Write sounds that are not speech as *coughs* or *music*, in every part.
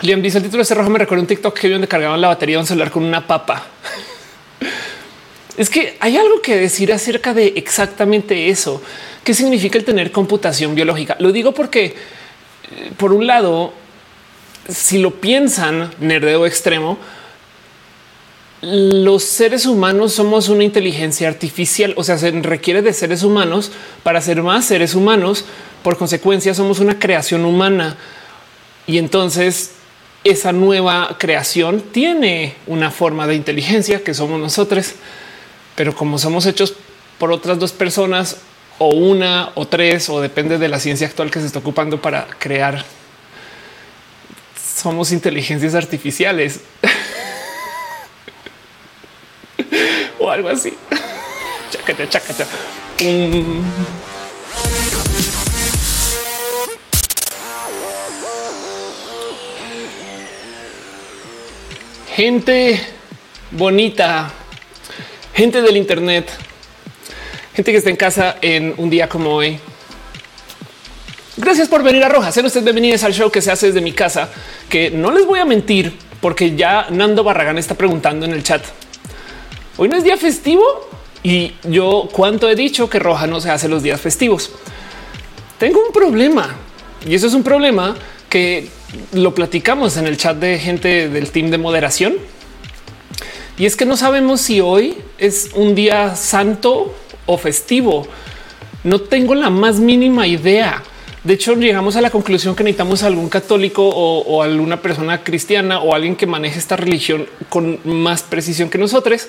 Liam dice el título de ese rojo me recuerda un TikTok que vi donde cargaban la batería de un celular con una papa. es que hay algo que decir acerca de exactamente eso. ¿Qué significa el tener computación biológica? Lo digo porque, eh, por un lado, si lo piensan nerdeo extremo, los seres humanos somos una inteligencia artificial, o sea, se requiere de seres humanos para ser más seres humanos. Por consecuencia, somos una creación humana. Y entonces esa nueva creación tiene una forma de inteligencia que somos nosotros, pero como somos hechos por otras dos personas o una o tres, o depende de la ciencia actual que se está ocupando para crear, somos inteligencias artificiales. *laughs* o algo así. *laughs* Mm. Gente bonita, gente del Internet, gente que está en casa en un día como hoy. Gracias por venir a Roja. Sean ustedes bienvenidos al show que se hace desde mi casa, que no les voy a mentir porque ya Nando Barragán está preguntando en el chat. Hoy no es día festivo y yo cuánto he dicho que Roja no se hace los días festivos. Tengo un problema y eso es un problema que lo platicamos en el chat de gente del team de moderación. Y es que no sabemos si hoy es un día santo o festivo. No tengo la más mínima idea. De hecho, llegamos a la conclusión que necesitamos algún católico o, o, alguna persona cristiana o alguien que maneje esta religión con más precisión que nosotros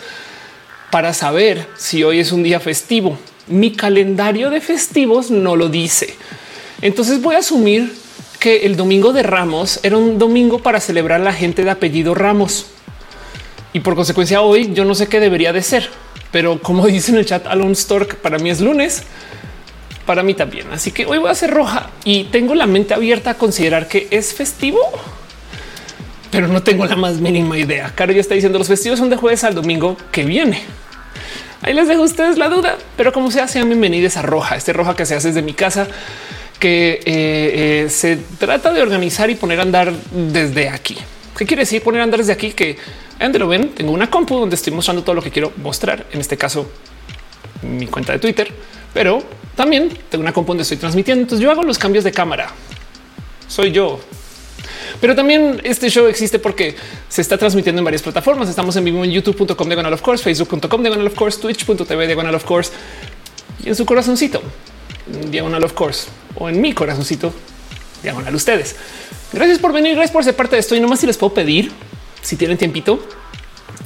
para saber si hoy es un día festivo. Mi calendario de festivos no lo dice. Entonces voy a asumir que el domingo de Ramos era un domingo para celebrar la gente de apellido Ramos. Y por consecuencia hoy yo no sé qué debería de ser, pero como *laughs* dice en el chat Alon Stork, para mí es lunes, para mí también. Así que hoy voy a ser roja y tengo la mente abierta a considerar que es festivo pero no tengo la más mínima idea. Caro ya está diciendo los festivos son de jueves al domingo que viene. Ahí les dejo ustedes la duda, pero como sea, sean bienvenidos a Roja, este Roja que se hace desde mi casa, que eh, eh, se trata de organizar y poner a andar desde aquí. ¿Qué quiere decir poner a andar desde aquí? Que donde lo ven, tengo una compu donde estoy mostrando todo lo que quiero mostrar. En este caso, mi cuenta de Twitter, pero también tengo una compu donde estoy transmitiendo. Entonces yo hago los cambios de cámara. Soy yo. Pero también este show existe porque se está transmitiendo en varias plataformas. Estamos en vivo en youtube.com diagonal of course, facebook.com diagonal of course, twitch.tv diagonal of course y en su corazoncito diagonal of course o en mi corazoncito diagonal ustedes. Gracias por venir, gracias por ser parte de esto y nomás si les puedo pedir, si tienen tiempito,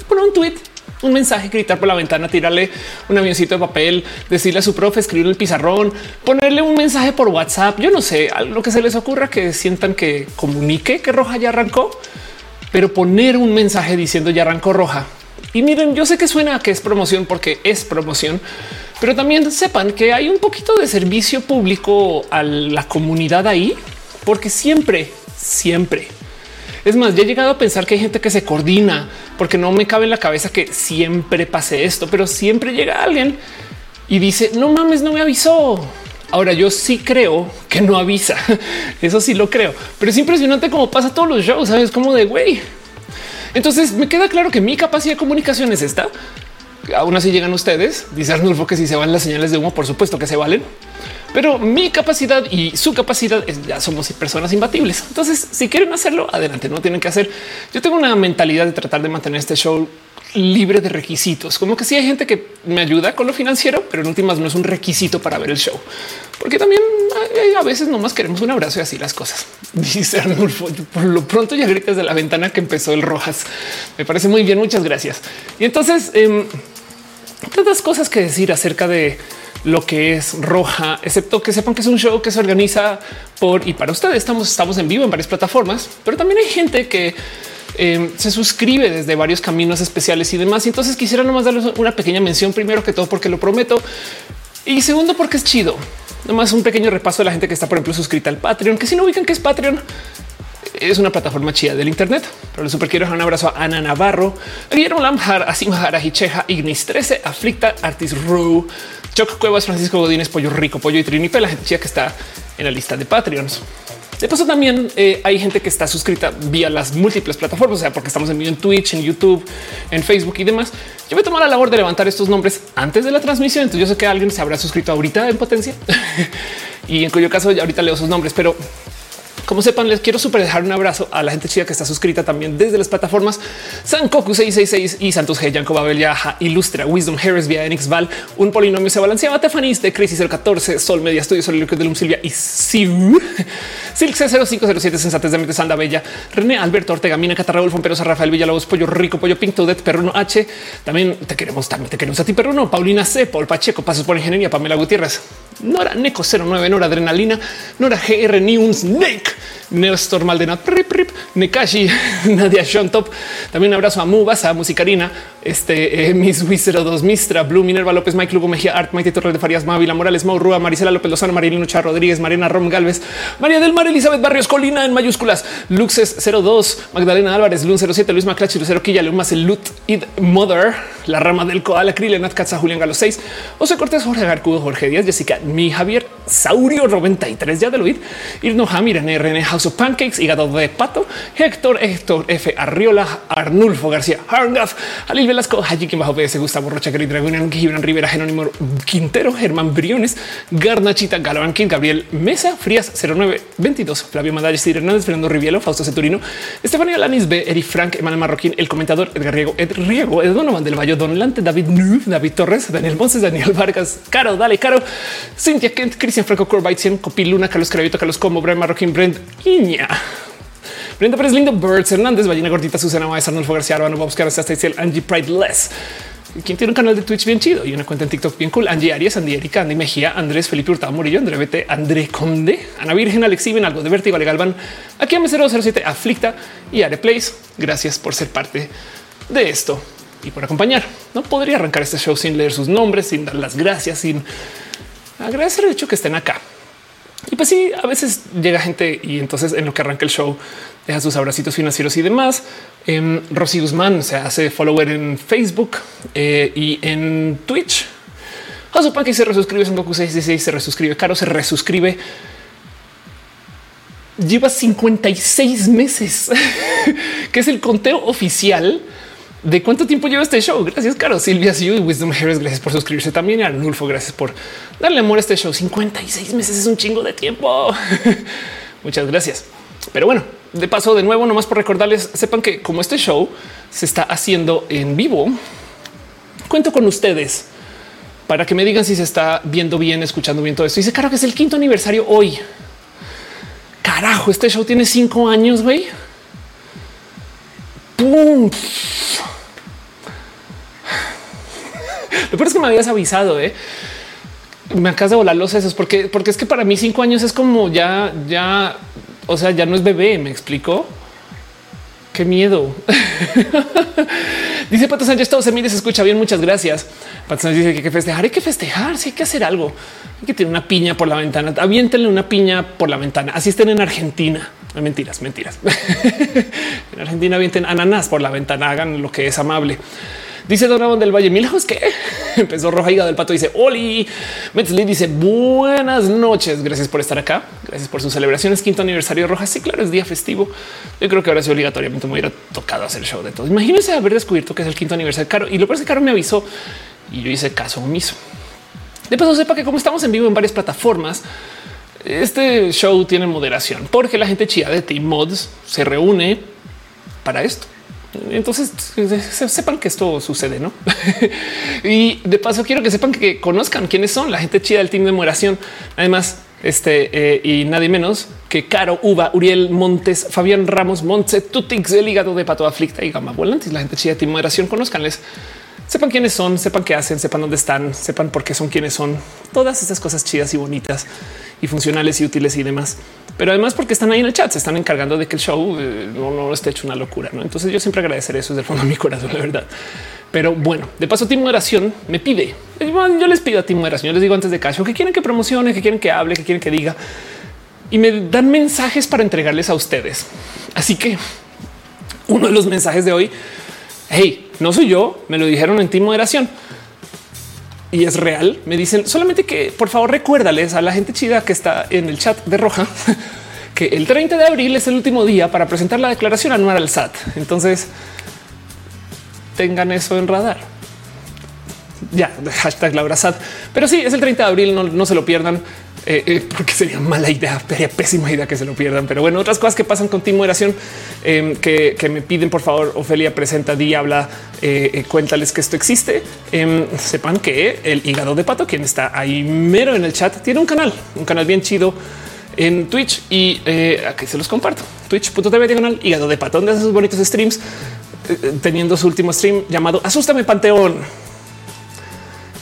poner un tweet un mensaje, gritar por la ventana, tirarle un avioncito de papel, decirle a su profe, escribir el pizarrón, ponerle un mensaje por WhatsApp. Yo no sé lo que se les ocurra que sientan que comunique que roja ya arrancó, pero poner un mensaje diciendo ya arrancó roja. Y miren, yo sé que suena que es promoción porque es promoción, pero también sepan que hay un poquito de servicio público a la comunidad ahí, porque siempre, siempre es más, ya he llegado a pensar que hay gente que se coordina porque no me cabe en la cabeza que siempre pase esto, pero siempre llega alguien y dice no mames, no me avisó. Ahora yo sí creo que no avisa. *laughs* Eso sí lo creo, pero es impresionante cómo pasa todos los shows. Sabes como de güey. Entonces me queda claro que mi capacidad de comunicación es esta. Aún así llegan ustedes. Dice Arnulfo que si se van las señales de humo, por supuesto que se valen pero mi capacidad y su capacidad es ya somos personas imbatibles. Entonces, si quieren hacerlo, adelante, no tienen que hacer. Yo tengo una mentalidad de tratar de mantener este show libre de requisitos, como que sí hay gente que me ayuda con lo financiero, pero en últimas no es un requisito para ver el show, porque también eh, a veces nomás queremos un abrazo y así las cosas. *laughs* Dice Arnulfo, por lo pronto ya gritas de la ventana que empezó el Rojas. Me parece muy bien, muchas gracias. Y entonces, eh, tantas cosas que decir acerca de lo que es roja, excepto que sepan que es un show que se organiza por y para ustedes. Estamos, estamos en vivo en varias plataformas, pero también hay gente que eh, se suscribe desde varios caminos especiales y demás. Y entonces quisiera nomás darles una pequeña mención primero que todo porque lo prometo y segundo porque es chido. Nomás un pequeño repaso de la gente que está, por ejemplo, suscrita al Patreon, que si no ubican que es Patreon, es una plataforma chida del Internet. Pero le super quiero dejar un abrazo a Ana Navarro, Guillermo Lamjar, a Simahara Hicheja, Ignis 13, Aflicta, Artis Rue, Choc Cuevas, Francisco Godínez, Pollo Rico, Pollo y Trini, la gente que está en la lista de Patreons. De paso, también eh, hay gente que está suscrita vía las múltiples plataformas, o sea, porque estamos en en Twitch, en YouTube, en Facebook y demás. Yo a tomar la labor de levantar estos nombres antes de la transmisión. Entonces yo sé que alguien se habrá suscrito ahorita en potencia *laughs* y en cuyo caso ya ahorita leo sus nombres, pero como sepan, les quiero super dejar un abrazo a la gente chida que está suscrita también desde las plataformas. Sankoku 666 y Santos G, Yanko Babel, Yaja, Ilustra, Wisdom Harris, via Enix Val, un polinomio se balanceaba, Tefanis de Crisis el 14, Sol Media Estudio, Soliloquio de Lum Silvia y Siu, *laughs* Silk C0507, Sensates de Mente Sanda Bella, René Alberto Ortega, Mina Catarraúl, Fomperosa, Rafael Villalobos, Pollo Rico, Pollo Pinto, Det, Perruno H. También te queremos, también te queremos a ti, Perruno, Paulina C, Paul Pacheco, Pasos por Ingeniería, Pamela Gutiérrez, Nora Neco 09, Nora Adrenalina, Nora GR News, Snake, Nestor Prip, Nekashi, *laughs* Nadia Shontop. También un abrazo a Mubasa, Musicarina, este eh, Miss Wizero 2, Mistra, Blue, Minerva López, Mike Lugo Mejía, Art, Maite Torres de Farias, Mávila Morales, Maurrua, Marisela López Lozano, Marilino Char Rodríguez, Mariana Rom Galvez, María del Mar, Elizabeth Barrios Colina en mayúsculas, Luxes 02, Magdalena Álvarez, Lun 07, Luis Maclachi, Lucero Quilla, Lumas, el Lut, Id Mother, la rama del Koala, Krille, Nat Katza, Julián Galo 6, José Cortés, Jorge Garcudo, Jorge Díaz, Jessica, mi Javier, Saurio 93, ya de oír, Irno Hamir, RN House of Pancakes, Hígado de Pato, Héctor, Héctor F. Arriola, Arnulfo García, Harngaf, Alil Velasco, Haji Bajo PS, Gustavo Rocha, Gary Dragon, Gibran Rivera, Jerónimo Quintero, Germán Briones, Garnachita, Galván King, Gabriel Mesa, Frías 0922, Flavio Madalles, Hernández, Fernando Rivielo, Fausto Ceturino, Estefanía Lanis B, Eri Frank, Emanuel Marroquín, el comentador Edgar Riego, Ed Riego, Ed del Valle, Don Lante, David Nu, David Torres, Daniel Montes, Daniel Vargas, Caro, dale, Caro, Cintia Kent, Cristian Franco Corbait, Copiluna, Carlos Caravito, Carlos Como, Brian Marroquín, Brent Iña. Brenda Pérez Lindo, Birds Hernández, Ballena Gordita, Susana Maes, Arnulfo García, Arbano, Bobs Caras, hasta Angie Pride Less. Quien tiene un canal de Twitch bien chido y una cuenta en TikTok bien cool. Angie Arias, Andy Erika, Andy Mejía, Andrés Felipe Hurtado Murillo, André Bete, André Conde, Ana Virgen, Alex Iben, algo de Vértigo, Ale Galván, aquí a 007 Aflicta y Areplays. Gracias por ser parte de esto y por acompañar. No podría arrancar este show sin leer sus nombres, sin dar las gracias, sin agradecer el hecho que estén acá. Y pues sí, a veces llega gente y entonces en lo que arranca el show deja sus abracitos financieros y demás. Eh, Rosy Guzmán se hace follower en Facebook eh, y en Twitch. Josupan que se resuscribe, en Goku 66 se resuscribe, Caro se resuscribe. Lleva 56 meses, *laughs* que es el conteo oficial de cuánto tiempo lleva este show. Gracias, Caro. Silvia y Wisdom Harris, gracias por suscribirse también. Y Arnulfo, gracias por darle amor a este show. 56 meses es un chingo de tiempo. *laughs* Muchas gracias. Pero bueno, de paso, de nuevo, nomás por recordarles, sepan que como este show se está haciendo en vivo, cuento con ustedes para que me digan si se está viendo bien, escuchando bien todo esto. Dice, claro que es el quinto aniversario hoy. Carajo, este show tiene cinco años, güey. Lo peor es que me habías avisado, ¿eh? Me acabas de volar los sesos porque, porque es que para mí cinco años es como ya, ya, o sea, ya no es bebé. Me explico. Qué miedo. *laughs* dice Pato Sánchez, todo se mide, se escucha bien. Muchas gracias. Pato Sánchez dice que hay que festejar, hay que festejar, sí hay que hacer algo. Hay que tener una piña por la ventana. Aviéntenle una piña por la ventana. Así estén en Argentina. Mentiras, mentiras. *laughs* en Argentina avienten ananas por la ventana. Hagan lo que es amable. Dice Donovan del Valle, Milajos que *laughs* empezó Roja Higa del Pato. Dice Oli Metzli dice buenas noches. Gracias por estar acá. Gracias por sus celebraciones. Quinto aniversario de Roja. Sí, claro, es día festivo. Yo creo que ahora sí obligatoriamente me hubiera tocado hacer show de todos. Imagínense haber descubierto que es el quinto aniversario Caro y lo es que Caro me avisó y yo hice caso omiso. De paso, sepa que como estamos en vivo en varias plataformas, este show tiene moderación porque la gente chida de Team Mods se reúne para esto. Entonces sepan que esto sucede, no? *laughs* y de paso, quiero que sepan que conozcan quiénes son la gente chida del team de moderación. Además, este eh, y nadie menos que Caro Uva, Uriel Montes, Fabián Ramos, Montse, Tutix, el hígado de Pato Aflicta y Gama Volantes. La gente chida de team de moderación, conozcanles sepan quiénes son, sepan qué hacen, sepan dónde están, sepan por qué son quienes son, todas estas cosas chidas y bonitas y funcionales y útiles y demás. Pero además porque están ahí en el chat, se están encargando de que el show eh, no, no esté hecho una locura. ¿no? Entonces yo siempre agradecer eso desde el fondo de mi corazón, la verdad. Pero bueno, de paso, Team Moderación me pide. Yo les pido a Team Moderación, yo les digo antes de caso que quieren que promocione, que quieren que hable, que quieren que diga y me dan mensajes para entregarles a ustedes. Así que uno de los mensajes de hoy, hey, no soy yo, me lo dijeron en Team Moderación y es real. Me dicen solamente que por favor recuérdales a la gente chida que está en el chat de Roja *laughs* que el 30 de abril es el último día para presentar la declaración anual al SAT. Entonces tengan eso en radar. Ya, *laughs* hashtag Laura SAT. Pero sí, es el 30 de abril, no, se lo pierdan. Eh, eh, porque sería mala idea, sería pésima idea que se lo pierdan. Pero bueno, otras cosas que pasan con Team Moderación em, que, me piden, por favor, Ofelia presenta, di, habla, eh, cuéntales que esto existe. Em, sepan que el hígado de pato, quien está ahí mero en el chat, tiene un canal, un canal bien chido en Twitch y aquí se los comparto. Twitch.tv diagonal hígado de pato, donde hace sus bonitos streams, teniendo su último stream llamado Asústame Panteón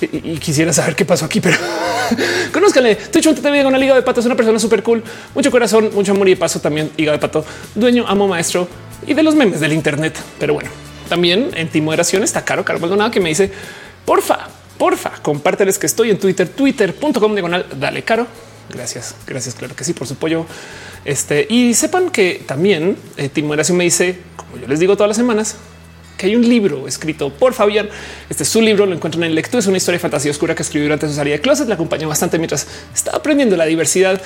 y, quisiera saber qué pasó aquí, pero *laughs* conózcanle. Twitch TV con una liga de pato. Es una persona súper cool, mucho corazón, mucho amor y paso. También hígado de pato, dueño, amo, maestro y de los memes del Internet. Pero bueno, también en ti moderación está caro, caro Maldonado que me dice porfa, porfa, compárteles que estoy en Twitter, twitter.com diagonal. Dale caro. Gracias, gracias. Claro que sí, por su apoyo. Este y sepan que también eh, Moderación me dice, como yo les digo todas las semanas, que hay un libro escrito por Fabián. Este es su libro, lo encuentran en Lectura. Es una historia de fantasía oscura que escribió durante su salida de closet. La acompaña bastante mientras está aprendiendo la diversidad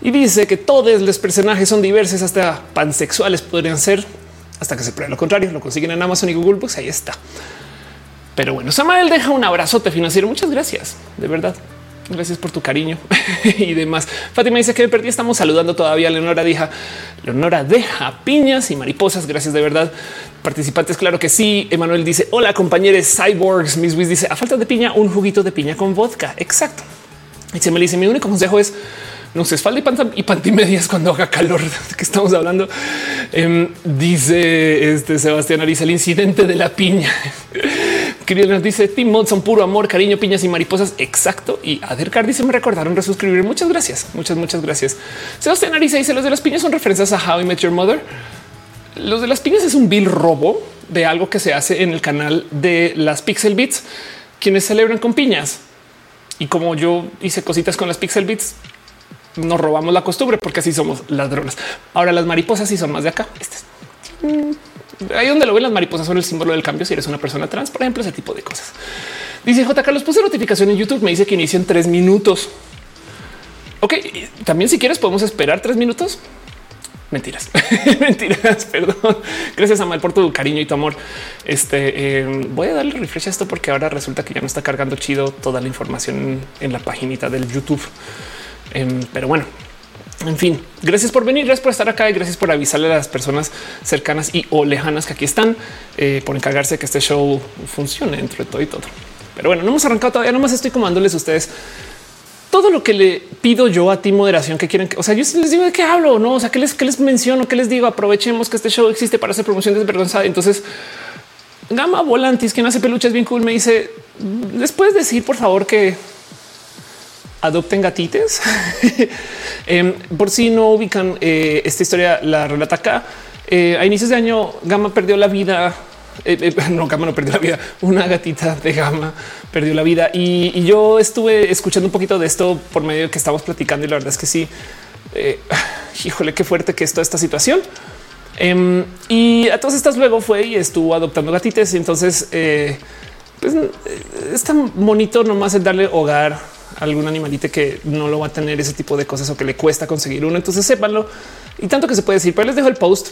y dice que todos los personajes son diversos, hasta pansexuales podrían ser, hasta que se pruebe lo contrario. Lo consiguen en Amazon y Google Books. Ahí está. Pero bueno, Samael deja un abrazote financiero. Muchas gracias, de verdad. Gracias por tu cariño *laughs* y demás. Fátima dice que me perdí. Estamos saludando todavía a Leonora Deja. Leonora deja piñas y mariposas. Gracias de verdad. Participantes, claro que sí. Emanuel dice: Hola, compañeros cyborgs. Miss Wiz dice: A falta de piña, un juguito de piña con vodka. Exacto. Y se me dice: Mi único consejo es no se espalda y, panta y pantimedias cuando haga calor. *laughs* ¿De qué estamos hablando? Em, dice este Sebastián Ariza, el incidente de la piña. *laughs* Querido nos dice Tim Modson, puro amor, cariño, piñas y mariposas. Exacto. Y Adercar dice me recordaron resuscribir. Muchas gracias. Muchas, muchas gracias. Sebastián Ariza dice los de las piñas son referencias a How I Met Your Mother. Los de las piñas es un bill robo de algo que se hace en el canal de las Pixel Beats, quienes celebran con piñas. Y como yo hice cositas con las Pixel Beats, nos robamos la costumbre porque así somos ladrones. Ahora las mariposas sí son más de acá. Este ahí donde lo ven las mariposas son el símbolo del cambio. Si eres una persona trans, por ejemplo, ese tipo de cosas. Dice J. Carlos, puse notificación en YouTube. Me dice que inicia en tres minutos. Ok, también si quieres podemos esperar tres minutos. Mentiras, *laughs* mentiras, perdón. Gracias a Mal por tu cariño y tu amor. Este eh, voy a darle refresh a esto porque ahora resulta que ya no está cargando chido toda la información en la paginita del YouTube. Em, pero bueno, en fin, gracias por venir, gracias por estar acá y gracias por avisarle a las personas cercanas y o lejanas que aquí están eh, por encargarse de que este show funcione dentro de todo y todo. Pero bueno, no hemos arrancado todavía, nomás estoy comandándoles a ustedes todo lo que le pido yo a ti moderación que quieren que, o sea, yo les digo de qué hablo, no? O sea, que les, que les menciono, que les digo, aprovechemos que este show existe para hacer promoción desvergonzada. Entonces, Gama Volantis, quien hace peluches bien cool, me dice, ¿les puedes decir por favor que adopten gatites. *laughs* Em, por si no ubican eh, esta historia, la relata acá. Eh, a inicios de año, Gama perdió la vida. Eh, *laughs* no, Gama no perdió la vida. Una gatita de Gama perdió la vida. Y, yo estuve escuchando un poquito de esto por medio de que estamos platicando. Y la verdad es que sí, *sighs* híjole, qué fuerte que es toda esta situación. Em, y a todas estas luego fue y estuvo adoptando gatites. Y entonces, pues es tan bonito nomás el darle hogar algún animalito que no lo va a tener ese tipo de cosas o que le cuesta conseguir uno. Entonces sépanlo y tanto que se puede decir, pero les dejo el post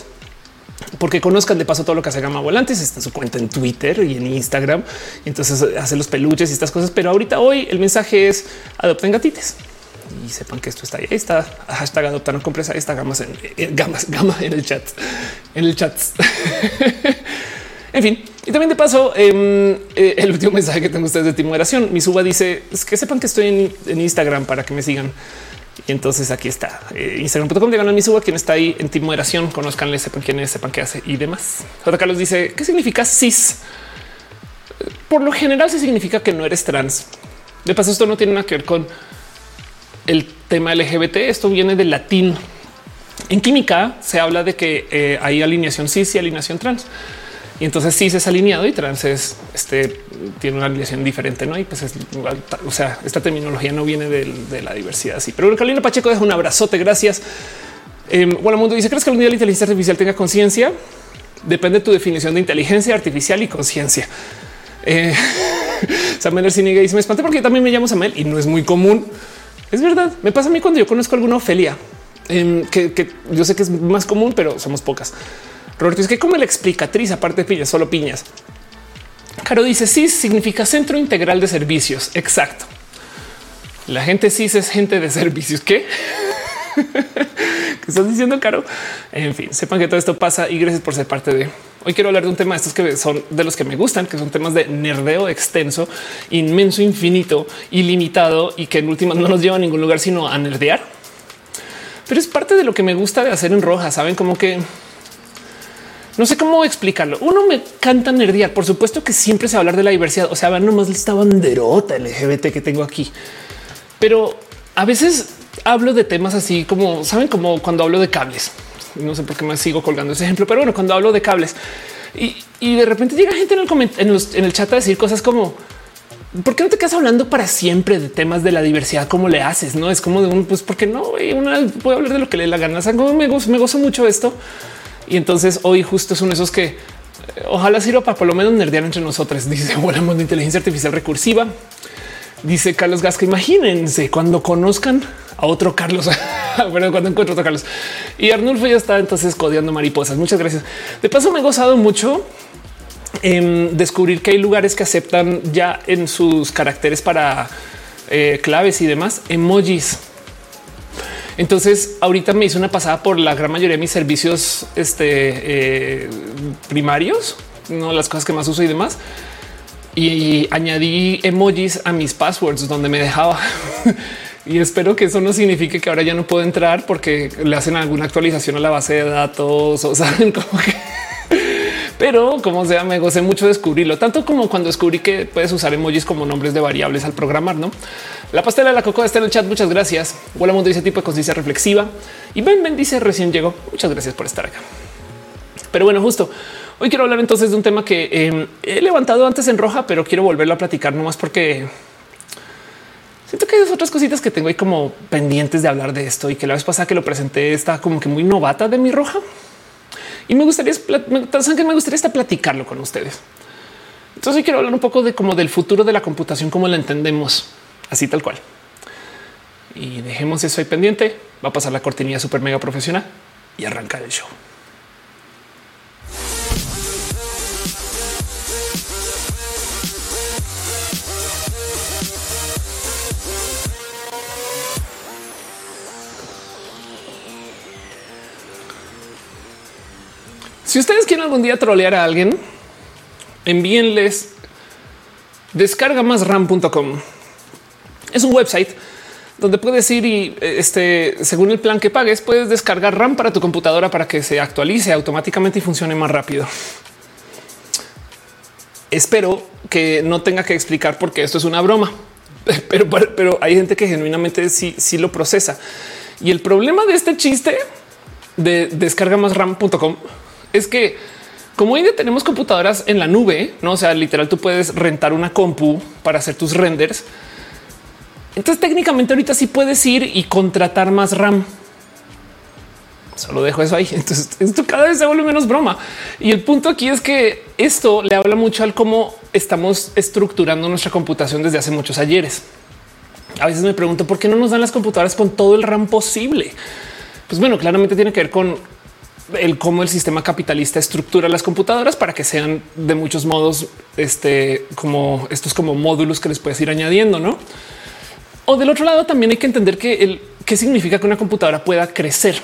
porque conozcan de paso todo lo que hace Gama Volantes. Está en su cuenta en Twitter y en Instagram. Entonces hace los peluches y estas cosas. Pero ahorita hoy el mensaje es adopten gatites y sepan que esto está ahí. Está hashtag adopta no compres. Gamas, gama en el chat, en el chat. *laughs* En fin, y también de paso, em, eh, el último mensaje que tengo ustedes de ti moderación. Mi suba dice que sepan que estoy en, Instagram para que me sigan. Y entonces aquí está eh, Instagram.com de mi suba, quien está ahí en ti moderación, conozcanle, sepan quién es, sepan qué hace y demás. J. Carlos dice qué significa cis. Por lo general se significa que no eres trans. De paso, esto no tiene nada que ver con el tema LGBT. Esto viene del latín. En química se habla de que eh, hay alineación cis y alineación trans. Y entonces se es alineado y trans es este tiene una alineación diferente, no? Y pues es, o sea, esta terminología no viene de, la diversidad. Sí, pero Carolina Pacheco deja un abrazote. Gracias. bueno, em, mundo dice: ¿Crees que algún día la inteligencia artificial tenga conciencia? Depende de tu definición de inteligencia artificial y conciencia. Eh, *laughs* Samuel Ciniga dice: Me espanté porque también me llamo Samuel y no es muy común. Es verdad. Me pasa a mí cuando yo conozco alguna Ofelia em, que, yo sé que es más común, pero somos pocas. Roberto es que como la explicatriz, aparte de piñas, solo piñas. Caro dice sí significa centro integral de servicios. Exacto. La gente cis es gente de servicios. ¿Qué? *laughs* ¿Qué estás diciendo, Caro? En fin, sepan que todo esto pasa y gracias por ser parte de. Hoy quiero hablar de un tema de estos que son de los que me gustan, que son temas de nerdeo extenso, inmenso, infinito, ilimitado y que en últimas no nos lleva a ningún lugar sino a nerdear. Pero es parte de lo que me gusta de hacer en roja. Saben como que no sé cómo explicarlo. Uno me canta nerdear. Por supuesto que siempre se va a hablar de la diversidad. O sea, nomás esta banderota LGBT que tengo aquí, pero a veces hablo de temas así como saben, como cuando hablo de cables. No sé por qué me sigo colgando ese ejemplo, pero bueno, cuando hablo de cables y, de repente llega gente en el, chat a decir cosas como ¿por qué no te quedas hablando para siempre de temas de la diversidad? ¿Cómo le haces? No es como de un pues, porque no? Una puede hablar de lo que le la gana. me, gozo, me gozo mucho esto. Y entonces hoy justo son esos que eh, ojalá sirva para por lo menos nerdear entre nosotros. *laughs* Dice volamos de inteligencia artificial recursiva. Dice Carlos Gasca. Imagínense cuando conozcan a otro Carlos, *laughs* bueno, cuando encuentro otro Carlos y Arnulfo ya está entonces codeando mariposas. Muchas gracias. De paso, me he gozado mucho en descubrir que hay lugares que aceptan ya en sus caracteres para eh, claves y demás emojis. Entonces, ahorita me hice una pasada por la gran mayoría de mis servicios este, eh, primarios, no las cosas que más uso y demás. Y añadí emojis a mis passwords donde me dejaba. *laughs* y espero que eso no signifique que ahora ya no puedo entrar porque le hacen alguna actualización a la base de datos o *laughs* saben como que pero como sea, me gocé mucho descubrirlo, tanto como cuando descubrí que puedes usar emojis como nombres de variables al programar, no? La pastela de la coco está en el chat. Muchas gracias. Hola Mundo dice tipo de conciencia reflexiva y Ben Ben dice recién llegó. Muchas gracias por estar acá. Pero bueno, justo hoy quiero hablar entonces de un tema que em, he levantado antes en roja, pero quiero volverlo a platicar nomás porque siento que hay otras cositas que tengo ahí como pendientes de hablar de esto y que la vez pasada que lo presenté está como que muy novata de mi roja y me gustaría, que me gustaría estar platicarlo con ustedes. Entonces quiero hablar un poco de como del futuro de la computación, cómo la entendemos, así tal cual. Y dejemos eso ahí pendiente. Va a pasar la cortinilla super mega profesional y arrancar el show. Si ustedes quieren algún día trolear a alguien, envíenles descarga más ram.com. Es un website donde puedes ir y este, según el plan que pagues, puedes descargar RAM para tu computadora para que se actualice automáticamente y funcione más rápido. Espero que no tenga que explicar por qué esto es una broma, *laughs* pero, pero hay gente que genuinamente sí, sí lo procesa. Y el problema de este chiste de descarga más ram.com es que como hoy día tenemos computadoras en la nube, no o sea, literal, tú puedes rentar una compu para hacer tus renders. Entonces, técnicamente, ahorita sí puedes ir y contratar más RAM. Solo dejo eso ahí. *laughs* Entonces, esto cada vez se vuelve menos broma. Y el punto aquí es que esto le habla mucho al cómo estamos estructurando nuestra computación desde hace muchos ayeres. A veces me pregunto por qué no nos dan las computadoras con todo el RAM posible. Pues bueno, claramente tiene que ver con el cómo el sistema capitalista estructura las computadoras para que sean de muchos modos este como estos como módulos que les puedes ir añadiendo, no? O del otro lado también hay que entender que el qué significa que una computadora pueda crecer.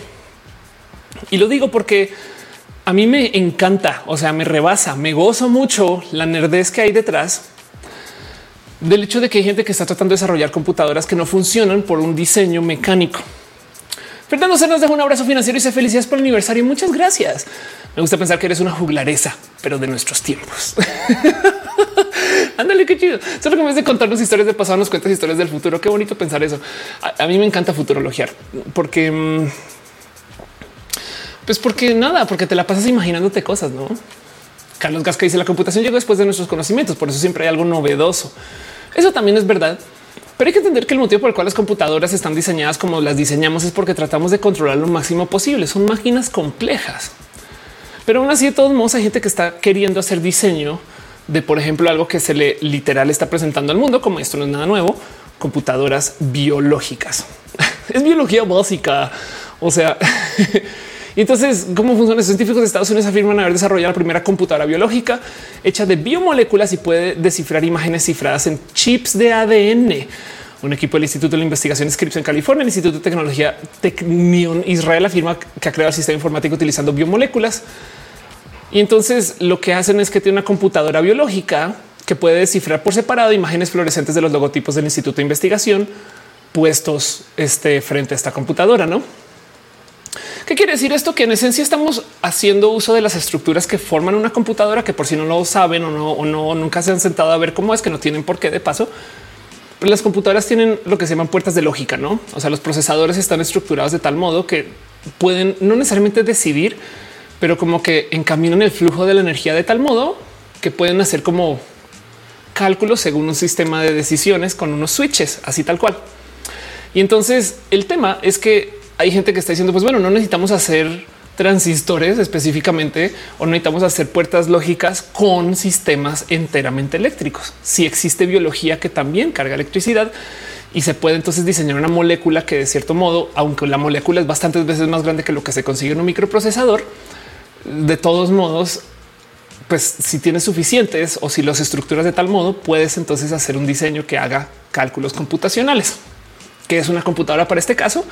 Y lo digo porque a mí me encanta, o sea, me rebasa, me gozo mucho la nerdez que hay detrás del hecho de que hay gente que está tratando de desarrollar computadoras que no funcionan por un diseño mecánico. Fernando se nos deja un abrazo financiero y se felicidades por el aniversario. Muchas gracias. Me gusta pensar que eres una juglareza, pero de nuestros tiempos. *laughs* Ándale, qué chido. Solo que en vez de contarnos historias de pasado, nos cuentas historias del futuro. Qué bonito pensar eso. A, mí me encanta futurologiar porque, mm, pues porque nada, porque te la pasas imaginándote cosas, no? Carlos Gasca dice la computación llegó después de nuestros conocimientos, por eso siempre hay algo novedoso. Eso también es verdad. Pero hay que entender que el motivo por el cual las computadoras están diseñadas como las diseñamos es porque tratamos de controlar lo máximo posible. Son máquinas complejas. Pero aún así, de todos modos, hay gente que está queriendo hacer diseño de, por ejemplo, algo que se le literal está presentando al mundo, como esto no es nada nuevo, computadoras biológicas. *laughs* es biología básica O sea, *laughs* entonces, ¿cómo funciona? Los científicos de Estados Unidos afirman haber desarrollado la primera computadora biológica hecha de biomoléculas y puede descifrar imágenes cifradas en chips de ADN. Un equipo del Instituto de Investigación Scripps en California, el Instituto de Tecnología Technion Israel afirma que ha creado el sistema informático utilizando biomoléculas. Y entonces lo que hacen es que tiene una computadora biológica que puede descifrar por separado imágenes fluorescentes de los logotipos del Instituto de Investigación puestos este, frente a esta computadora, ¿no? ¿Qué quiere decir esto? Que en esencia estamos haciendo uso de las estructuras que forman una computadora que por si no lo saben o no, o no nunca se han sentado a ver cómo es que no tienen por qué de paso. Las computadoras tienen lo que se llaman puertas de lógica, no? O sea, los procesadores están estructurados de tal modo que pueden no necesariamente decidir, pero como que encaminan el flujo de la energía de tal modo que pueden hacer como cálculos según un sistema de decisiones con unos switches, así tal cual. Y entonces el tema es que hay gente que está diciendo, pues bueno, no necesitamos hacer transistores específicamente o necesitamos hacer puertas lógicas con sistemas enteramente eléctricos. Si existe biología que también carga electricidad y se puede entonces diseñar una molécula que de cierto modo, aunque la molécula es bastantes veces más grande que lo que se consigue en un microprocesador, de todos modos, pues si tienes suficientes o si los estructuras de tal modo, puedes entonces hacer un diseño que haga cálculos computacionales que es una computadora para este caso,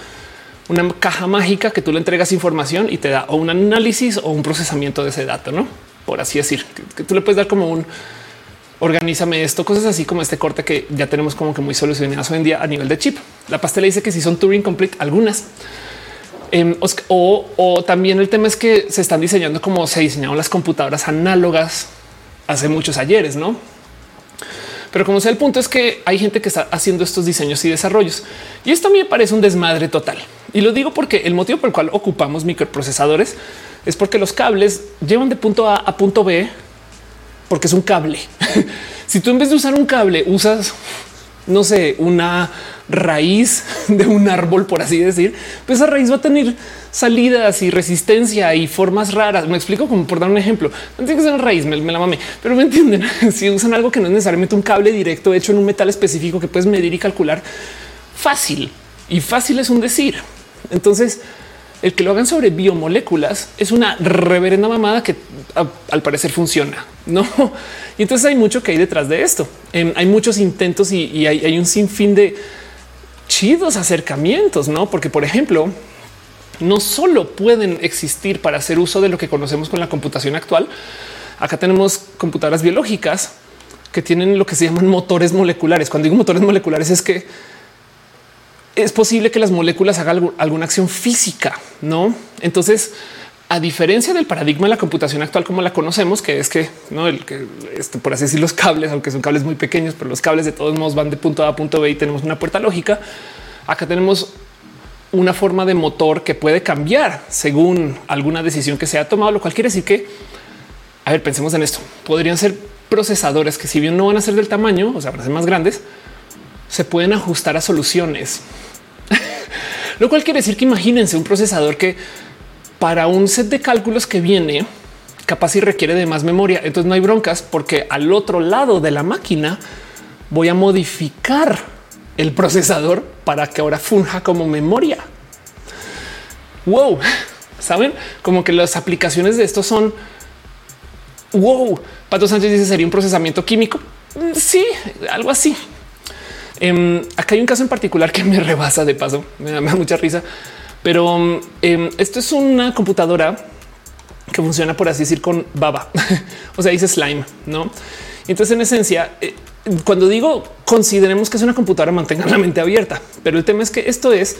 una caja mágica que tú le entregas información y te da o un análisis o un procesamiento de ese dato, no por así decir, que, tú le puedes dar como un organízame esto, cosas así como este corte que ya tenemos como que muy solucionadas hoy en día a nivel de chip. La pastela dice que si son Turing complete, algunas. Em, o, o, también el tema es que se están diseñando como se diseñaron las computadoras análogas hace muchos ayeres, no? Pero como sea, el punto es que hay gente que está haciendo estos diseños y desarrollos. Y esto a mí me parece un desmadre total. Y lo digo porque el motivo por el cual ocupamos microprocesadores es porque los cables llevan de punto A a punto B porque es un cable. *laughs* si tú en vez de usar un cable usas, no sé, una raíz *laughs* de un árbol, por así decir, pues esa raíz va a tener salidas y resistencia y formas raras. Me explico como por dar un ejemplo. No tiene que ser una raíz, me, la mame, pero me entienden. *laughs* si usan algo que no es necesariamente un cable directo hecho en un metal específico que puedes medir y calcular fácil y fácil es un decir. Entonces, el que lo hagan sobre biomoléculas es una reverenda mamada que al parecer funciona. No, *laughs* y entonces hay mucho que hay detrás de esto. Em, hay muchos intentos y, hay, hay un sinfín de chidos acercamientos, no? Porque, por ejemplo, no solo pueden existir para hacer uso de lo que conocemos con la computación actual. Acá tenemos computadoras biológicas que tienen lo que se llaman motores moleculares. Cuando digo motores moleculares es que es posible que las moléculas hagan alguna acción física, no? Entonces, a diferencia del paradigma de la computación actual como la conocemos, que es que no el que este, por así decir los cables, aunque son cables muy pequeños, pero los cables de todos modos van de punto A a punto B y tenemos una puerta lógica. Acá tenemos una forma de motor que puede cambiar según alguna decisión que se ha tomado, lo cual quiere decir que, a ver, pensemos en esto. Podrían ser procesadores que si bien no van a ser del tamaño, o sea, van a ser más grandes, se pueden ajustar a soluciones. *laughs* lo cual quiere decir que imagínense un procesador que para un set de cálculos que viene, capaz y requiere de más memoria. Entonces no hay broncas porque al otro lado de la máquina voy a modificar el procesador para que ahora funja como memoria. Wow, saben como que las aplicaciones de esto son wow. Pato Sánchez dice sería un procesamiento químico. Mm, sí, algo así. Em, acá hay un caso en particular que me *laughs* rebasa de paso, me da, mucha risa, pero em, esto es una computadora que funciona por así decir con baba, *laughs* o sea, dice slime, no? Entonces, en esencia, eh, cuando digo consideremos que es una computadora, mantengan la mente abierta, pero el tema es que esto es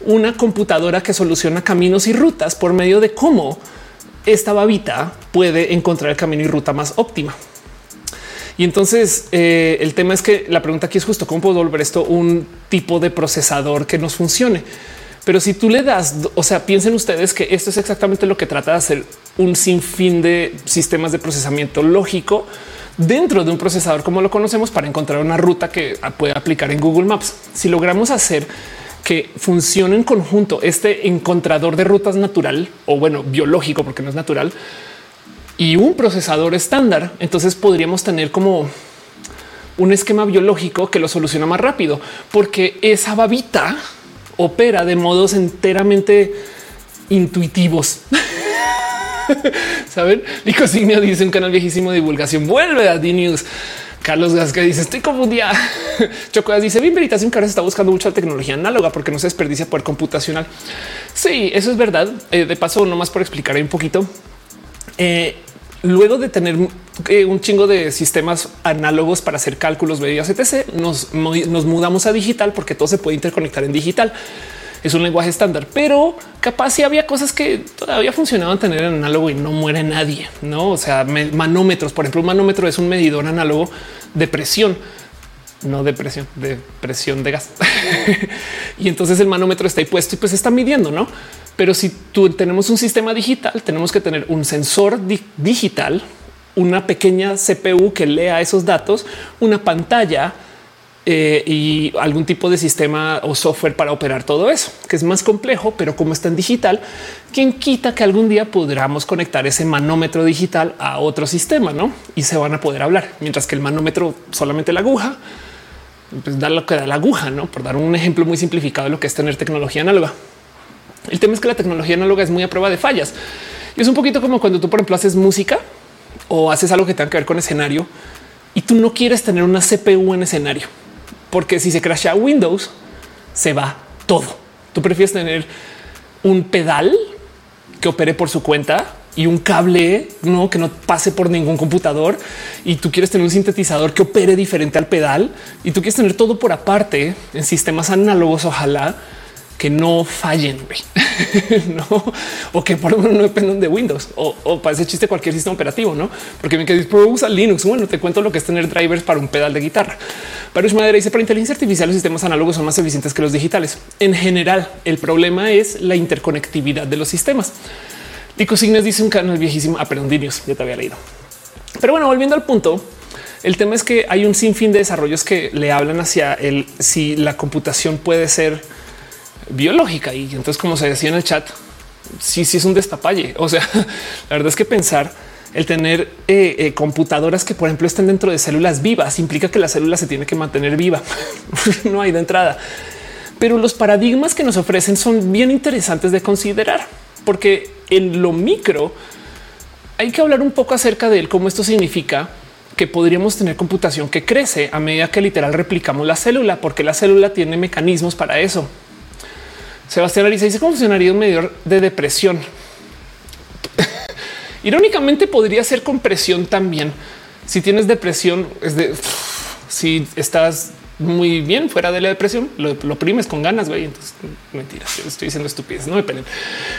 una computadora que soluciona caminos y rutas por medio de cómo esta babita puede encontrar el camino y ruta más óptima. Y entonces eh, el tema es que la pregunta aquí es justo cómo puedo volver esto un tipo de procesador que nos funcione. Pero si tú le das, o sea, piensen ustedes que esto es exactamente lo que trata de hacer un sinfín de sistemas de procesamiento lógico dentro de un procesador como lo conocemos para encontrar una ruta que puede aplicar en Google Maps. Si logramos hacer que funcione en conjunto este encontrador de rutas natural o bueno, biológico, porque no es natural, y un procesador estándar, entonces podríamos tener como un esquema biológico que lo soluciona más rápido, porque esa babita opera de modos enteramente intuitivos. *laughs* Saben? Nico Signio dice un canal viejísimo de divulgación. Vuelve a D-News. Carlos Gasca dice estoy confundida. *laughs* Chocodas dice bien veritación que ahora se está buscando mucha tecnología análoga porque no se desperdicia poder computacional. Sí, eso es verdad. Eh, de paso, nomás por explicar un poquito. Eh, luego de tener eh, un chingo de sistemas análogos para hacer cálculos, medidas, etc., nos, nos mudamos a digital porque todo se puede interconectar en digital es un lenguaje estándar, pero capaz si había cosas que todavía funcionaban tener en análogo y no muere nadie, no? O sea, manómetros, por ejemplo, un manómetro es un medidor análogo de presión, no de presión, de presión de gas. *laughs* y entonces el manómetro está ahí puesto y pues está midiendo, no? Pero si tú tenemos un sistema digital, tenemos que tener un sensor digital, una pequeña CPU que lea esos datos, una pantalla eh, y algún tipo de sistema o software para operar todo eso, que es más complejo, pero como está en digital, quien quita que algún día podamos conectar ese manómetro digital a otro sistema, ¿no? Y se van a poder hablar, mientras que el manómetro solamente la aguja, pues da lo que da la aguja, ¿no? Por dar un ejemplo muy simplificado de lo que es tener tecnología análoga. El tema es que la tecnología análoga es muy a prueba de fallas. Y es un poquito como cuando tú, por ejemplo, haces música o haces algo que tenga que ver con escenario y tú no quieres tener una CPU en escenario porque si se crasha Windows, se va todo. Tú prefieres tener un pedal que opere por su cuenta y un cable no que no pase por ningún computador y tú quieres tener un sintetizador que opere diferente al pedal y tú quieres tener todo por aparte en sistemas análogos, ojalá que no fallen, *laughs* no, o que por lo menos no dependan de Windows o, para ese chiste cualquier sistema operativo, no? Porque me quedé usa Linux. Bueno, te cuento lo que es tener drivers para un pedal de guitarra. Pero Madera dice para inteligencia artificial, los sistemas análogos son más eficientes que los digitales. En general, el problema es la interconectividad de los sistemas. Tico Signes dice un canal viejísimo. Ah, perdón, Dinios, ya te había leído. Pero bueno, volviendo al punto, el tema es que hay un sinfín de desarrollos que le hablan hacia el si la computación puede ser biológica. Y entonces, como se decía en el chat, sí, sí es un destapalle. *laughs* O sea, la verdad es que pensar el tener eh, eh, computadoras que, por ejemplo, estén dentro de células vivas implica que la célula se tiene que mantener viva. *laughs* no hay de entrada. Pero los paradigmas que nos ofrecen son bien interesantes de considerar, porque en lo micro hay que hablar un poco acerca de él, cómo esto significa que podríamos tener computación que crece a medida que literal replicamos la célula, porque la célula tiene mecanismos para eso. Sebastián Ariza dice cómo funcionaría un medidor de depresión. *laughs* Irónicamente podría ser con presión también. Si tienes depresión, es de si estás muy bien fuera de la depresión, lo, lo primes con ganas, güey. Entonces, mentiras, estoy diciendo estupidez, no me peleen.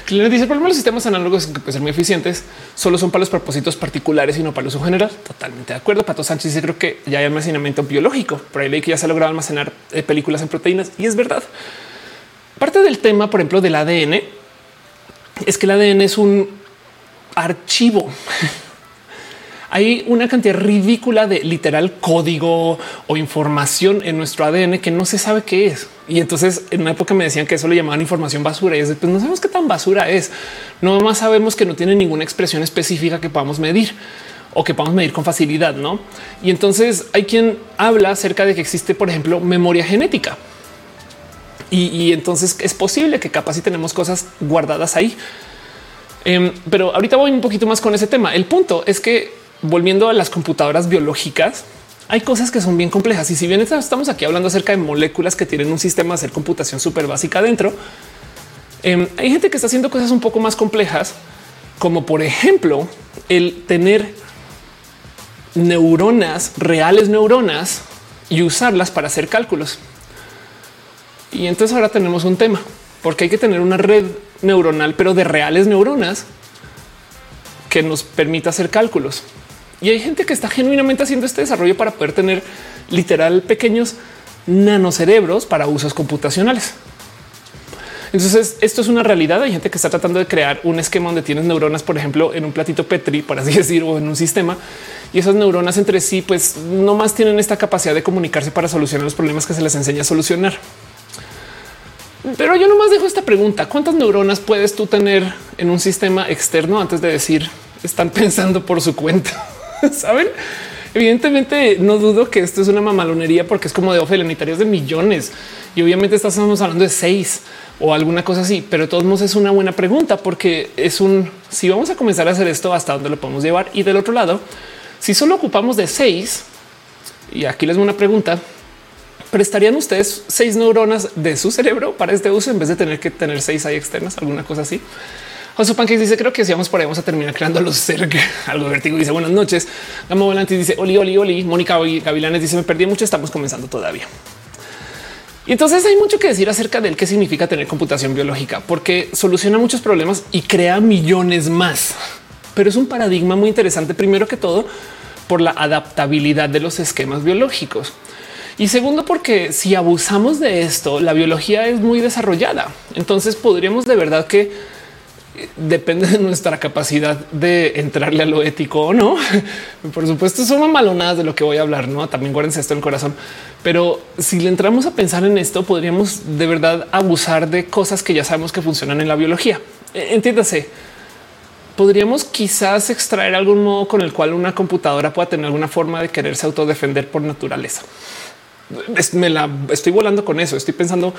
le dice, el problema de los sistemas análogos que pueden ser muy eficientes, solo son para los propósitos particulares y no para el uso general. Totalmente de acuerdo. Pato Sánchez dice, creo que ya hay almacenamiento biológico. Por ahí que ya se ha logrado almacenar eh, películas en proteínas y es verdad. Parte del tema, por ejemplo, del ADN es que el ADN es un archivo. *laughs* Hay una cantidad ridícula de literal código o información en nuestro ADN que no se sabe qué es. Y entonces en una época me decían que eso le llamaban información basura y es pues no sabemos qué tan basura es. No más sabemos que no tiene ninguna expresión específica que podamos medir o que podamos medir con facilidad, no? Y entonces hay quien habla acerca de que existe, por ejemplo, memoria genética y, entonces es posible que capaz si tenemos cosas guardadas ahí. Em, pero ahorita voy un poquito más con ese tema. El punto es que volviendo a las computadoras biológicas, hay cosas que son bien complejas. Y si bien estamos aquí hablando acerca de moléculas que tienen un sistema de hacer computación súper básica dentro, em, hay gente que está haciendo cosas un poco más complejas, como por ejemplo el tener neuronas, reales neuronas y usarlas para hacer cálculos. Y entonces ahora tenemos un tema, porque hay que tener una red neuronal, pero de reales neuronas que nos permita hacer cálculos. Y hay gente que está genuinamente haciendo este desarrollo para poder tener literal pequeños nanocerebros para usos computacionales. Entonces, esto es una realidad. Hay gente que está tratando de crear un esquema donde tienes neuronas, por ejemplo, en un platito Petri, por así *laughs* decirlo, o en un sistema. Y esas neuronas entre sí, pues no más tienen esta capacidad de comunicarse para solucionar los problemas que se les enseña a solucionar. Pero yo nomás dejo esta pregunta. ¿Cuántas neuronas puedes tú tener en un sistema externo antes de decir están pensando por su cuenta? *laughs* Saben? Evidentemente no dudo que esto es una mamalonería porque es como de ofelenitarios de millones y obviamente estamos hablando de seis. o alguna cosa así. Pero de todos modos es una buena pregunta porque es un si vamos a comenzar a hacer esto, hasta dónde lo podemos llevar. Y del otro lado, si solo ocupamos de seis, y aquí les doy una pregunta, ¿prestarían ustedes seis neuronas de su cerebro para este uso en vez de tener que tener seis ahí externas, alguna cosa así? José Pancakes dice creo que si vamos por ahí vamos a terminar creando los cerca. *laughs* Algo vertigo dice buenas noches. Gamo Volantis dice oli, oli, oli. Mónica Gavilanes dice me perdí mucho. Estamos comenzando todavía. Y entonces hay mucho que decir acerca del qué significa tener computación biológica, porque soluciona muchos problemas y crea millones más. Pero es un paradigma muy interesante, primero que todo, por la adaptabilidad de los esquemas biológicos. Y segundo, porque si abusamos de esto, la biología es muy desarrollada. Entonces podríamos de verdad que depende de nuestra capacidad de entrarle a lo ético o no. *laughs* Por supuesto, son malonadas de lo que voy a hablar, no? También guárdense esto en el corazón. Pero si le entramos a pensar en esto, podríamos de verdad abusar de cosas que ya sabemos que funcionan en la biología. E, entiéndase, podríamos quizás extraer algún modo con el cual una computadora pueda tener alguna forma de quererse autodefender por naturaleza. Me la estoy volando con eso. Estoy pensando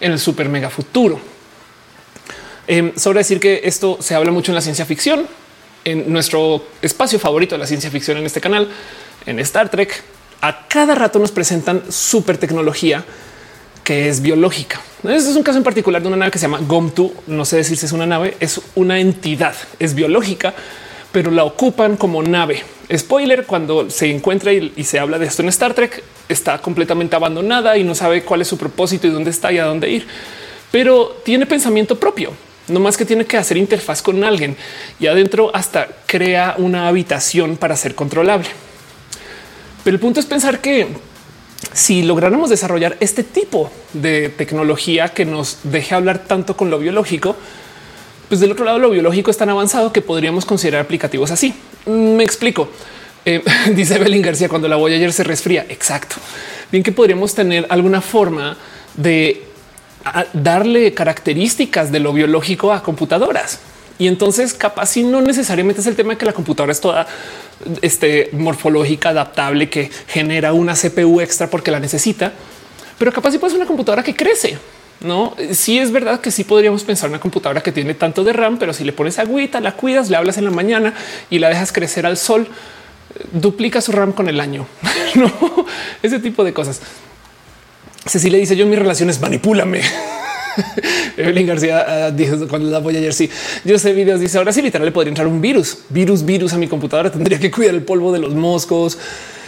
en el super mega futuro eh, sobre decir que esto se habla mucho en la ciencia ficción, en nuestro espacio favorito de la ciencia ficción en este canal, en Star Trek. A cada rato nos presentan super tecnología que es biológica. Este es un caso en particular de una nave que se llama Gomtu. No sé decir si es una nave, es una entidad, es biológica, pero la ocupan como nave. Spoiler, cuando se encuentra y, se habla de esto en Star Trek, está completamente abandonada y no sabe cuál es su propósito y dónde está y a dónde ir, pero tiene pensamiento propio no más que tiene que hacer interfaz con alguien y adentro hasta crea una habitación para ser controlable. Pero el punto es pensar que si lográramos desarrollar este tipo de tecnología que nos deje hablar tanto con lo biológico, pues del otro lado lo biológico es tan avanzado que podríamos considerar aplicativos así. Me explico. Eh, *laughs* dice Belín García cuando la ayer se resfría. Exacto. Bien que podríamos tener alguna forma de darle características de lo biológico a computadoras. Y entonces capaz si no necesariamente es el tema de que la computadora es toda este, morfológica, adaptable, que genera una CPU extra porque la necesita, pero capaz si puede ser una computadora que crece. No, sí es verdad que sí podríamos pensar una computadora que tiene tanto de RAM, pero si le pones agüita, la cuidas, le hablas en la mañana y la dejas crecer al sol, duplica su RAM con el año. *laughs* no, ese tipo de cosas. Cecilia dice yo en mis relaciones manipúlame. *laughs* Evelyn García uh, dijo cuando la voy ayer. Sí, yo sé videos. Dice ahora sí, literal le podría entrar un virus, virus, virus a mi computadora. Tendría que cuidar el polvo de los moscos.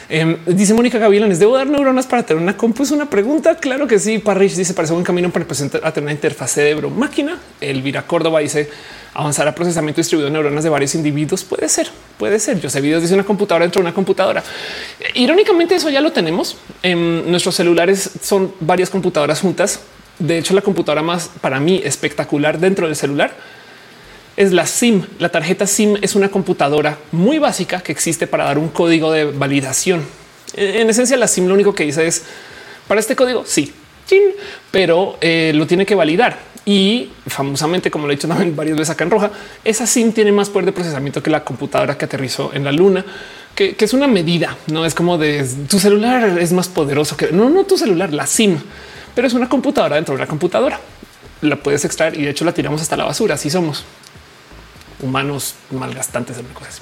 Eh, dice Mónica Gavilanes, debo dar neuronas para tener una compu. Es una pregunta. Claro que sí. Parrish dice parece un camino para presentar a tener una interfaz cerebro máquina. Elvira Córdoba dice avanzar a procesamiento distribuido de neuronas de varios individuos. Puede ser, puede ser. Yo sé videos dice una computadora dentro de una computadora. Irónicamente, eso ya lo tenemos. En nuestros celulares son varias computadoras juntas. De hecho, la computadora más para mí espectacular dentro del celular es la SIM. La tarjeta SIM es una computadora muy básica que existe para dar un código de validación. En esencia, la SIM lo único que dice es para este código. Sí, pero eh, lo tiene que validar. Y famosamente, como lo he dicho también varias veces acá en roja, esa SIM tiene más poder de procesamiento que la computadora que aterrizó en la luna, que, es una medida. No es como de tu celular es más poderoso que no, no tu celular, la SIM, pero es una computadora dentro de una computadora. La puedes extraer y de hecho la tiramos hasta la basura. Así somos humanos malgastantes cosas.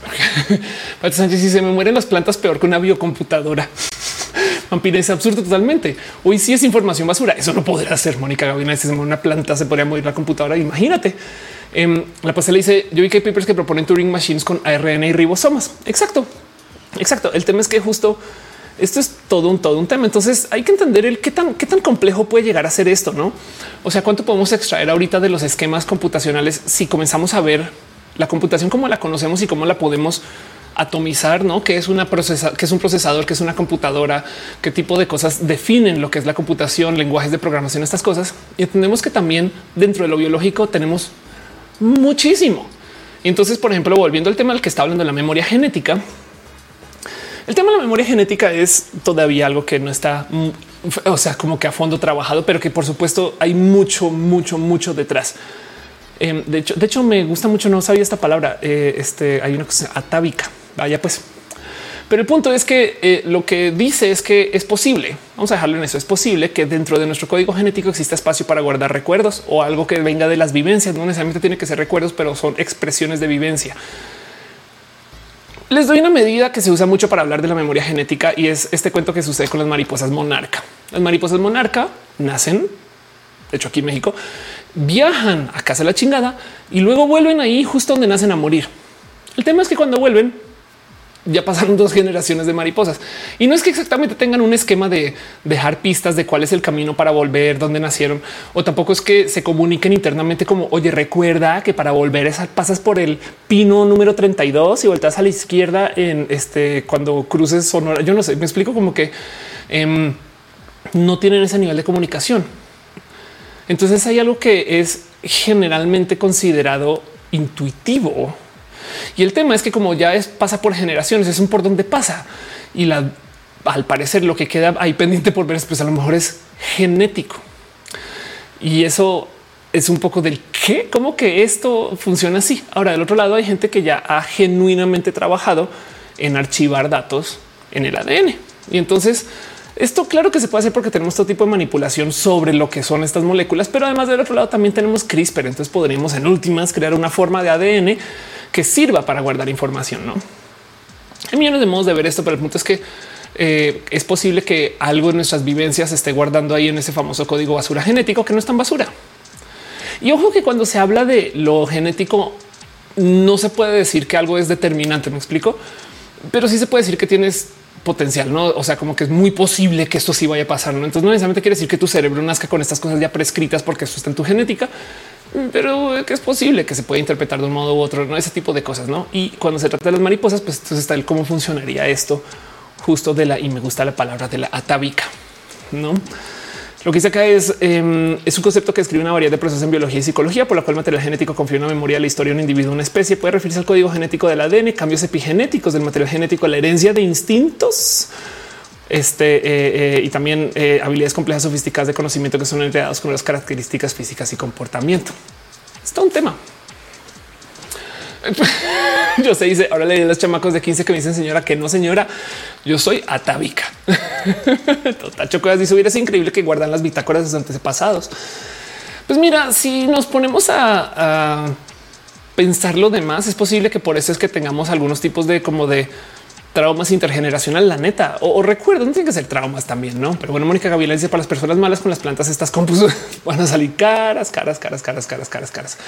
*laughs* Sánchez si se me mueren las plantas peor que una biocomputadora. *laughs* Vampira es absurdo totalmente. Hoy sí es información basura. Eso no podrá ser. Mónica Gavina, muere una planta, se podría morir la computadora. Imagínate. Eh, la pasela dice: Yo vi que hay papers que proponen Turing machines con ARN y ribosomas. Exacto, exacto. El tema es que justo esto es todo un todo un tema. Entonces hay que entender el qué tan qué tan complejo puede llegar a ser esto, no? O sea, cuánto podemos extraer ahorita de los esquemas computacionales si comenzamos a ver la computación como la conocemos y cómo la podemos atomizar, ¿no? Que es una procesa, que es un procesador, que es una computadora, qué tipo de cosas definen lo que es la computación, lenguajes de programación, estas cosas. Y entendemos que también dentro de lo biológico tenemos muchísimo. Y entonces, por ejemplo, volviendo al tema del que está hablando de la memoria genética, el tema de la memoria genética es todavía algo que no está, o sea, como que a fondo trabajado, pero que por supuesto hay mucho, mucho, mucho detrás. Em, de hecho, de hecho, me gusta mucho. No sabía esta palabra. Eh, este hay una cosa atávica. Vaya, pues Pero el punto es que eh, lo que dice es que es posible, vamos a dejarlo en eso, es posible que dentro de nuestro código genético exista espacio para guardar recuerdos o algo que venga de las vivencias, no necesariamente tiene que ser recuerdos, pero son expresiones de vivencia. Les doy una medida que se usa mucho para hablar de la memoria genética y es este cuento que sucede con las mariposas monarca. Las mariposas monarca nacen, de hecho aquí en México, viajan a casa de la chingada y luego vuelven ahí justo donde nacen a morir. El tema es que cuando vuelven ya pasaron *laughs* dos generaciones de mariposas y no es que exactamente tengan un esquema de dejar pistas de cuál es el camino para volver, dónde nacieron, o tampoco es que se comuniquen internamente como oye, recuerda que para volver esa pasas por el pino número 32 y vueltas a la izquierda en este cuando cruces Sonora. Yo no sé, me explico como que em, no tienen ese nivel de comunicación. Entonces hay algo que es generalmente considerado intuitivo y el tema es que como ya es pasa por generaciones, es un por donde pasa y la, al parecer lo que queda ahí pendiente por ver es pues a lo mejor es genético. Y eso es un poco del qué, cómo que esto funciona así. Ahora del otro lado hay gente que ya ha genuinamente trabajado en archivar datos en el ADN. Y entonces esto claro que se puede hacer porque tenemos todo tipo de manipulación sobre lo que son estas moléculas, pero además del otro lado también tenemos CRISPR. Entonces podríamos en últimas crear una forma de ADN que sirva para guardar información. No hay millones de modos de ver esto, pero el punto es que eh, es posible que algo de nuestras vivencias esté guardando ahí en ese famoso código basura genético que no es tan basura. Y ojo que cuando se habla de lo genético, no se puede decir que algo es determinante. Me explico, pero sí se puede decir que tienes potencial, no? O sea, como que es muy posible que esto sí vaya a pasar. ¿no? Entonces, no necesariamente quiere decir que tu cerebro nazca con estas cosas ya prescritas porque eso está en tu genética, pero que es posible que se pueda interpretar de un modo u otro, no ese tipo de cosas. No, y cuando se trata de las mariposas, pues entonces está el cómo funcionaría esto justo de la y me gusta la palabra de la atávica. No, lo que dice acá es, em, es un concepto que escribe una variedad de procesos en biología y psicología, por la cual material genético confía una memoria de la historia de un individuo, una especie, puede referirse al código genético del ADN, cambios epigenéticos del material genético, la herencia de instintos, este eh, eh, y también eh, habilidades complejas sofisticadas de conocimiento que son heredados con las características físicas y comportamiento. Está un tema. *laughs* Yo se dice ahora le di los chamacos de 15 que me dicen señora que no señora, yo soy atávica. *laughs* Total chocolate dice hubiera es increíble que guardan las bitácoras de sus antepasados. Pues mira, si nos ponemos a, a pensar lo demás, es posible que por eso es que tengamos algunos tipos de como de traumas intergeneracional, la neta, o, recuerdo, no tiene que ser traumas también, no? Pero bueno, Mónica Gabriela dice para las personas malas con las plantas, estas compus *laughs* van a salir caras, caras, caras, caras, caras, caras, caras.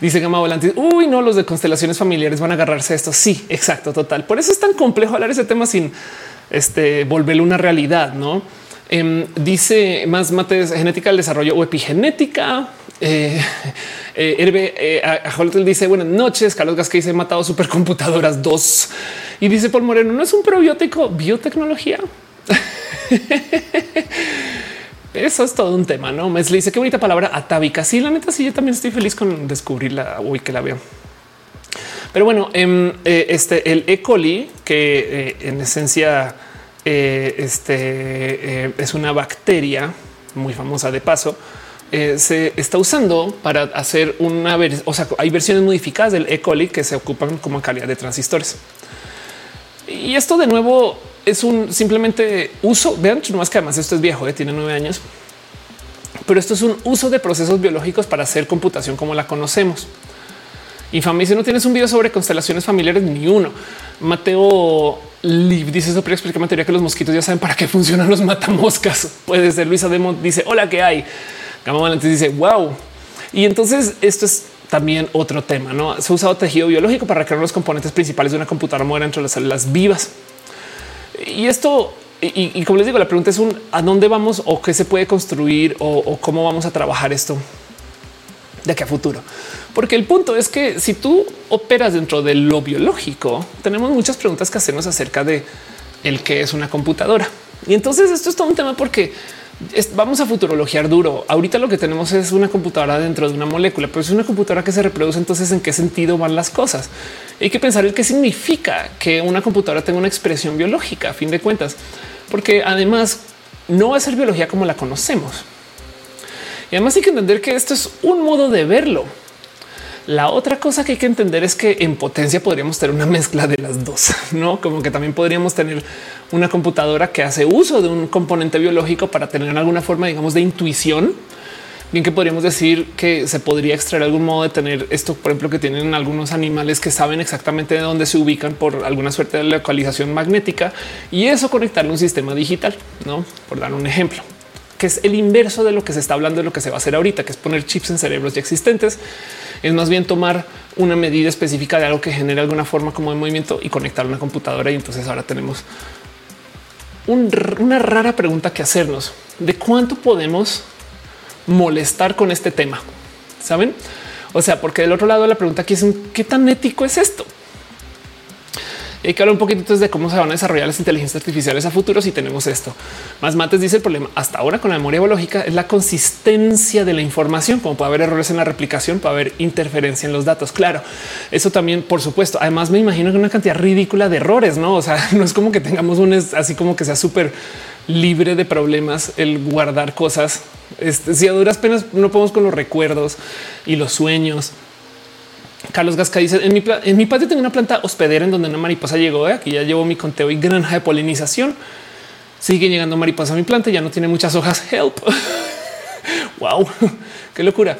Dice Gama Volante. Uy, no, los de constelaciones familiares van a agarrarse a esto. Sí, exacto, total. Por eso es tan complejo hablar ese tema sin este volverlo una realidad, no? Em, dice más mates genética del desarrollo o epigenética. Eh, eh, eh dice buenas noches. Carlos Gasque dice matado supercomputadoras dos y dice Paul Moreno no es un probiótico biotecnología. *laughs* Eso es todo un tema, no me dice qué bonita palabra atávica. Sí, la neta, sí, yo también estoy feliz con descubrirla hoy que la veo. Pero bueno, em, eh, este el E. coli, que en esencia eh, este eh, es una bacteria muy famosa de paso. Eh, se está usando para hacer una o sea, hay versiones modificadas del E. coli que se ocupan como calidad de transistores. Y esto de nuevo es un simplemente uso. Vean más que además esto es viejo, tiene nueve años, pero esto es un uso de procesos biológicos para hacer computación como la conocemos. Infame si no tienes un video sobre constelaciones familiares, ni uno. Mateo Liv dice eso, pero explica materia que los mosquitos ya saben para qué funcionan los matamoscas. *laughs* Puede ser Luisa Demo dice hola, ¿qué hay? Gama Valente dice wow. Y entonces esto es también otro tema. No se ha usado tejido biológico para crear los componentes principales de una computadora moderna entre las células vivas. Y esto, y, como les digo, la pregunta es a dónde vamos o qué se puede construir o, o cómo vamos a trabajar esto de aquí a futuro. Porque el punto es que si tú operas dentro de lo biológico, tenemos muchas preguntas que hacernos acerca de el que es una computadora. Y entonces esto es todo un tema porque vamos a futurologiar duro. Ahorita lo que tenemos es una computadora dentro de una molécula, pero es una computadora que se reproduce. Entonces, ¿en qué sentido van las cosas? Hay que pensar el qué significa que una computadora tenga una expresión biológica a fin de cuentas, porque además no va a ser biología como la conocemos. Y además hay que entender que esto es un modo de verlo. La otra cosa que hay que entender es que en potencia podríamos tener una mezcla de las dos, *laughs* no como que también podríamos tener una computadora que hace uso de un componente biológico para tener alguna forma, digamos, de intuición. Bien que podríamos decir que se podría extraer algún modo de tener esto, por ejemplo, que tienen algunos animales que saben exactamente de dónde se ubican por alguna suerte de localización magnética y eso conectarle un sistema digital, no por dar un ejemplo que es el inverso de lo que se está hablando de lo que se va a hacer ahorita, que es poner chips en cerebros ya existentes. Es más bien tomar una medida específica de algo que genere alguna forma como de movimiento y conectar una computadora. Y entonces ahora tenemos una rara pregunta que hacernos de cuánto podemos molestar con este tema. Saben? O sea, porque del otro lado la pregunta aquí es qué tan ético es esto? Hay que hablar un poquito de cómo se van a desarrollar las inteligencias artificiales a futuro si tenemos esto. Más mates dice el problema hasta ahora con la memoria biológica es la consistencia de la información, como puede haber errores en la replicación, puede haber interferencia en los datos. Claro, eso también, por supuesto. Además, me imagino que una cantidad ridícula de errores, no? O sea, *laughs* no es como que tengamos un así como que sea súper libre de problemas el guardar cosas. Este, si a duras penas no podemos con los recuerdos y los sueños Carlos Gasca dice en mi, en mi patio tengo una planta hospedera en donde una mariposa llegó. ¿eh? Aquí ya llevo mi conteo y granja de polinización. Siguen llegando mariposas a mi planta. Ya no tiene muchas hojas. Help. *laughs* wow, *laughs* qué locura.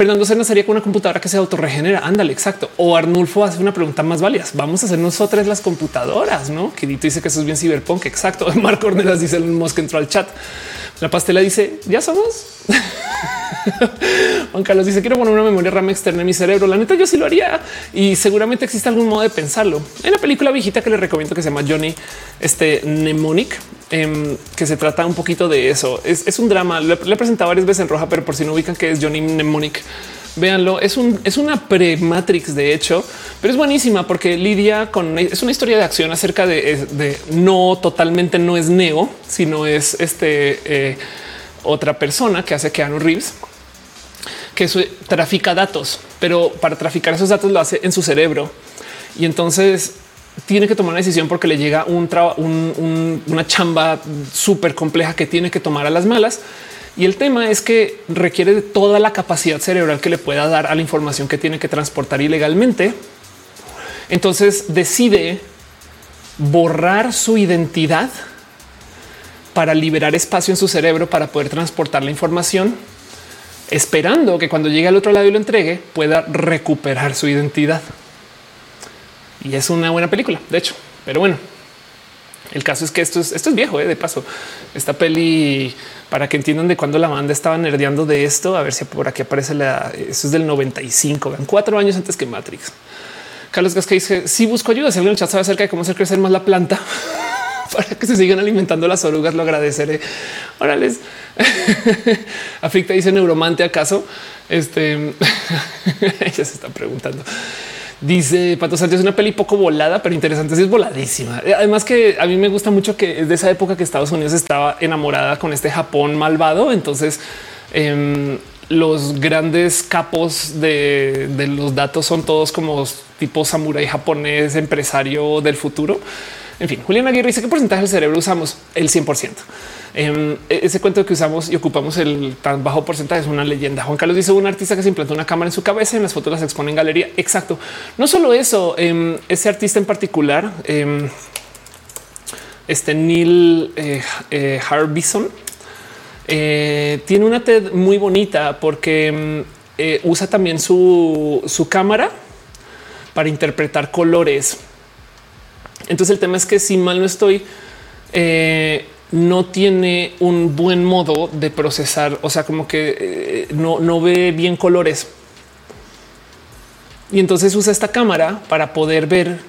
Fernando se haría con una computadora que se autorregenera. Ándale, exacto. O Arnulfo hace una pregunta más válida. Vamos a hacer nosotras las computadoras, no? Quirito dice que eso es bien ciberpunk. Exacto. *laughs* Marco Ornelas dice el mosque entró al chat. La pastela dice ya somos. *laughs* Juan Carlos dice quiero poner una memoria RAM externa en mi cerebro. La neta yo sí lo haría y seguramente existe algún modo de pensarlo. En la película viejita que le recomiendo que se llama Johnny este Mnemonic, em, que se trata un poquito de eso. Es, un drama. Le, he presentado varias veces en roja, pero por si no ubican que es Johnny Mnemonic, véanlo. Es un es una pre Matrix de hecho, pero es buenísima porque lidia con es una historia de acción acerca de, no totalmente no es Neo, sino es este eh, otra persona que hace Keanu Reeves que trafica datos, pero para traficar esos datos lo hace en su cerebro. Y entonces tiene que tomar una decisión porque le llega un, una chamba súper compleja que tiene que tomar a las malas. Y el tema es que requiere de toda la capacidad cerebral que le pueda dar a la información que tiene que transportar ilegalmente. Entonces decide borrar su identidad para liberar espacio en su cerebro para poder transportar la información esperando que cuando llegue al otro lado y lo entregue pueda recuperar su identidad. Y es una buena película, de hecho. Pero bueno, el caso es que esto es, esto es viejo, ¿eh? de paso. Esta peli, para que entiendan de cuándo la banda estaba nerdeando de esto, a ver si por aquí aparece la... Eso es del 95, vean, cuatro años antes que Matrix. Carlos Gasca dice, si busco ayuda, si alguien en el chat sabe acerca de cómo hacer crecer más la planta *laughs* para que se sigan alimentando las orugas, lo agradeceré. Órales. *laughs* Aflicta dice neuromante acaso. Este *laughs* ella se está preguntando. Dice Pato Sánchez, una peli poco volada, pero interesante. Sí, es voladísima. Además que a mí me gusta mucho que es de esa época que Estados Unidos estaba enamorada con este Japón malvado. Entonces, em, los grandes capos de, de, los datos son todos como tipo samurái japonés, empresario del futuro. En fin, Julián Aguirre dice qué porcentaje del cerebro usamos el 100 Em, e-, ese cuento que usamos y ocupamos el tan bajo porcentaje es una leyenda. Juan Carlos dice un artista que se implantó una cámara en su cabeza y en las fotos las expone en galería. Exacto. No solo eso, em, ese artista en particular, em, este Neil eh, eh, Harbison, eh, tiene una TED muy bonita porque usa también su, su cámara para interpretar colores. Entonces el tema es que si mal no estoy, no tiene un buen modo de procesar, o sea, como que eh, no, ve bien colores. Y entonces usa esta cámara para poder ver,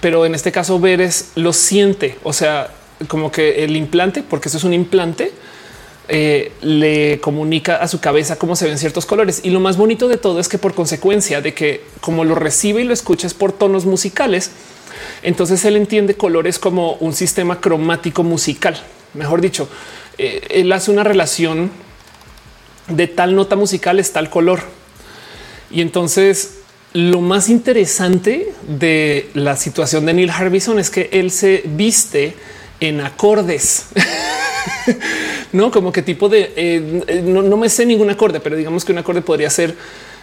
pero en este caso ver es lo siente, o sea, como que el implante, porque eso es un implante, eh, le comunica a su cabeza cómo se ven ciertos colores. Y lo más bonito de todo es que por consecuencia de que como lo recibe y lo escuchas por tonos musicales, entonces él entiende colores como un sistema cromático musical mejor dicho, eh, él hace una relación de tal nota musical es tal color. Y entonces lo más interesante de la situación de Neil Harbison es que él se viste en acordes. *laughs* no como que tipo de eh, no, me sé ningún acorde, pero digamos que un acorde podría ser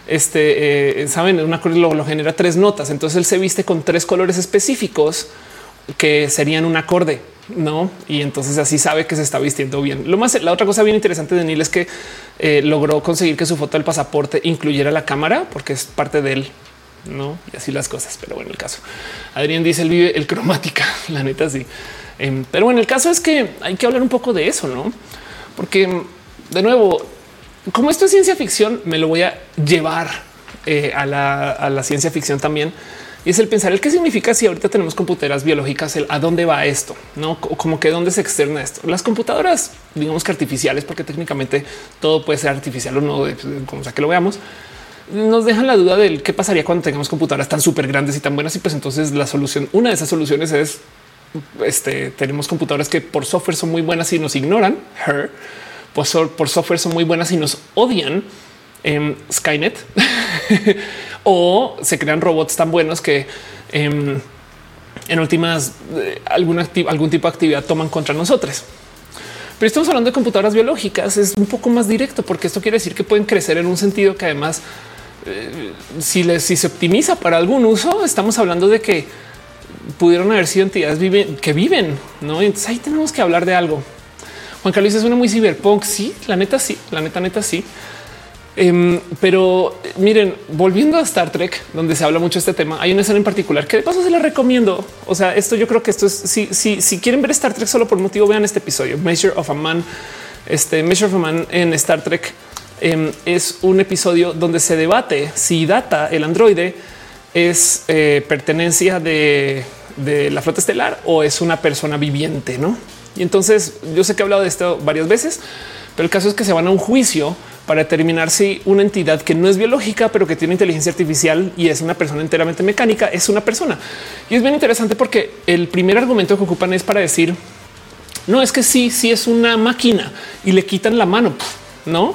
este, eh, saben, un acorde lo, genera tres notas. Entonces él se viste con tres colores específicos que serían un acorde, no? Y entonces así sabe que se está vistiendo bien. Lo más, la otra cosa bien interesante de Neil es que eh, logró conseguir que su foto del pasaporte incluyera la cámara porque es parte de él. No, y así las cosas. Pero bueno, el caso Adrián dice él vive el cromática. *laughs* La neta, sí. Em, pero bueno, el caso es que hay que hablar un poco de eso, no? Porque de nuevo, como esto es ciencia ficción, me lo voy a llevar eh, a, la, ciencia ficción también. Y es el pensar el qué significa si ahorita tenemos computadoras biológicas, el a dónde va esto, no como que dónde se externa esto. Las computadoras, digamos que artificiales, porque técnicamente todo puede ser artificial o no, como sea que lo veamos, nos dejan la duda del qué pasaría cuando tengamos computadoras tan súper grandes y tan buenas. Y pues entonces la solución, una de esas soluciones es este, tenemos computadoras que por software son muy buenas y nos ignoran. Pues por software son muy buenas y nos odian en Skynet *laughs* o se crean robots tan buenos que em, en últimas eh, algún tipo de actividad toman contra nosotros. Pero estamos hablando de computadoras biológicas, es un poco más directo porque esto quiere decir que pueden crecer en un sentido que además eh, si, si se optimiza para algún uso, estamos hablando de que pudieron haber sido entidades que viven, ¿no? Entonces ahí tenemos que hablar de algo. Juan Carlos es una muy cyberpunk. Sí, la neta, sí, la neta, neta, sí. Em, pero miren, volviendo a Star Trek, donde se habla mucho de este tema, hay una escena en particular que de paso se la recomiendo. O sea, esto yo creo que esto es si, si, si quieren ver Star Trek solo por motivo, vean este episodio Measure of a Man. Este Measure of a Man en Star Trek em, es un episodio donde se debate si Data, el androide, es eh, pertenencia de, de la flota estelar o es una persona viviente, no? Y entonces yo sé que he hablado de esto varias veces, pero el caso es que se van a un juicio para determinar si una entidad que no es biológica, pero que tiene inteligencia artificial y es una persona enteramente mecánica, es una persona. Y es bien interesante porque el primer argumento que ocupan es para decir, no es que sí, sí es una máquina y le quitan la mano, no?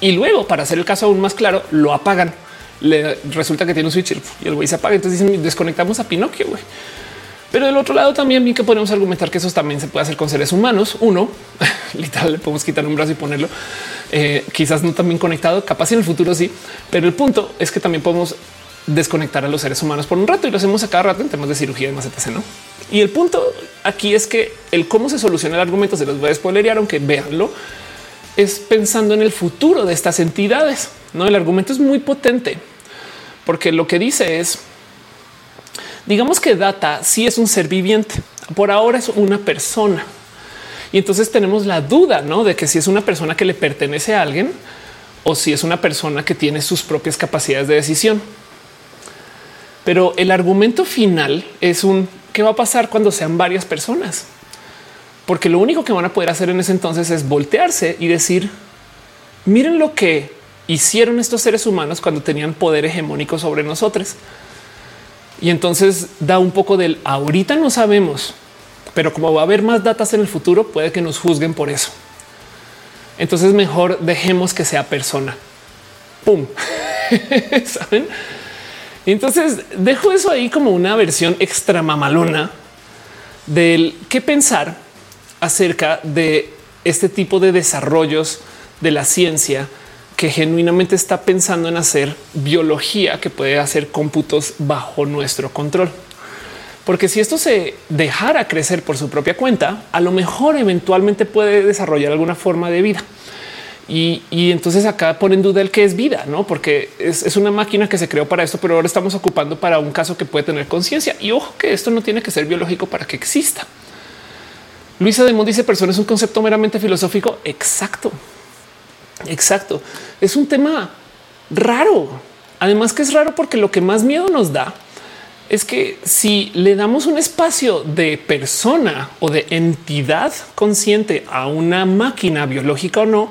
Y luego, para hacer el caso aún más claro, lo apagan. Le resulta que tiene un switch y el güey se apaga. Entonces dicen desconectamos a Pinocchio. Pero del otro lado también bien que podemos argumentar que eso también se puede hacer con seres humanos. Uno, *laughs* literal, le podemos quitar un brazo y ponerlo. Eh, quizás no también conectado, capaz en el futuro sí, pero el punto es que también podemos desconectar a los seres humanos por un rato y lo hacemos a cada rato en temas de cirugía y más etc. ¿no? Y el punto aquí es que el cómo se soluciona el argumento se los voy a spoilerear, aunque véanlo, es pensando en el futuro de estas entidades. No, el argumento es muy potente porque lo que dice es Digamos que Data sí es un ser viviente. Por ahora es una persona. Y entonces tenemos la duda ¿no? de que si es una persona que le pertenece a alguien o si es una persona que tiene sus propias capacidades de decisión. Pero el argumento final es un qué va a pasar cuando sean varias personas, porque lo único que van a poder hacer en ese entonces es voltearse y decir miren lo que hicieron estos seres humanos cuando tenían poder hegemónico sobre nosotros. Y entonces da un poco del ahorita no sabemos, pero como va a haber más datas en el futuro, puede que nos juzguen por eso. Entonces mejor dejemos que sea persona. Pum. *laughs* ¿Saben? Entonces dejo eso ahí como una versión extra mamalona del qué pensar acerca de este tipo de desarrollos de la ciencia que genuinamente está pensando en hacer biología que puede hacer cómputos bajo nuestro control. Porque si esto se dejara crecer por su propia cuenta, a lo mejor eventualmente puede desarrollar alguna forma de vida. Y, entonces acá pone en duda el que es vida, no? Porque es, una máquina que se creó para esto, pero ahora estamos ocupando para un caso que puede tener conciencia. Y ojo que esto no tiene que ser biológico para que exista. Luisa de dice persona es un concepto meramente filosófico. Exacto. Exacto. Es un tema raro. Además que es raro porque lo que más miedo nos da es que si le damos un espacio de persona o de entidad consciente a una máquina biológica o no,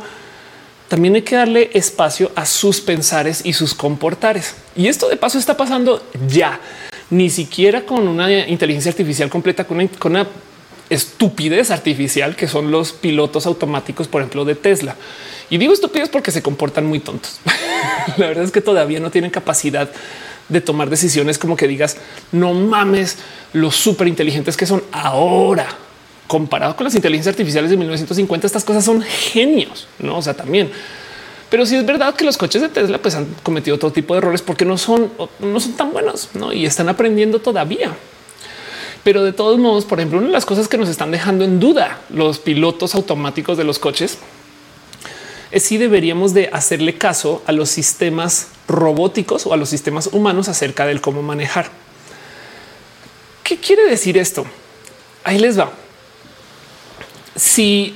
también hay que darle espacio a sus pensares y sus comportares. Y esto de paso está pasando ya, ni siquiera con una inteligencia artificial completa, con una, estupidez artificial que son los pilotos automáticos, por ejemplo, de Tesla. Y digo estúpidos porque se comportan muy tontos. *laughs* la verdad es que todavía no tienen capacidad de tomar decisiones como que digas no mames los súper inteligentes que son ahora comparado con las inteligencias artificiales de 1950. Estas cosas son genios, no? O sea, también. Pero sí es verdad que los coches de Tesla pues, han cometido todo tipo de errores porque no son, no son tan buenos ¿no? y están aprendiendo todavía. Pero de todos modos, por ejemplo, una de las cosas que nos están dejando en duda los pilotos automáticos de los coches es si deberíamos de hacerle caso a los sistemas robóticos o a los sistemas humanos acerca del cómo manejar. ¿Qué quiere decir esto? Ahí les va. Si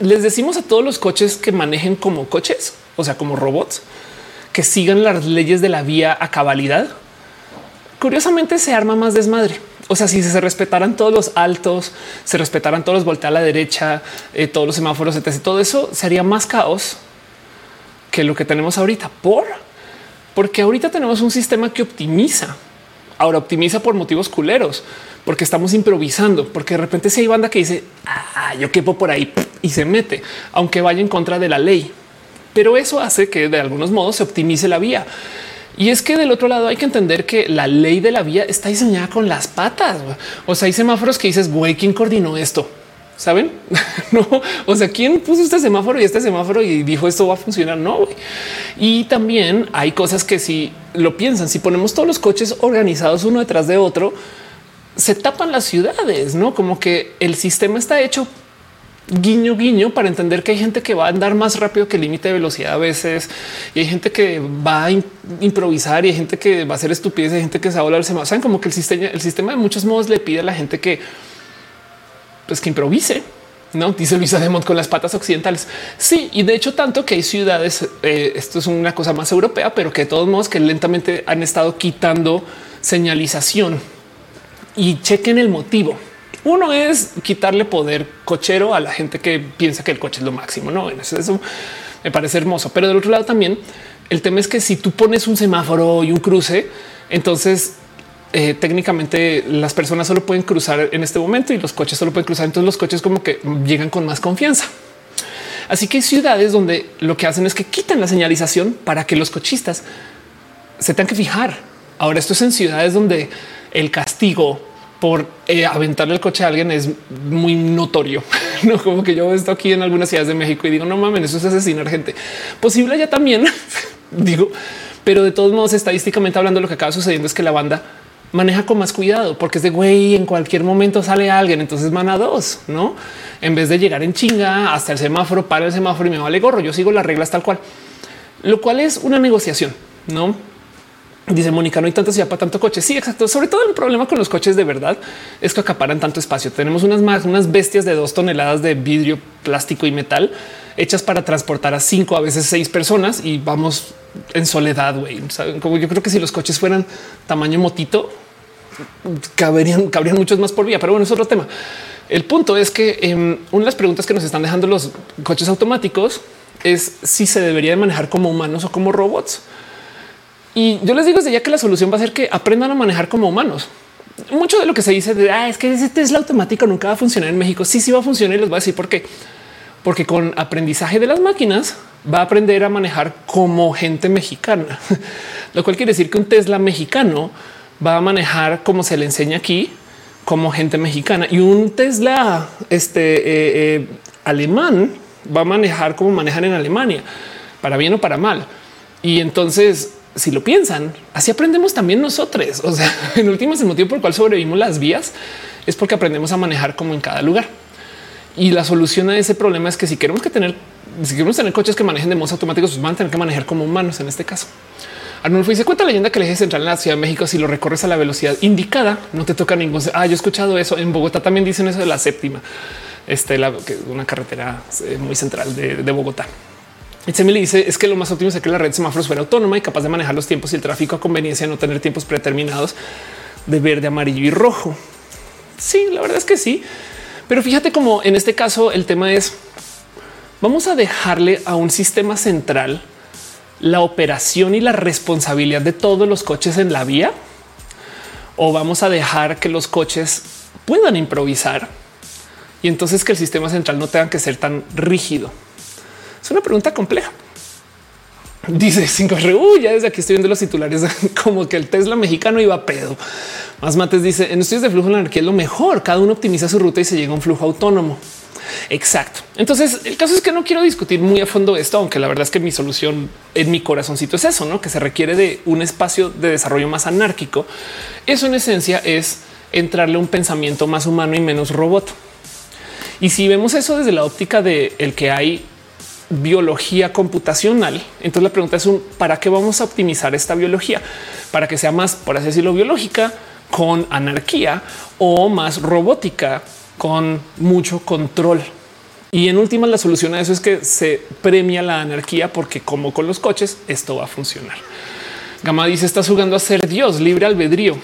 les decimos a todos los coches que manejen como coches, o sea, como robots, que sigan las leyes de la vía a cabalidad, curiosamente se arma más desmadre. O sea, si se respetaran todos los altos, se respetaran todos los volteos a la derecha, eh, todos los semáforos, etc. Todo eso sería más caos que lo que tenemos ahorita. Por porque ahorita tenemos un sistema que optimiza. Ahora optimiza por motivos culeros, porque estamos improvisando, porque de repente si hay banda que dice ah, yo quepo por ahí y se mete, aunque vaya en contra de la ley. Pero eso hace que de algunos modos se optimice la vía. Y es que del otro lado hay que entender que la ley de la vía está diseñada con las patas. O sea, hay semáforos que dices, güey, ¿quién coordinó esto? Saben? *laughs* no, o sea, quién puso este semáforo y este semáforo y dijo esto va a funcionar? No. Y también hay cosas que si lo piensan, si ponemos todos los coches organizados uno detrás de otro, se tapan las ciudades, no como que el sistema está hecho guiño, guiño para entender que hay gente que va a andar más rápido que el límite de velocidad a veces y hay gente que va a improvisar y hay gente que va a hacer estupidez, hay gente que se va a volar el semáforo. Saben como que el sistema, el sistema de muchos modos le pide a la gente que, pues que improvise. No dice Luisa Demont con las patas occidentales. Sí, y de hecho, tanto que hay ciudades, eh, esto es una cosa más europea, pero que de todos modos que lentamente han estado quitando señalización y chequen el motivo uno es quitarle poder cochero a la gente que piensa que el coche es lo máximo. No, eso, me parece hermoso. Pero del otro lado también el tema es que si tú pones un semáforo y un cruce, entonces eh, técnicamente las personas solo pueden cruzar en este momento y los coches solo pueden cruzar. Entonces los coches como que llegan con más confianza. Así que hay ciudades donde lo que hacen es que quitan la señalización para que los cochistas se tengan que fijar. Ahora esto es en ciudades donde el castigo por eh, aventarle el coche a alguien es muy notorio. *laughs* No como que yo estoy aquí en algunas ciudades de México y digo no mames, eso es asesinar gente posible ya también *laughs* digo, pero de todos modos, estadísticamente hablando, lo que acaba sucediendo es que la banda maneja con más cuidado porque es de güey, en cualquier momento sale alguien, entonces van a dos, no en vez de llegar en chinga hasta el semáforo, para el semáforo y me vale gorro. Yo sigo las reglas tal cual, lo cual es una negociación, no? Dice Mónica, no hay tanta ciudad para tanto coche. Sí, exacto. Sobre todo el problema con los coches de verdad es que acaparan tanto espacio. Tenemos unas más, unas bestias de dos toneladas de vidrio, plástico y metal hechas para transportar a cinco, a veces seis personas y vamos en soledad. Güey, como yo creo que si los coches fueran tamaño motito, caberían, cabrían muchos más por vía. Pero bueno, es otro tema. El punto es que em, una de las preguntas que nos están dejando los coches automáticos es si se debería de manejar como humanos o como robots. Y yo les digo desde ya que la solución va a ser que aprendan a manejar como humanos. Mucho de lo que se dice ah, es que ese la automático nunca va a funcionar en México. Sí, sí va a funcionar y les voy a decir por qué. Porque con aprendizaje de las máquinas va a aprender a manejar como gente mexicana, *laughs* lo cual quiere decir que un Tesla mexicano va a manejar como se le enseña aquí, como gente mexicana y un Tesla este, eh, eh, alemán va a manejar como manejan en Alemania, para bien o para mal. Y entonces si lo piensan, así aprendemos también nosotros. O sea, en últimas, *laughs* el motivo por el cual sobrevivimos las vías es porque aprendemos a manejar como en cada lugar. Y la solución a ese problema es que si queremos que tener, si queremos tener coches que manejen de modos automáticos, pues van a tener que manejar como humanos en este caso. Arnulfo dice cuenta la leyenda que el eje central en la Ciudad de México, si lo recorres a la velocidad indicada, no te toca ningún. Ah, yo he escuchado eso en Bogotá. También dicen eso de la séptima, este, la, una carretera eh, muy central de, de Bogotá. Me dice es que lo más óptimo es que la red semáforos fuera autónoma y capaz de manejar los tiempos y el tráfico a conveniencia, no tener tiempos predeterminados de verde, amarillo y rojo. Sí, la verdad es que sí. Pero fíjate como en este caso el tema es vamos a dejarle a un sistema central la operación y la responsabilidad de todos los coches en la vía o vamos a dejar que los coches puedan improvisar y entonces que el sistema central no tenga que ser tan rígido. Es una pregunta compleja. Dice 5 R. ya desde aquí estoy viendo los titulares *laughs* como que el Tesla mexicano iba a pedo. Más mates dice en estudios de flujo la energía es lo mejor. Cada uno optimiza su ruta y se llega a un flujo autónomo. Exacto. Entonces, el caso es que no quiero discutir muy a fondo esto, aunque la verdad es que mi solución en mi corazoncito es eso, ¿no? Que se requiere de un espacio de desarrollo más anárquico. Eso en esencia es entrarle un pensamiento más humano y menos robot. Y si vemos eso desde la óptica de el que hay biología computacional, entonces la pregunta es para qué vamos a optimizar esta biología para que sea más, por así decirlo, biológica con anarquía o más robótica con mucho control. Y en última, la solución a eso es que se premia la anarquía porque como con los coches, esto va a funcionar. Gama dice, estás jugando a ser Dios, libre albedrío.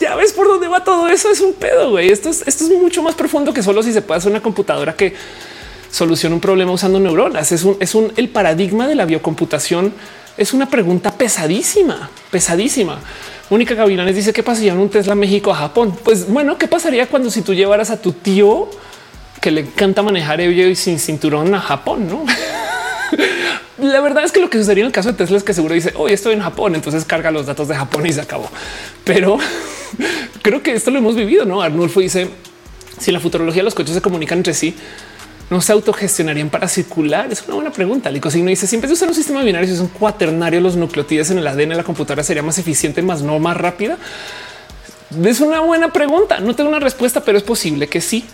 Ya ves por dónde va todo eso. Es un pedo, güey. Esto es, esto es mucho más profundo que solo si se puede hacer una computadora que soluciona un problema usando neuronas. Es un, es un el paradigma de la biocomputación. Es una pregunta pesadísima, pesadísima. Mónica Gavilanes dice qué pasaría en un Tesla México a Japón. Pues bueno, qué pasaría cuando si tú llevaras a tu tío que le encanta manejar y sin cinturón a Japón, no? *laughs* La verdad es que lo que sucedería en el caso de Tesla es que seguro dice hoy estoy en Japón, entonces carga los datos de Japón y se acabó. Pero *laughs* creo que esto lo hemos vivido. No Arnulfo dice si la futurología los coches se comunican entre sí, no se autogestionarían para circular? Es una buena pregunta. Licosigno dice siempre de usar un sistema binario, si es un cuaternario, los nucleotides en el ADN de la computadora sería más eficiente, más no más rápida. Es una buena pregunta. No tengo una respuesta, pero es posible que sí.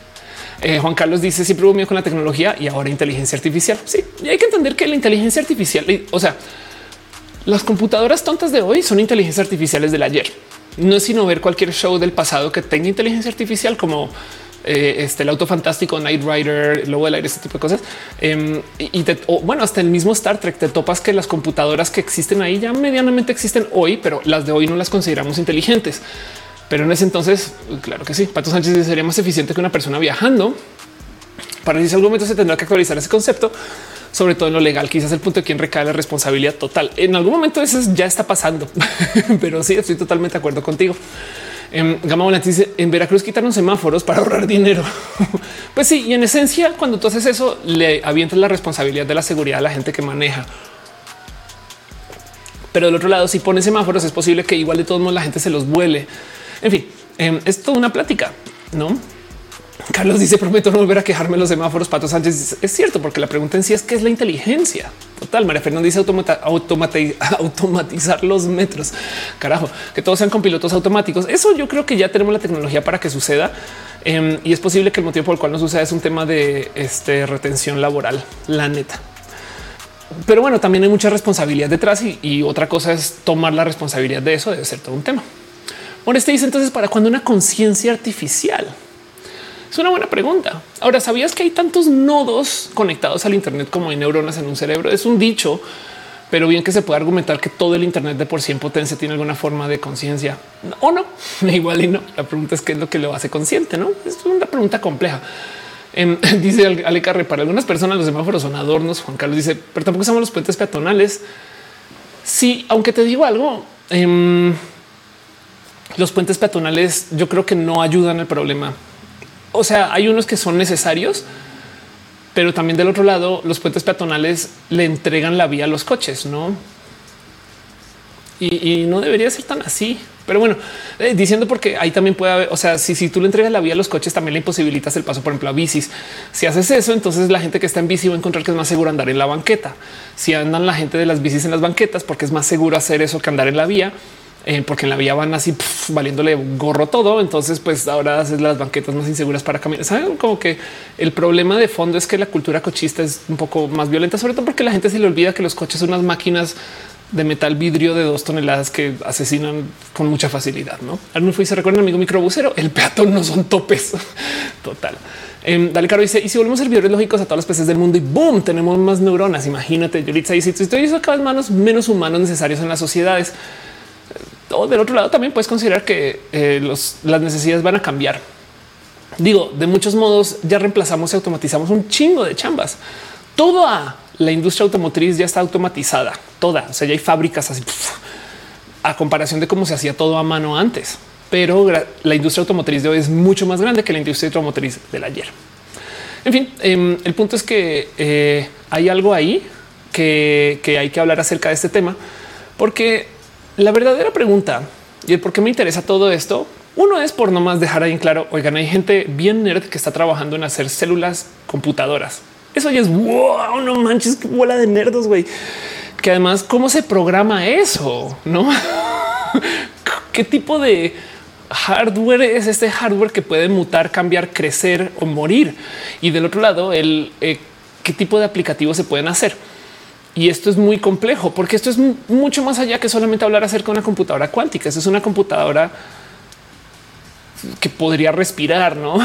Eh, Juan Carlos dice siempre hubo miedo con la tecnología y ahora inteligencia artificial. Sí, y hay que entender que la inteligencia artificial, o sea, las computadoras tontas de hoy son inteligencias artificiales del ayer. No es sino ver cualquier show del pasado que tenga inteligencia artificial como eh, este, el auto fantástico, Night Rider, Lobo del aire, este tipo de cosas. Em, y bueno, hasta el mismo Star Trek te topas que las computadoras que existen ahí ya medianamente existen hoy, pero las de hoy no las consideramos inteligentes. Pero en ese entonces, claro que sí, Pato Sánchez sería más eficiente que una persona viajando. Para decir algún momento se tendrá que actualizar ese concepto, sobre todo en lo legal, quizás el punto de quien recae la responsabilidad total. En algún momento eso ya está pasando, *laughs* pero sí, estoy totalmente de acuerdo contigo. En Gama Volante dice en Veracruz quitaron semáforos para ahorrar dinero. *laughs* pues sí, y en esencia, cuando tú haces eso, le avientas la responsabilidad de la seguridad a la gente que maneja. Pero del otro lado, si pones semáforos, es posible que igual de todos modos la gente se los vuele. En fin, em, es toda una plática, no? Carlos dice prometo no volver a quejarme los semáforos. Pato Sánchez es cierto, porque la pregunta en sí es qué es la inteligencia total. María Fernanda dice *laughs* automatizar los metros. Carajo, que todos sean con pilotos automáticos. Eso yo creo que ya tenemos la tecnología para que suceda em, y es posible que el motivo por el cual no suceda es un tema de este, retención laboral. La neta. Pero bueno, también hay mucha responsabilidad detrás y, y otra cosa es tomar la responsabilidad de eso. Debe ser todo un tema. Bueno, este dice entonces para cuando una conciencia artificial es una buena pregunta. Ahora, ¿sabías que hay tantos nodos conectados al Internet como hay neuronas en un cerebro? Es un dicho, pero bien que se puede argumentar que todo el Internet de por sí en potencia tiene alguna forma de conciencia o no. *laughs* Igual y no. La pregunta es qué es lo que lo hace consciente, no? Es una pregunta compleja. Em, *laughs* dice Ale Carre, para algunas personas los semáforos son adornos. Juan Carlos dice, pero tampoco somos los puentes peatonales. Sí, aunque te digo algo, em, los puentes peatonales yo creo que no ayudan al problema o sea, hay unos que son necesarios, pero también del otro lado, los puentes peatonales le entregan la vía a los coches, no? Y, no debería ser tan así. Pero bueno, eh, diciendo porque ahí también puede haber, o sea, si, si tú le entregas la vía a los coches, también le imposibilitas el paso, por ejemplo, a bicis. Si haces eso, entonces la gente que está en bici va a encontrar que es más seguro andar en la banqueta. Si andan la gente de las bicis en las banquetas, porque es más seguro hacer eso que andar en la vía, eh, porque en la vía van así valiéndole gorro todo. Entonces, pues ahora haces las banquetas más inseguras para caminar. Saben como que el problema de fondo es que la cultura cochista es un poco más violenta, sobre todo porque la gente se le olvida que los coches son unas máquinas de metal vidrio de dos toneladas que asesinan con mucha facilidad. No Arnulfo se recuerda amigo microbusero. El peatón no son topes. *laughs* Total. Eh, Dale Caro dice: Y si volvemos servidores lógicos a todos los peces del mundo y boom, tenemos más neuronas. Imagínate, Yolitza dice: Si estoy cada vez manos menos humanos necesarios en las sociedades o del otro lado también puedes considerar que eh, las necesidades van a cambiar. Digo, de muchos modos ya reemplazamos y automatizamos un chingo de chambas. Toda la industria automotriz ya está automatizada, toda. O sea, ya hay fábricas así a comparación de cómo se hacía todo a mano antes. Pero la industria automotriz de hoy es mucho más grande que la industria automotriz del ayer. En fin, em, el punto es que eh, hay algo ahí que, que hay que hablar acerca de este tema, porque la verdadera pregunta y el por qué me interesa todo esto Uno es por nomás dejar ahí en claro, oigan, hay gente bien nerd que está trabajando en hacer células computadoras. Eso ya es wow, no manches, qué bola de nerdos, güey. Que además, ¿cómo se programa eso? No? *laughs* ¿Qué tipo de hardware es este hardware que puede mutar, cambiar, crecer o morir? Y del otro lado, el eh, qué tipo de aplicativos se pueden hacer. Y esto es muy complejo porque esto es mucho más allá que solamente hablar acerca de una computadora cuántica. Esto es una computadora que podría respirar, no?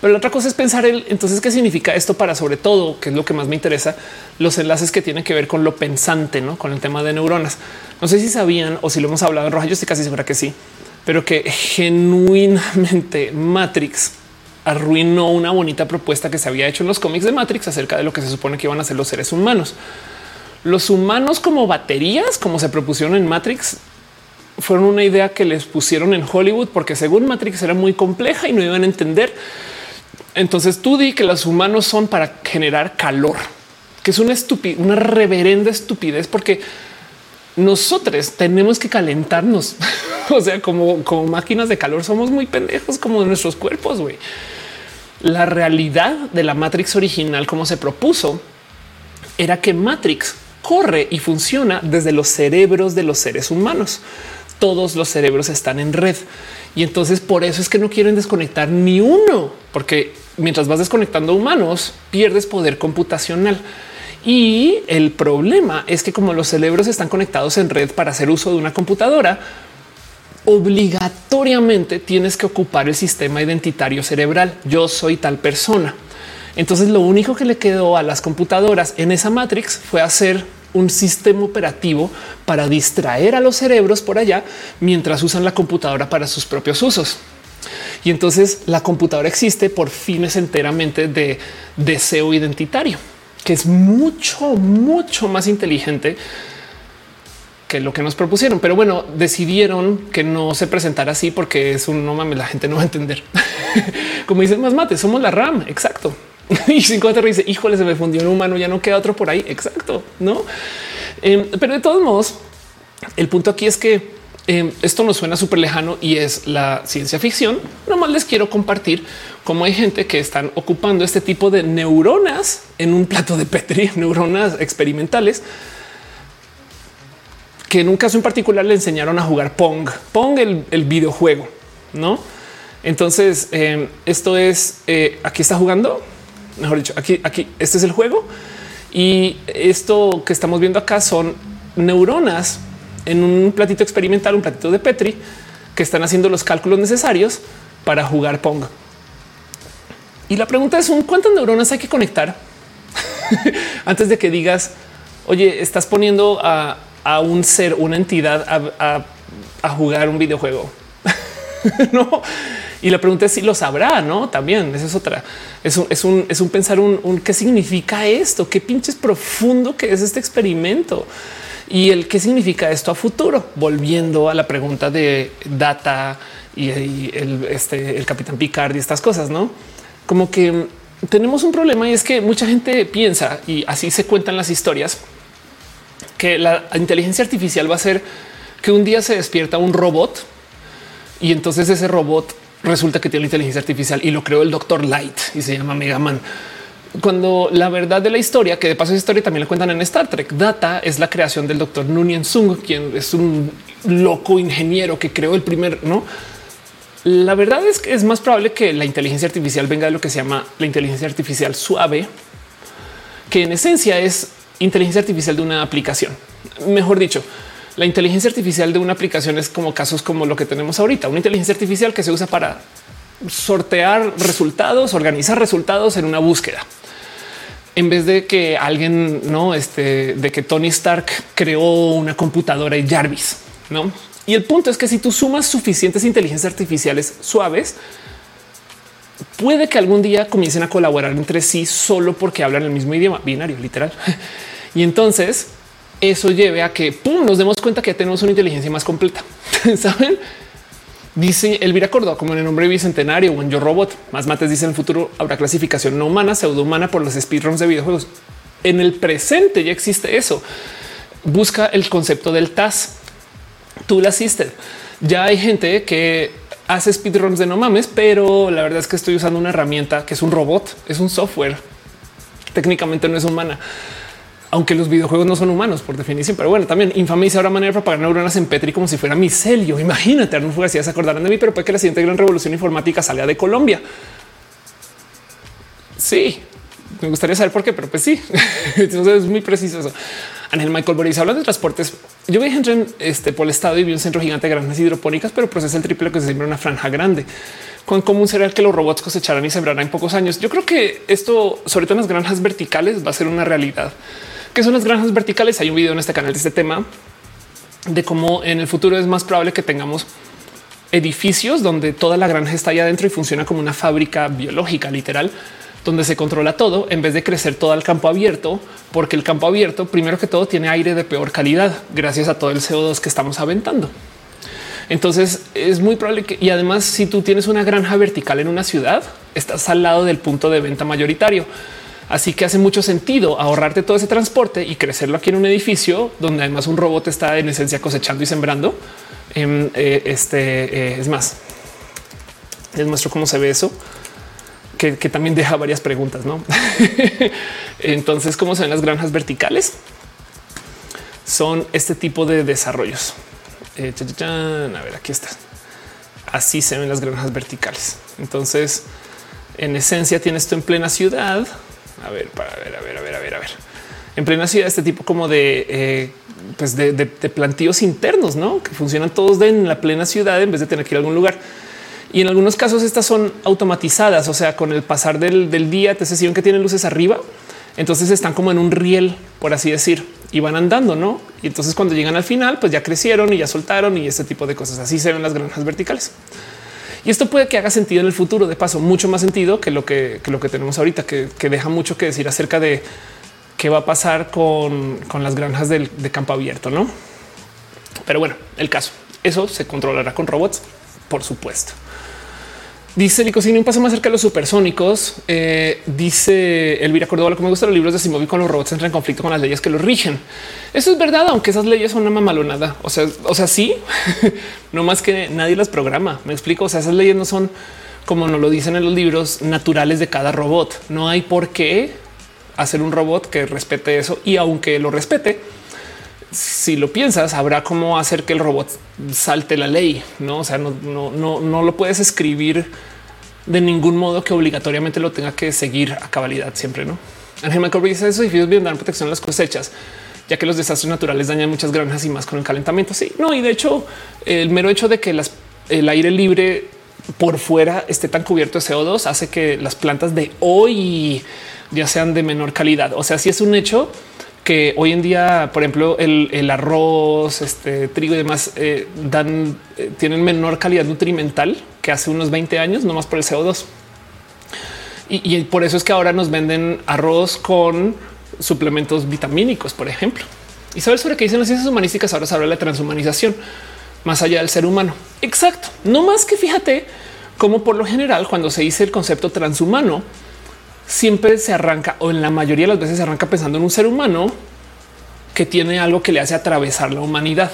Pero la otra cosa es pensar el entonces qué significa esto para sobre todo, que es lo que más me interesa, los enlaces que tienen que ver con lo pensante, no con el tema de neuronas. No sé si sabían o si lo hemos hablado en roja. Yo estoy casi segura que sí, pero que genuinamente Matrix arruinó una bonita propuesta que se había hecho en los cómics de Matrix acerca de lo que se supone que iban a ser los seres humanos. Los humanos como baterías, como se propusieron en Matrix, fueron una idea que les pusieron en Hollywood porque según Matrix era muy compleja y no iban a entender. Entonces tú di que los humanos son para generar calor, que es una estupidez, una reverenda estupidez porque nosotros tenemos que calentarnos. *laughs* o sea, como, como máquinas de calor somos muy pendejos como nuestros cuerpos. La realidad de la Matrix original, como se propuso, era que Matrix corre y funciona desde los cerebros de los seres humanos todos los cerebros están en red. Y entonces por eso es que no quieren desconectar ni uno, porque mientras vas desconectando humanos, pierdes poder computacional. Y el problema es que como los cerebros están conectados en red para hacer uso de una computadora, obligatoriamente tienes que ocupar el sistema identitario cerebral. Yo soy tal persona. Entonces lo único que le quedó a las computadoras en esa Matrix fue hacer un sistema operativo para distraer a los cerebros por allá mientras usan la computadora para sus propios usos. Y entonces la computadora existe por fines enteramente de deseo identitario, que es mucho, mucho más inteligente que lo que nos propusieron. Pero bueno, decidieron que no se presentara así porque es un no mames, la gente no va a entender. *laughs* Como dicen más mate, somos la RAM. Exacto. *laughs* y 50 dice, híjole, se me fundió un humano, ya no queda otro por ahí. Exacto, no? Em, pero de todos modos, el punto aquí es que em, esto nos suena súper lejano y es la ciencia ficción. Nomás les quiero compartir cómo hay gente que están ocupando este tipo de neuronas en un plato de Petri, *laughs* neuronas experimentales que en un caso en particular le enseñaron a jugar Pong, Pong el, videojuego, no? Entonces, em, esto es eh, aquí está jugando mejor dicho, aquí, aquí, este es el juego. Y esto que estamos viendo acá son neuronas en un platito experimental, un platito de Petri, que están haciendo los cálculos necesarios para jugar Pong. Y la pregunta es cuántas neuronas hay que conectar *laughs* antes de que digas, oye, estás poniendo a, un ser, una entidad a, a jugar un videojuego. *laughs* no, y la pregunta es si lo sabrá, no? También esa es otra. Es un, es un, es un pensar un, qué significa esto, qué pinches profundo que es este experimento y el qué significa esto a futuro. Volviendo a la pregunta de data y, el, este, el capitán Picard y estas cosas, no? Como que tenemos un problema y es que mucha gente piensa y así se cuentan las historias que la inteligencia artificial va a ser que un día se despierta un robot y entonces ese robot resulta que tiene inteligencia artificial y lo creó el doctor Light y se llama Mega Man. Cuando la verdad de la historia, que de paso esa historia también la cuentan en Star Trek, Data es la creación del doctor Nunien Sung, quien es un loco ingeniero que creó el primer, no? La verdad es que es más probable que la inteligencia artificial venga de lo que se llama la inteligencia artificial suave, que en esencia es inteligencia artificial de una aplicación. Mejor dicho, la inteligencia artificial de una aplicación es como casos como lo que tenemos ahorita, una inteligencia artificial que se usa para sortear resultados, organizar resultados en una búsqueda. En vez de que alguien no este de que Tony Stark creó una computadora y Jarvis, no? Y el punto es que si tú sumas suficientes inteligencias artificiales suaves, puede que algún día comiencen a colaborar entre sí solo porque hablan el mismo idioma binario, literal. *laughs* Y entonces eso lleve a que nos demos cuenta que ya tenemos una inteligencia más completa. *laughs* Saben? Dice Elvira Córdoba, como en el nombre bicentenario o en Yo Robot. Más mates dice en el futuro habrá clasificación no humana, pseudo humana por los speedruns de videojuegos. En el presente ya existe eso. Busca el concepto del TAS, Tool Assisted. Ya hay gente que hace speedruns de no mames, pero la verdad es que estoy usando una herramienta que es un robot, es un software. Técnicamente no es humana aunque los videojuegos no son humanos por definición, pero bueno, también infame ahora manera para pagar neuronas en Petri como si fuera micelio. Imagínate, Arnold Fugacidas se acordarán de mí, pero puede que la siguiente gran revolución informática salga de Colombia. Sí, me gustaría saber por qué, pero pues sí, *laughs* es muy preciso eso. Ángel Michael Boris habla de transportes. Yo viajé en este por el estado y vi un centro gigante de granjas hidropónicas, pero es el triple que se siembra una franja grande. Cuán común será que los robots cosecharán y sembrarán en pocos años. Yo creo que esto, sobre todo en las granjas verticales, va a ser una realidad. ¿Qué son las granjas verticales? Hay un video en este canal de este tema de cómo en el futuro es más probable que tengamos edificios donde toda la granja está allá adentro y funciona como una fábrica biológica literal donde se controla todo en vez de crecer todo el campo abierto, porque el campo abierto, primero que todo, tiene aire de peor calidad gracias a todo el CO2 que estamos aventando. Entonces es muy probable que, y además, si tú tienes una granja vertical en una ciudad, estás al lado del punto de venta mayoritario. Así que hace mucho sentido ahorrarte todo ese transporte y crecerlo aquí en un edificio donde además un robot está en esencia cosechando y sembrando. Em, eh, este eh, es más, les muestro cómo se ve eso, que, también deja varias preguntas. No, *laughs* entonces, cómo se ven las granjas verticales? Son este tipo de desarrollos. Eh, a ver, aquí está. Así se ven las granjas verticales. Entonces, en esencia, tienes esto en plena ciudad a ver, para ver, a ver, a ver, a ver, a ver. En plena ciudad, este tipo como de, eh, pues de, plantíos internos, ¿no? Que funcionan todos en la plena ciudad en vez de tener que ir a algún lugar. Y en algunos casos estas son automatizadas, o sea, con el pasar del, del día, te sesión que tienen luces arriba, entonces están como en un riel, por así decir, y van andando, ¿no? Y entonces cuando llegan al final, pues ya crecieron y ya soltaron y este tipo de cosas. Así se ven las granjas verticales. Y esto puede que haga sentido en el futuro, de paso, mucho más sentido que lo que, lo que tenemos ahorita, que, deja mucho que decir acerca de qué va a pasar con, las granjas de campo abierto, ¿no? Pero bueno, el caso, eso se controlará con robots, por supuesto. Dice Licocini un paso más cerca de los supersónicos. Eh, dice Elvira Córdoba, lo que me gusta los libros de Simón con los robots entran en conflicto con las leyes que los rigen. Eso es verdad, aunque esas leyes son una mamalonada. O sea, o sea, sí, *laughs* no más que nadie las programa. Me explico. O sea, esas leyes no son como nos lo dicen en los libros naturales de cada robot. No hay por qué hacer un robot que respete eso y aunque lo respete, si lo piensas, habrá cómo hacer que el robot salte la ley. No, o sea, no, no, no, no lo puedes escribir de ningún modo que obligatoriamente lo tenga que seguir a cabalidad siempre. No, Ángel Michael dice esos edificios bien dar protección a las cosechas, ya que los desastres naturales dañan muchas granjas y más con el calentamiento. Sí, no, y de hecho, el mero hecho de que el aire libre por fuera esté tan cubierto de CO2 hace que las plantas de hoy ya sean de menor calidad. O sea, si es un hecho que hoy en día, por ejemplo, el, arroz, este trigo y demás eh, dan, eh, tienen menor calidad nutrimental que hace unos 20 años, no más por el CO2. Y, por eso es que ahora nos venden arroz con suplementos vitamínicos, por ejemplo. Y saber sobre qué dicen las ciencias humanísticas, ahora se habla de la transhumanización más allá del ser humano. Exacto. No más que fíjate cómo por lo general cuando se dice el concepto transhumano, siempre se arranca o en la mayoría de las veces se arranca pensando en un ser humano que tiene algo que le hace atravesar la humanidad.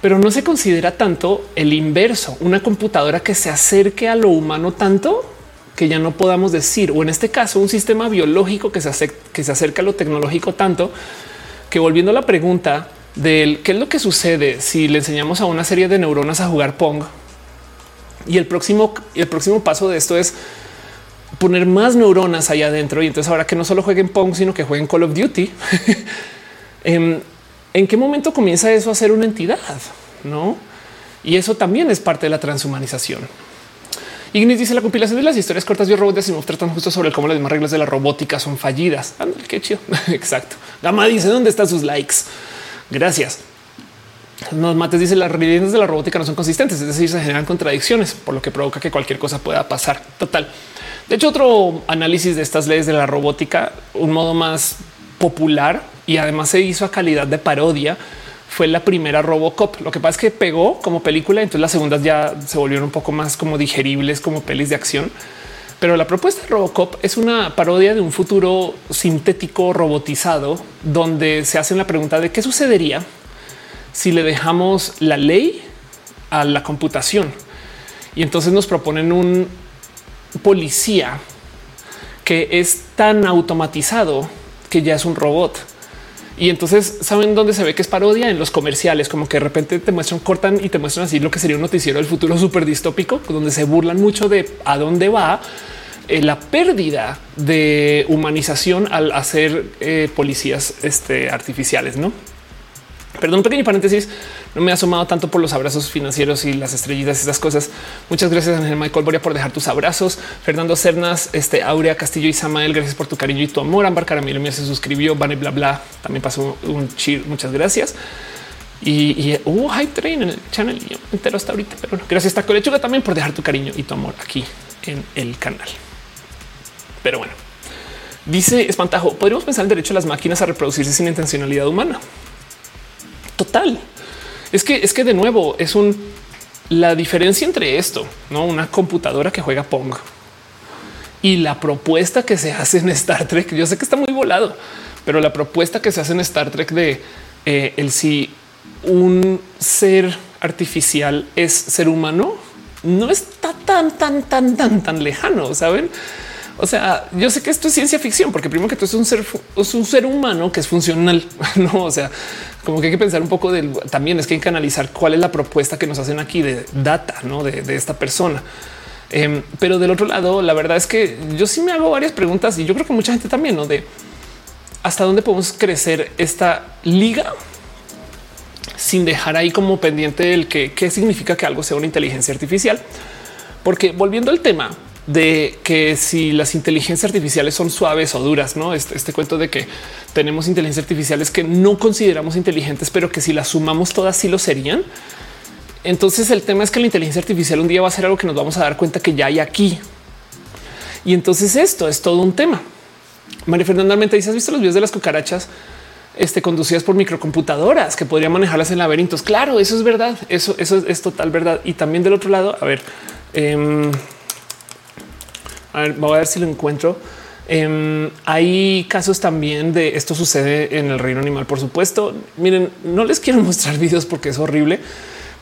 Pero no se considera tanto el inverso, una computadora que se acerque a lo humano tanto que ya no podamos decir, o en este caso un sistema biológico que se, que se acerca a lo tecnológico tanto que volviendo a la pregunta del qué es lo que sucede si le enseñamos a una serie de neuronas a jugar Pong y el próximo, el próximo paso de esto es poner más neuronas allá adentro. Y entonces ahora que no solo jueguen Pong, sino que jueguen Call of Duty. *laughs* Em, ¿En qué momento comienza eso a ser una entidad? No? Y eso también es parte de la transhumanización. Ignis dice la compilación de las historias cortas de robots de Asimov tratan justo sobre cómo las mismas reglas de la robótica son fallidas. qué chido. *laughs* Exacto. Gama dice dónde están sus likes. Gracias. Nos mates dice las realidades de la robótica no son consistentes, es decir, se generan contradicciones, por lo que provoca que cualquier cosa pueda pasar. Total. De hecho, otro análisis de estas leyes de la robótica, un modo más popular y además se hizo a calidad de parodia, fue la primera Robocop. Lo que pasa es que pegó como película, entonces las segundas ya se volvieron un poco más como digeribles como pelis de acción. Pero la propuesta de Robocop es una parodia de un futuro sintético robotizado donde se hace la pregunta de qué sucedería si le dejamos la ley a la computación. Y entonces nos proponen un policía que es tan automatizado que ya es un robot. Y entonces saben dónde se ve que es parodia en los comerciales, como que de repente te muestran, cortan y te muestran así lo que sería un noticiero del futuro súper distópico, donde se burlan mucho de a dónde va eh, la pérdida de humanización al hacer eh, policías este, artificiales, no? Perdón, pequeño paréntesis. No me ha asomado tanto por los abrazos financieros y las estrellitas y esas cosas. Muchas gracias, Ángel Michael Boria, por dejar tus abrazos. Fernando Cernas, este Aurea Castillo y Samael, gracias por tu cariño y tu amor. Ámbar Caramelo se suscribió. Vane bla bla. También pasó un chir. Muchas gracias. Y, hubo hype train en el channel y yo entero hasta ahorita. Pero bueno, gracias Taco Lechuga también por dejar tu cariño y tu amor aquí en el canal. Pero bueno, dice Espantajo, podríamos pensar el derecho de las máquinas a reproducirse sin intencionalidad humana. Total. Es que es que de nuevo es un la diferencia entre esto, no una computadora que juega Pong y la propuesta que se hace en Star Trek. Yo sé que está muy volado, pero la propuesta que se hace en Star Trek de eh, el si un ser artificial es ser humano no está tan, tan, tan, tan, tan lejano. Saben? O sea, yo sé que esto es ciencia ficción, porque primero que todo es un ser, es un ser humano que es funcional. *laughs* No, o sea, como que hay que pensar un poco del también es que hay que analizar cuál es la propuesta que nos hacen aquí de data ¿no? de, esta persona. Em, pero del otro lado, la verdad es que yo sí me hago varias preguntas y yo creo que mucha gente también, ¿no? De hasta dónde podemos crecer esta liga sin dejar ahí como pendiente el que qué significa que algo sea una inteligencia artificial. Porque volviendo al tema, de que si las inteligencias artificiales son suaves o duras, no este, este, cuento de que tenemos inteligencias artificiales que no consideramos inteligentes, pero que si las sumamos todas sí lo serían. Entonces el tema es que la inteligencia artificial un día va a ser algo que nos vamos a dar cuenta que ya hay aquí. Y entonces esto es todo un tema. María Fernanda Almenta dice: ¿Has visto los videos de las cucarachas este, conducidas por microcomputadoras que podrían manejarlas en laberintos? Claro, eso es verdad. Eso, eso es, total verdad. Y también del otro lado, a ver, em, a ver, voy a ver si lo encuentro. Em, hay casos también de esto sucede en el reino animal, por supuesto. Miren, no les quiero *laughs* mostrar videos porque es horrible,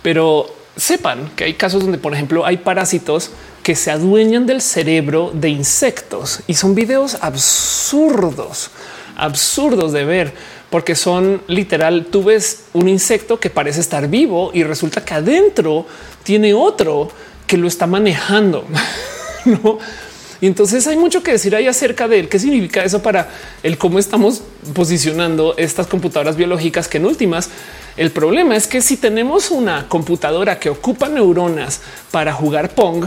pero sepan que hay casos donde, por ejemplo, hay parásitos que se adueñan del cerebro de insectos y son videos absurdos, absurdos de ver, porque son literal. Tú ves un insecto que parece estar vivo y resulta que adentro tiene otro que lo está manejando. *laughs* no? Y entonces hay mucho que decir ahí acerca de qué significa eso para el cómo estamos posicionando estas computadoras biológicas que en últimas el problema es que si tenemos una computadora que ocupa neuronas para jugar Pong,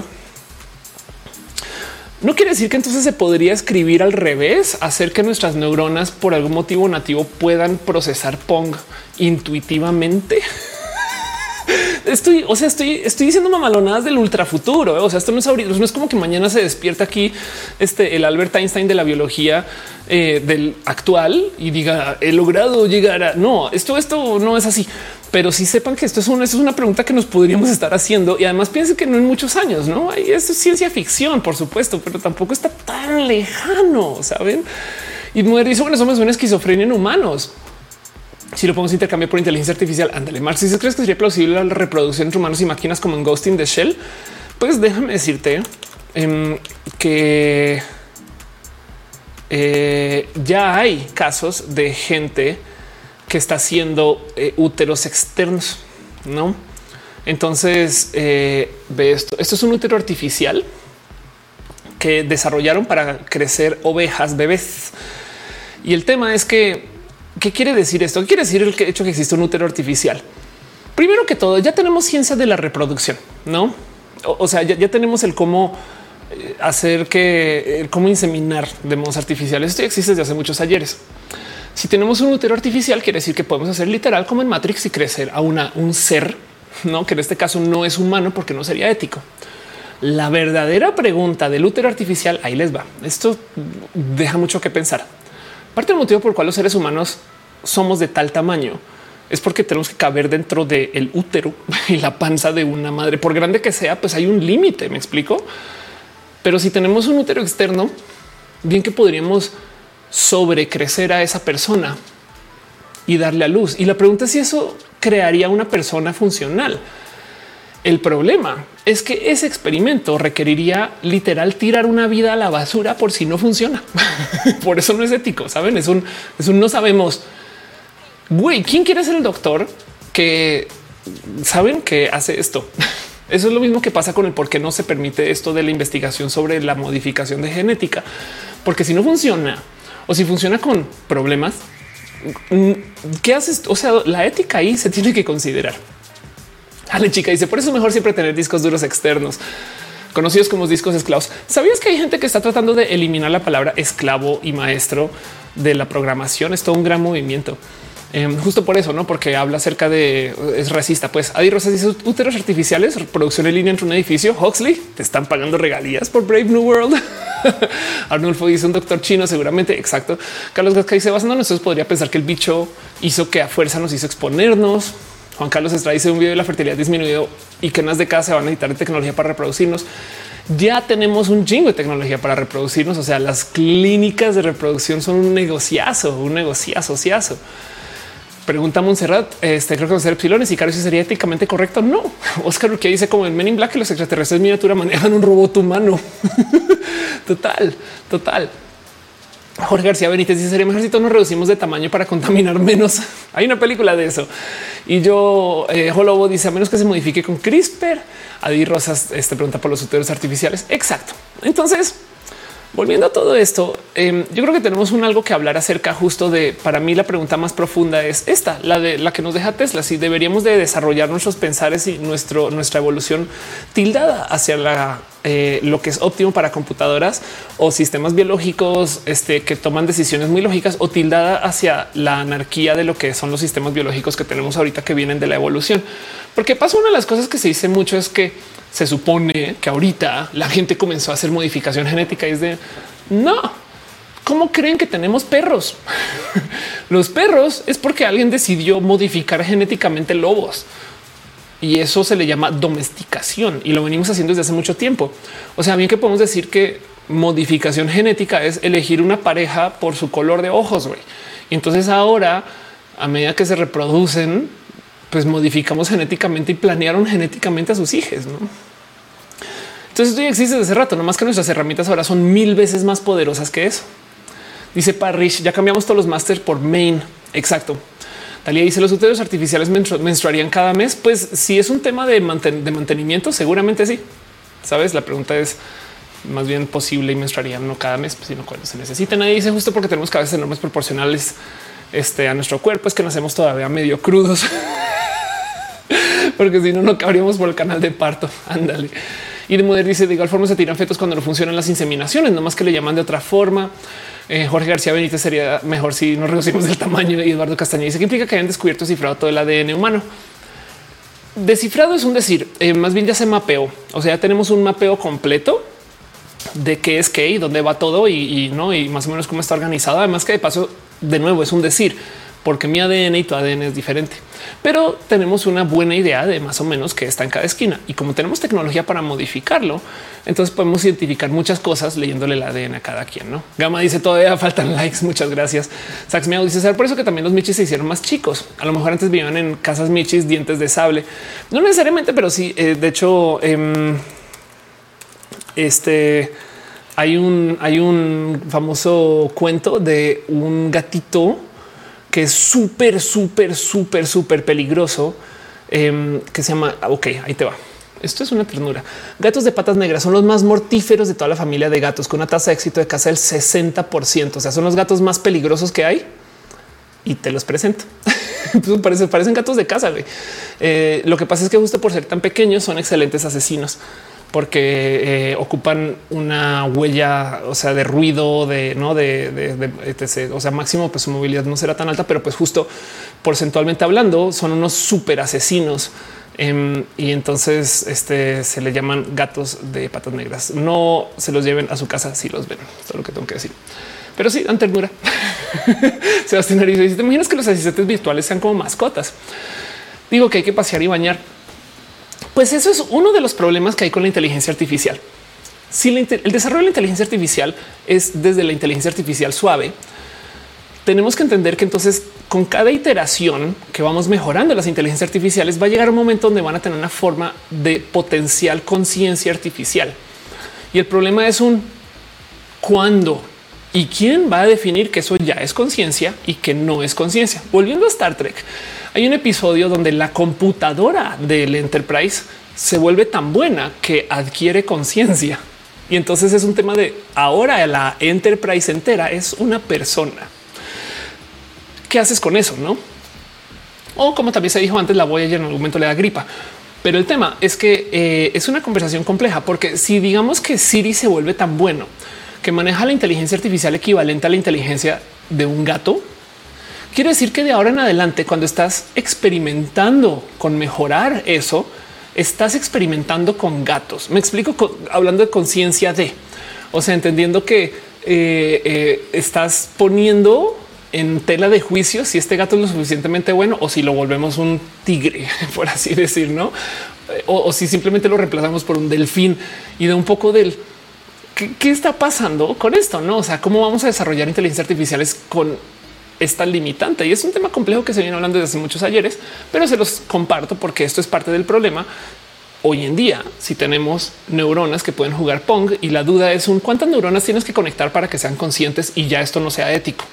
no quiere decir que entonces se podría escribir al revés, hacer que nuestras neuronas por algún motivo nativo puedan procesar Pong intuitivamente. Estoy, o sea, estoy, estoy diciendo mamalonadas del ultra futuro. ¿eh? O sea, esto no es ahorita, no es como que mañana se despierta aquí este el Albert Einstein de la biología eh, del actual y diga he logrado llegar a no, esto, esto no es así. Pero si sepan que esto es una, es una pregunta que nos podríamos estar haciendo y además piensen que no en muchos años, no esto es ciencia ficción, por supuesto, pero tampoco está tan lejano, saben? Y mujer dice bueno, somos una esquizofrenia en humanos si lo podemos intercambiar por inteligencia artificial, ándale, Marx, si crees que sería plausible la reproducción entre humanos y máquinas como en Ghosting the Shell, pues déjame decirte em, que eh, ya hay casos de gente que está haciendo eh, úteros externos, no? Entonces eh, ve esto. Esto es un útero artificial que desarrollaron para crecer ovejas bebés. Y el tema es que ¿Qué quiere decir esto? ¿Qué quiere decir el hecho que existe un útero artificial? Primero que todo, ya tenemos ciencia de la reproducción, no? O, sea, ya, tenemos el cómo eh, hacer que cómo inseminar de modos artificiales. Esto ya existe desde hace muchos ayeres. Si tenemos un útero artificial, quiere decir que podemos hacer literal como en Matrix y crecer a una, un ser, no que en este caso no es humano porque no sería ético. La verdadera pregunta del útero artificial ahí les va. Esto deja mucho que pensar. Parte del motivo por el cual los seres humanos somos de tal tamaño es porque tenemos que caber dentro del útero *laughs* y la panza de una madre. Por grande que sea, pues hay un límite, me explico. Pero si tenemos un útero externo, bien que podríamos sobrecrecer a esa persona y darle a luz. Y la pregunta es si eso crearía una persona funcional. El problema es que ese experimento requeriría literal tirar una vida a la basura por si no funciona. *laughs* por eso no es ético. Saben, es un, es un no sabemos. Güey, ¿quién quiere ser el doctor que saben que hace esto? *laughs* Eso es lo mismo que pasa con el por qué no se permite esto de la investigación sobre la modificación de genética, porque si no funciona o si funciona con problemas, ¿qué haces? O sea, la ética ahí se tiene que considerar. Ale chica dice por eso es mejor siempre tener discos duros externos conocidos como discos esclavos. ¿Sabías que hay gente que está tratando de eliminar la palabra esclavo y maestro de la programación? Es todo un gran movimiento. Em, justo por eso, no porque habla acerca de es racista. Pues Adi Rosas dice úteros artificiales, producción en línea entre un edificio. Huxley te están pagando regalías por Brave New World. *laughs* Arnulfo dice un doctor chino, seguramente. Exacto. Carlos Gasca dice basando nosotros podría pensar que el bicho hizo que a fuerza nos hizo exponernos. Juan Carlos Estrada dice un video de la fertilidad disminuido y que más de casa van a necesitar tecnología para reproducirnos. Ya tenemos un chingo de tecnología para reproducirnos. O sea, las clínicas de reproducción son un negociazo, un negociazo, asociazo. Pregunta Montserrat, este creo que ser epsilones y si sería éticamente correcto. No, Oscar que dice como en Men in Black que los extraterrestres miniatura manejan un robot humano. *laughs* total, total. Jorge García Benítez dice sería mejor si todos nos reducimos de tamaño para contaminar menos. *laughs* Hay una película de eso. Y yo, eh, Holobo dice a menos que se modifique con CRISPR. Adi Rosas este, pregunta por los úteros artificiales. Exacto. Entonces, Volviendo a todo esto, em, yo creo que tenemos un algo que hablar acerca justo de, para mí la pregunta más profunda es esta, la de la que nos deja Tesla, si deberíamos de desarrollar nuestros pensares y nuestro, nuestra evolución tildada hacia la, eh, lo que es óptimo para computadoras o sistemas biológicos este, que toman decisiones muy lógicas o tildada hacia la anarquía de lo que son los sistemas biológicos que tenemos ahorita que vienen de la evolución. Porque pasa una de las cosas que se dice mucho es que se supone que ahorita la gente comenzó a hacer modificación genética y es de no. ¿Cómo creen que tenemos perros? *laughs* Los perros es porque alguien decidió modificar genéticamente lobos y eso se le llama domesticación y lo venimos haciendo desde hace mucho tiempo. O sea, bien que podemos decir que modificación genética es elegir una pareja por su color de ojos. Y entonces ahora, a medida que se reproducen, pues modificamos genéticamente y planearon genéticamente a sus hijos. ¿no? Entonces esto ya existe desde hace rato, no más que nuestras herramientas ahora son mil veces más poderosas que eso. Dice Parrish, ya cambiamos todos los máster por main. Exacto. Talía dice los úteros artificiales menstruarían cada mes. Pues si es un tema de, mantenimiento, seguramente sí. Sabes, la pregunta es más bien posible y menstruarían no cada mes, sino cuando se necesita. Nadie dice justo porque tenemos cabezas enormes proporcionales este, a nuestro cuerpo, es que nacemos todavía medio crudos. *laughs* porque si no, no cabríamos por el canal de parto. Ándale. Y de Moder dice de igual forma se tiran fetos cuando no funcionan las inseminaciones, no más que le llaman de otra forma. Eh, Jorge García Benítez sería mejor si nos reducimos el tamaño. Y Eduardo Castañeda dice que implica que hayan descubierto cifrado todo el ADN humano. Descifrado es un decir, eh, más bien ya se mapeó. O sea, ya tenemos un mapeo completo de qué es qué y dónde va todo y, y no, y más o menos cómo está organizado. Además que de paso, de nuevo, es un decir porque mi ADN y tu ADN es diferente, pero tenemos una buena idea de más o menos que está en cada esquina. Y como tenemos tecnología para modificarlo, entonces podemos identificar muchas cosas leyéndole el ADN a cada quien. No Gama dice todavía faltan *laughs* likes. Muchas gracias. Sax Miao dice ser por eso que también los michis se hicieron más chicos. A lo mejor antes vivían en casas michis, dientes de sable. No necesariamente, pero sí. Eh, de hecho, em, este hay un, hay un famoso cuento de un gatito que es súper, súper, súper, súper peligroso, em, que se llama, ok, ahí te va. Esto es una ternura. Gatos de patas negras son los más mortíferos de toda la familia de gatos, con una tasa de éxito de casa del 60%. O sea, son los gatos más peligrosos que hay. Y te los presento. *laughs* Parecen, parecen gatos de casa. Eh, lo que pasa es que justo por ser tan pequeños son excelentes asesinos porque eh, ocupan una huella, o sea, de ruido, de no de, etc. O sea, máximo, pues su movilidad no será tan alta, pero pues justo porcentualmente hablando, son unos súper asesinos. Em, y entonces este, se le llaman gatos de patas negras. No se los lleven a su casa si los ven. Todo lo que tengo que decir. Pero sí dan ternura. *laughs* Sebastián dice: ¿Te imaginas que los asistentes virtuales sean como mascotas? Digo que hay que pasear y bañar pues eso es uno de los problemas que hay con la inteligencia artificial. Si el desarrollo de la inteligencia artificial es desde la inteligencia artificial suave, tenemos que entender que entonces con cada iteración que vamos mejorando las inteligencias artificiales va a llegar un momento donde van a tener una forma de potencial conciencia artificial. Y el problema es un cuándo y quién va a definir que eso ya es conciencia y que no es conciencia. Volviendo a Star Trek, hay un episodio donde la computadora del Enterprise se vuelve tan buena que adquiere conciencia. Y entonces es un tema de ahora la Enterprise entera es una persona. ¿Qué haces con eso? No? O como también se dijo antes, la Voyager en algún momento le da gripa. Pero el tema es que eh, es una conversación compleja porque si digamos que Siri se vuelve tan bueno que maneja la inteligencia artificial equivalente a la inteligencia de un gato, quiere decir que de ahora en adelante, cuando estás experimentando con mejorar eso, estás experimentando con gatos. Me explico hablando de conciencia de, o sea, entendiendo que eh, eh, estás poniendo en tela de juicio si este gato es lo suficientemente bueno o si lo volvemos un tigre, *laughs* por así decir, no? O, o si simplemente lo reemplazamos por un delfín y de un poco del ¿qué, está pasando con esto? No, o sea, cómo vamos a desarrollar inteligencia artificiales con esta limitante y es un tema complejo que se viene hablando desde hace muchos ayeres, pero se los comparto porque esto es parte del problema. Hoy en día, si tenemos neuronas que pueden jugar Pong y la duda es un cuántas neuronas tienes que conectar para que sean conscientes y ya esto no sea ético.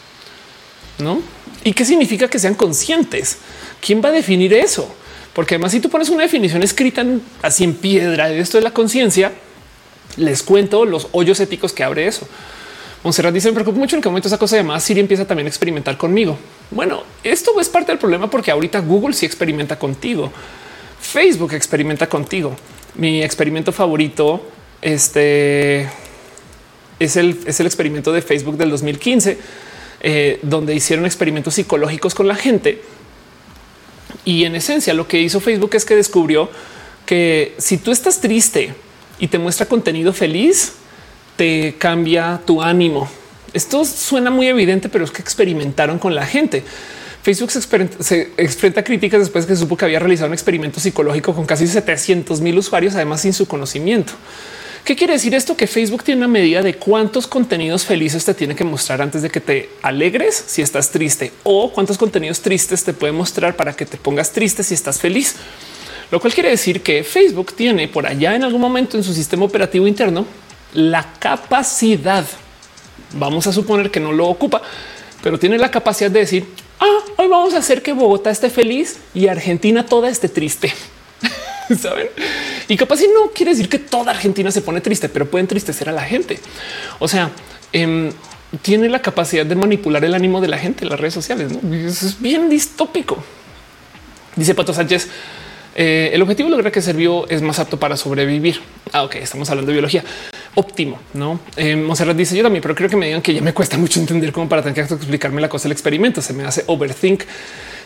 ¿no? ¿Y qué significa que sean conscientes? ¿Quién va a definir eso? Porque además si tú pones una definición escrita así en piedra de esto de la conciencia, les cuento los hoyos éticos que abre eso. Monserrat dice: Me preocupa mucho en qué momento esa cosa llamada Siri empieza también a experimentar conmigo. Bueno, esto es parte del problema porque ahorita Google sí experimenta contigo. Facebook experimenta contigo. Mi experimento favorito este, es, el, es el experimento de Facebook del 2015 eh, donde hicieron experimentos psicológicos con la gente. Y en esencia lo que hizo Facebook es que descubrió que si tú estás triste y te muestra contenido feliz, te cambia tu ánimo. Esto suena muy evidente, pero es que experimentaron con la gente. Facebook se, enfrenta críticas después que supo que había realizado un experimento psicológico con casi 700 mil usuarios, además sin su conocimiento. ¿Qué quiere decir esto? Que Facebook tiene una medida de cuántos contenidos felices te tiene que mostrar antes de que te alegres si estás triste o cuántos contenidos tristes te puede mostrar para que te pongas triste si estás feliz. Lo cual quiere decir que Facebook tiene por allá en algún momento en su sistema operativo interno la capacidad, vamos a suponer que no lo ocupa, pero tiene la capacidad de decir, ah, hoy vamos a hacer que Bogotá esté feliz y Argentina toda esté triste. *laughs* saben? Y capaz si no quiere decir que toda Argentina se pone triste, pero puede entristecer a la gente. O sea, em, tiene la capacidad de manipular el ánimo de la gente en las redes sociales. Es bien distópico. Dice Pato Sánchez. Eh, el objetivo logra que Servio es más apto para sobrevivir. Ah, ok, estamos hablando de biología óptimo. No eh, Monserrat dice yo también, pero creo que me digan que ya me cuesta mucho entender cómo para tener que explicarme la cosa del experimento. Se me hace overthink.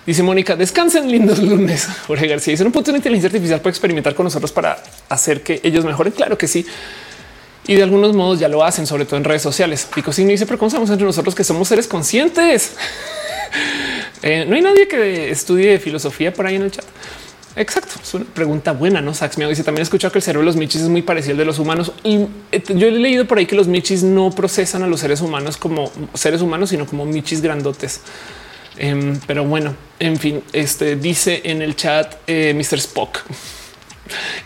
Dice Mónica, descansen lindos lunes. *laughs* Jorge García dice un punto de inteligencia artificial puede experimentar con nosotros para hacer que ellos mejoren. Claro que sí. Y de algunos modos ya lo hacen, sobre todo en redes sociales. Pico Signo dice, pero cómo sabemos entre nosotros que somos seres conscientes. *laughs* Eh, no hay nadie que estudie filosofía por ahí en el chat. Exacto, es una pregunta buena, ¿no? Sax me dice también he escuchado que el cerebro de los michis es muy parecido al de los humanos y eh, yo he leído por ahí que los michis no procesan a los seres humanos como seres humanos, sino como michis grandotes. Em, pero bueno, en fin, este dice en el chat eh, Mr. Spock.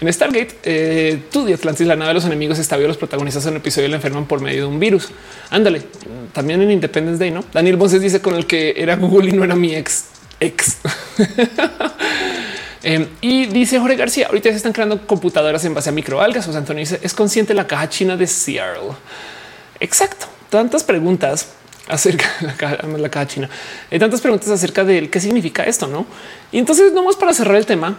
En Stargate, eh, tú de Atlantis, la nave de los enemigos está vivo. Los protagonistas en el episodio la enferman por medio de un virus. Ándale, también en Independence Day, no? Daniel Bonses dice con el que era Google y no era mi ex ex. *laughs* Em, y dice Jorge García, ahorita se están creando computadoras en base a microalgas. O sea, Antonio dice, es consciente la caja china de Seattle. Exacto. Tantas preguntas acerca *laughs* de la caja china. Hay tantas preguntas acerca de qué significa esto, no? Y entonces, no más para cerrar el tema,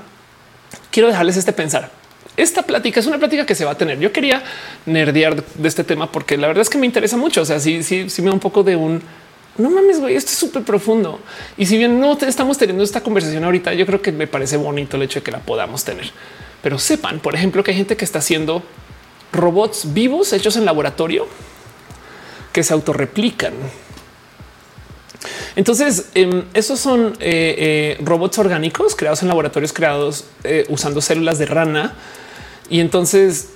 quiero dejarles este pensar. Esta plática es una plática que se va a tener. Yo quería nerdear de este tema porque la verdad es que me interesa mucho. O sea, sí, sí, sí me da un poco de un no mames, güey, esto es súper profundo. Y si bien no estamos teniendo esta conversación ahorita, yo creo que me parece bonito el hecho de que la podamos tener. Pero sepan, por ejemplo, que hay gente que está haciendo robots vivos hechos en laboratorio que se autorreplican. Entonces, em, esos son eh, eh, robots orgánicos creados en laboratorios creados eh, usando células de rana. Y entonces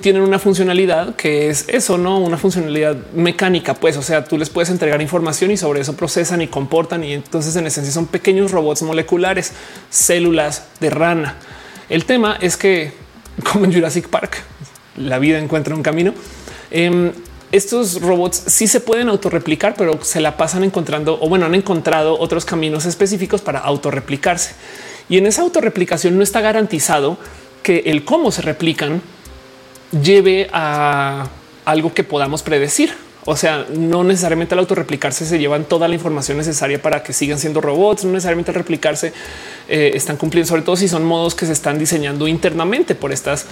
tienen una funcionalidad que es eso, no una funcionalidad mecánica. Pues, o sea, tú les puedes entregar información y sobre eso procesan y comportan. Y entonces, en esencia, son pequeños robots moleculares, células de rana. El tema es que, *laughs* como en Jurassic Park, la vida encuentra un camino. Em, estos robots sí se pueden autorreplicar, pero se la pasan encontrando o bueno, han encontrado otros caminos específicos para autorreplicarse. Y en esa autorreplicación no está garantizado que el cómo se replican lleve a algo que podamos predecir. O sea, no necesariamente al autorreplicarse se llevan toda la información necesaria para que sigan siendo robots, no necesariamente al replicarse eh, están cumpliendo, sobre todo si son modos que se están diseñando internamente por estas eh,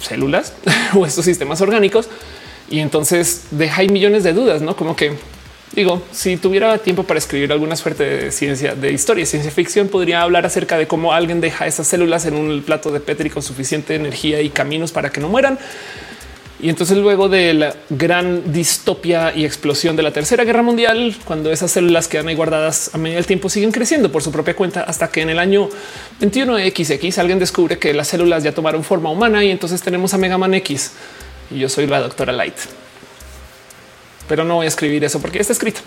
células *laughs* o estos sistemas orgánicos y entonces deja ahí millones de dudas, no como que digo, si tuviera tiempo para escribir alguna suerte de ciencia, de historia, ciencia ficción, podría hablar acerca de cómo alguien deja esas células en un plato de Petri con suficiente energía y caminos para que no mueran. Y entonces luego de la gran distopia y explosión de la Tercera Guerra Mundial, cuando esas células quedan ahí guardadas a medida del tiempo, siguen creciendo por su propia cuenta hasta que en el año 21XX alguien descubre que las células ya tomaron forma humana y entonces tenemos a Megaman X y yo soy la doctora Light. Pero no voy a escribir eso porque está escrito.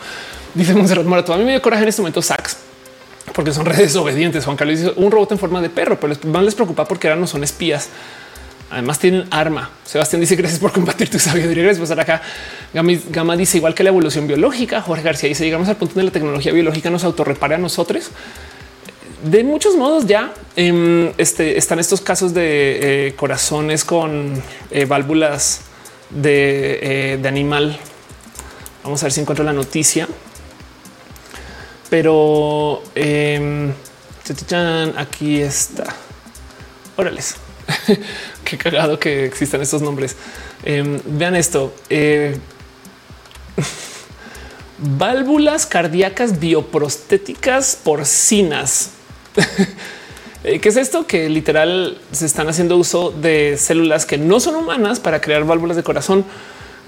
Dice Monserrat Morato. A mí me dio coraje en este momento Sax porque son *laughs* redes obedientes. Juan Carlos dice un robot en forma de perro, pero más les preocupa porque ahora no son espías. Además tienen arma. Sebastián dice gracias por compartir tu sabiduría. Gracias por estar acá. Gama dice igual que la evolución biológica. Jorge García dice llegamos al punto donde la tecnología biológica nos autorrepara a nosotros. De muchos modos ya em, este, están estos casos de eh, corazones con eh, válvulas de, eh, de animal. Vamos a ver si encuentro la noticia. Pero eh, aquí está. Órales. *laughs* Qué cagado que existan estos nombres. Em, vean esto. *laughs* válvulas cardíacas bioprostéticas porcinas. *laughs* Eh, ¿Qué es esto? Que literal se están haciendo uso de células que no son humanas para crear válvulas de corazón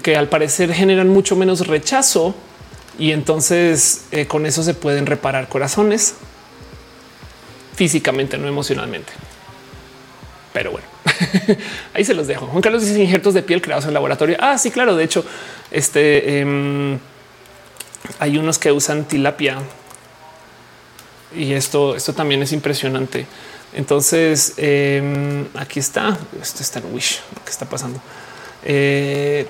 que al parecer generan mucho menos rechazo y entonces eh, con eso se pueden reparar corazones físicamente, no emocionalmente. Pero bueno, *laughs* ahí se los dejo. Juan Carlos dice injertos de piel creados en laboratorio. Ah, sí, claro. De hecho, este em, hay unos que usan tilapia y esto, esto también es impresionante. Entonces em, aquí está. Esto está en Wish. Lo que está pasando. Eh,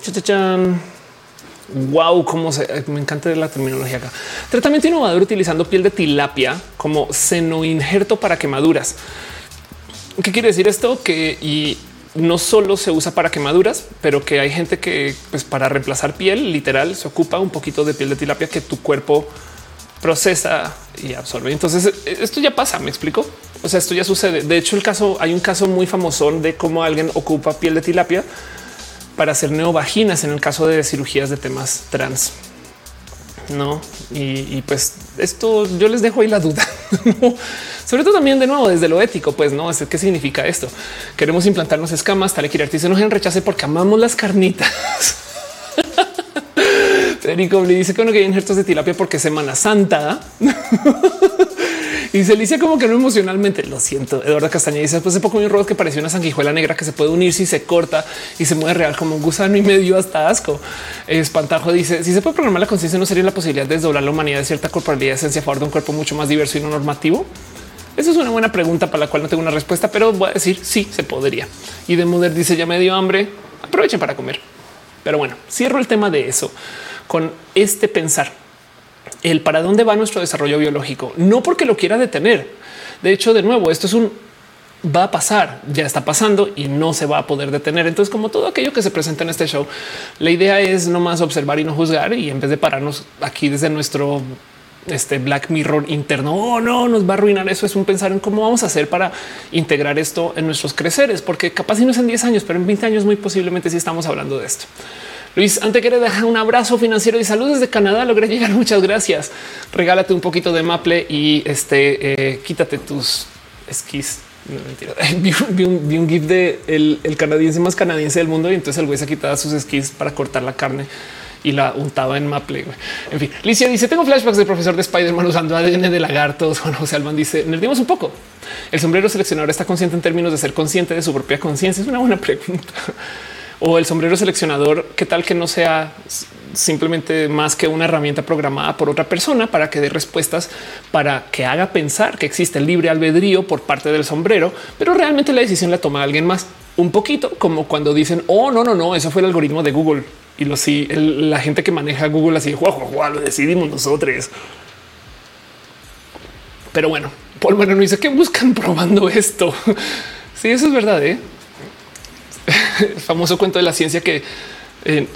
wow, cómo se me encanta la terminología acá. Tratamiento innovador utilizando piel de tilapia como seno-injerto para quemaduras. ¿Qué quiere decir esto? Que y no solo se usa para quemaduras, pero que hay gente que pues para reemplazar piel literal se ocupa un poquito de piel de tilapia que tu cuerpo procesa y absorbe. Entonces esto ya pasa, me explico. O sea, esto ya sucede. De hecho, el caso hay un caso muy famoso de cómo alguien ocupa piel de tilapia para hacer neovaginas en el caso de cirugías de temas trans. No, y, pues esto yo les dejo ahí la duda. *laughs* Sobre todo también de nuevo desde lo ético, pues no sé qué significa esto. Queremos implantarnos escamas, tal y se nos en rechace porque amamos las carnitas. *laughs* Federico le dice que uno que hay injertos de tilapia porque Semana Santa. *laughs* y se dice como que no emocionalmente. Lo siento. Eduardo Castañeda dice después de poco un robot que pareció una sanguijuela negra que se puede unir si se corta y se mueve real como un gusano y medio hasta asco. Espantajo dice si se puede programar la conciencia, no sería la posibilidad de desdoblar la humanidad de cierta corporalidad esencia a favor de un cuerpo mucho más diverso y no normativo. Esa es una buena pregunta para la cual no tengo una respuesta, pero voy a decir sí se podría. Y de Muder dice ya me dio hambre. Aprovechen para comer. Pero bueno, cierro el tema de eso con este pensar el para dónde va nuestro desarrollo biológico, no porque lo quiera detener. De hecho, de nuevo, esto es un va a pasar, ya está pasando y no se va a poder detener. Entonces, como todo aquello que se presenta en este show, la idea es no más observar y no juzgar y en vez de pararnos aquí desde nuestro este Black Mirror interno, oh, no nos va a arruinar. Eso es un pensar en cómo vamos a hacer para integrar esto en nuestros creceres, porque capaz si no es en 10 años, pero en 20 años muy posiblemente si estamos hablando de esto. Luis, antes quiere dejar un abrazo financiero y saludos desde Canadá. Logré llegar. *laughs* Muchas gracias. Regálate un poquito de maple y este eh, quítate tus esquís. No, mentira. *laughs* Vi, un, gif de el, canadiense más canadiense del mundo y entonces el güey se quitaba sus esquís para cortar la carne y la untaba en Maple. En fin, Licia dice: Tengo flashbacks del profesor de Spider-Man usando ADN de lagartos. *laughs* Juan José Alban dice: Nerdimos un poco. El sombrero seleccionador está consciente en términos de ser consciente de su propia conciencia. Es una buena pregunta. O el sombrero seleccionador, qué tal que no sea simplemente más que una herramienta programada por otra persona para que dé respuestas, para que haga pensar que existe el libre albedrío por parte del sombrero, pero realmente la decisión la toma alguien más. Un poquito como cuando dicen, oh, no, no, no, eso fue el algoritmo de Google. Y lo sí, la gente que maneja Google así, guau, lo decidimos nosotros. Pero bueno, Paul no dice que buscan probando esto. *laughs* sí, eso es verdad. ¿eh? El *laughs* famoso cuento de la ciencia que eh,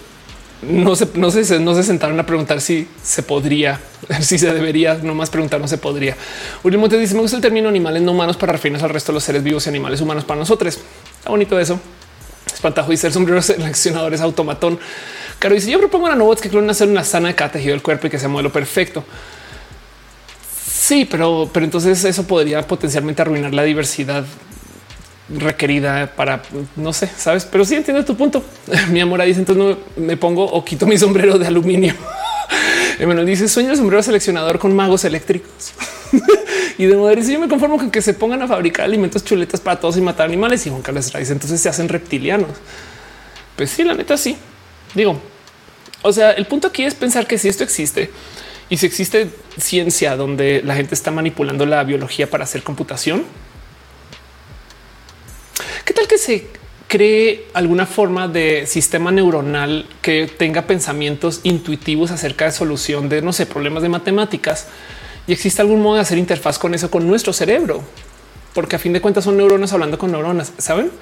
no se, no se, sentaron a preguntar si se podría, *laughs* si se debería, no más preguntar, no se podría. Uriel Montes dice: Me gusta el término animales no humanos para referirnos al resto de los seres vivos y animales humanos para nosotros. Está bonito eso. Espantajo y ser sombrero seleccionadores automatón. Caro dice: Yo propongo a robots que quieren hacer una sana de cada tejido del cuerpo y que sea modelo perfecto. Sí, pero, pero entonces eso podría potencialmente arruinar la diversidad requerida para no sé, sabes, pero sí entiendo tu punto. *laughs* Mi amor dice entonces no me pongo o quito mi sombrero de aluminio. *laughs* Emanuel dice sueño el sombrero seleccionador con magos eléctricos *laughs* y de moder. Dice yo me conformo con que se pongan a fabricar alimentos chuletas para todos y matar animales. Y Juan Carlos dice entonces se hacen reptilianos. Pues sí, la neta sí. Digo, o sea, el punto aquí es pensar que si esto existe y si existe ciencia donde la gente está manipulando la biología para hacer computación, ¿Qué tal que se cree alguna forma de sistema neuronal que tenga pensamientos intuitivos acerca de solución de no sé, problemas de matemáticas y existe algún modo de hacer interfaz con eso con nuestro cerebro? Porque a fin de cuentas son neuronas hablando con neuronas, saben?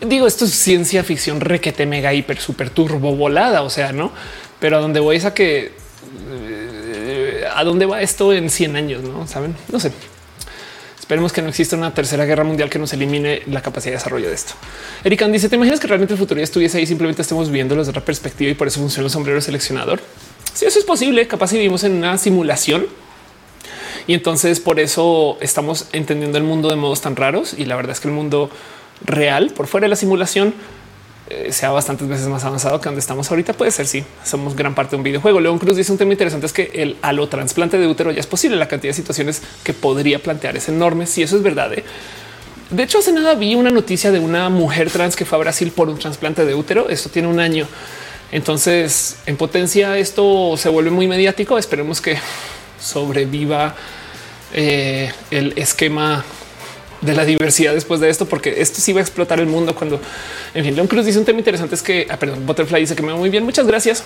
Digo, esto es ciencia ficción requete mega hiper super turbo volada, o sea, no, pero a donde voy es a que eh, a dónde va esto en 100 años, no saben? No sé. Esperemos que no exista una tercera guerra mundial que nos elimine la capacidad de desarrollo de esto. Erican dice: ¿Te imaginas que realmente el futuro ya estuviese ahí? Simplemente estemos viendo desde otra perspectiva y por eso funciona el sombrero seleccionador. Si eso es posible, capaz si vivimos en una simulación y entonces por eso estamos entendiendo el mundo de modos tan raros. Y la verdad es que el mundo real por fuera de la simulación eh, sea bastantes veces más avanzado que donde estamos ahorita. Puede ser. Si sí, somos gran parte de un videojuego. León Cruz dice un tema interesante es que el alotransplante de útero ya es posible. La cantidad de situaciones que podría plantear es enorme. Si eso es verdad. ¿eh? De hecho, hace nada vi una noticia de una mujer trans que fue a Brasil por un trasplante de útero. Esto tiene un año. Entonces, en potencia, esto se vuelve muy mediático. Esperemos que sobreviva eh, el esquema de la diversidad después de esto, porque esto sí va a explotar el mundo cuando, en fin, Leon Cruz dice un tema interesante es que, ah, perdón, Butterfly dice que me va muy bien, muchas gracias,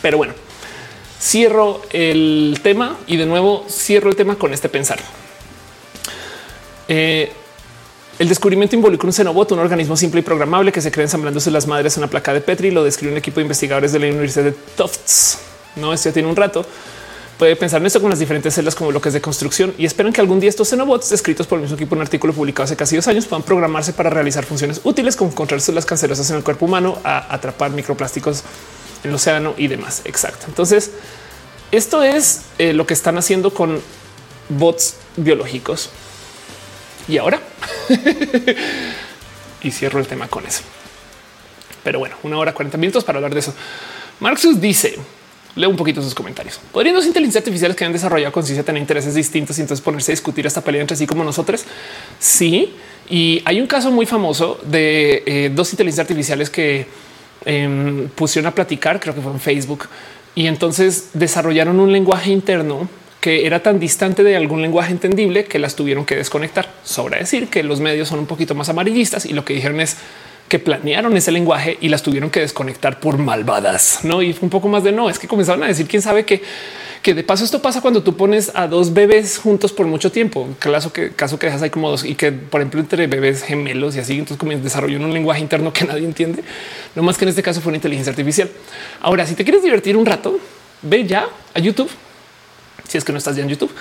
pero bueno, cierro el tema y de nuevo cierro el tema con este pensar. Eh, el descubrimiento involucra un xenobot, un organismo simple y programable que se cree ensamblándose las madres en una placa de Petri. Lo describe un equipo de investigadores de la Universidad de Tufts. No, esto ya tiene un rato puede pensar en esto con las diferentes celdas como bloques de construcción y esperan que algún día estos xenobots escritos por el mismo equipo, un artículo publicado hace casi dos años, puedan programarse para realizar funciones útiles como encontrar células cancerosas en el cuerpo humano, a atrapar microplásticos en el océano y demás. Exacto. Entonces, esto es eh, lo que están haciendo con bots biológicos. Y ahora *laughs* y cierro el tema con eso. Pero bueno, una hora 40 minutos para hablar de eso. Marxus dice leo un poquito sus comentarios. ¿Podrían dos inteligencias artificiales que han desarrollado conciencia tener intereses distintos y entonces ponerse a discutir esta pelea entre sí como nosotros? Sí. Y hay un caso muy famoso de eh, dos inteligencias artificiales que em, pusieron a platicar, creo que fue en Facebook, y entonces desarrollaron un lenguaje interno que era tan distante de algún lenguaje entendible que las tuvieron que desconectar. Sobra decir que los medios son un poquito más amarillistas y lo que dijeron es que planearon ese lenguaje y las tuvieron que desconectar por malvadas. No, y fue un poco más de no, es que comenzaron a decir quién sabe que que de paso esto pasa cuando tú pones a dos bebés juntos por mucho tiempo. Caso que caso que dejas ahí como dos y que, por ejemplo, entre bebés gemelos y así, entonces como desarrollan un lenguaje interno que nadie entiende. No más que en este caso fue una inteligencia artificial. Ahora, si te quieres divertir un rato, ve ya a YouTube. Si es que no estás ya en YouTube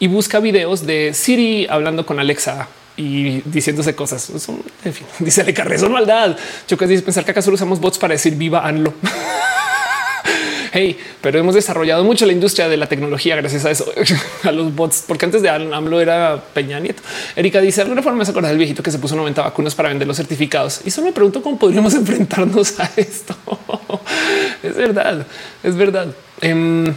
y busca videos de Siri hablando con Alexa y diciéndose cosas. en fin, *laughs* dice Ale son maldad. Chocas dice pensar que acaso usamos bots para decir viva Anlo. *laughs* Hey, pero hemos desarrollado mucho la industria de la tecnología gracias a eso, *laughs* a los bots, porque antes de AMLO era Peña Nieto. Erika dice alguna forma se acuerda del viejito que se puso 90 vacunas para vender los certificados. Y solo me pregunto cómo podríamos enfrentarnos a esto. es verdad, es verdad. Em,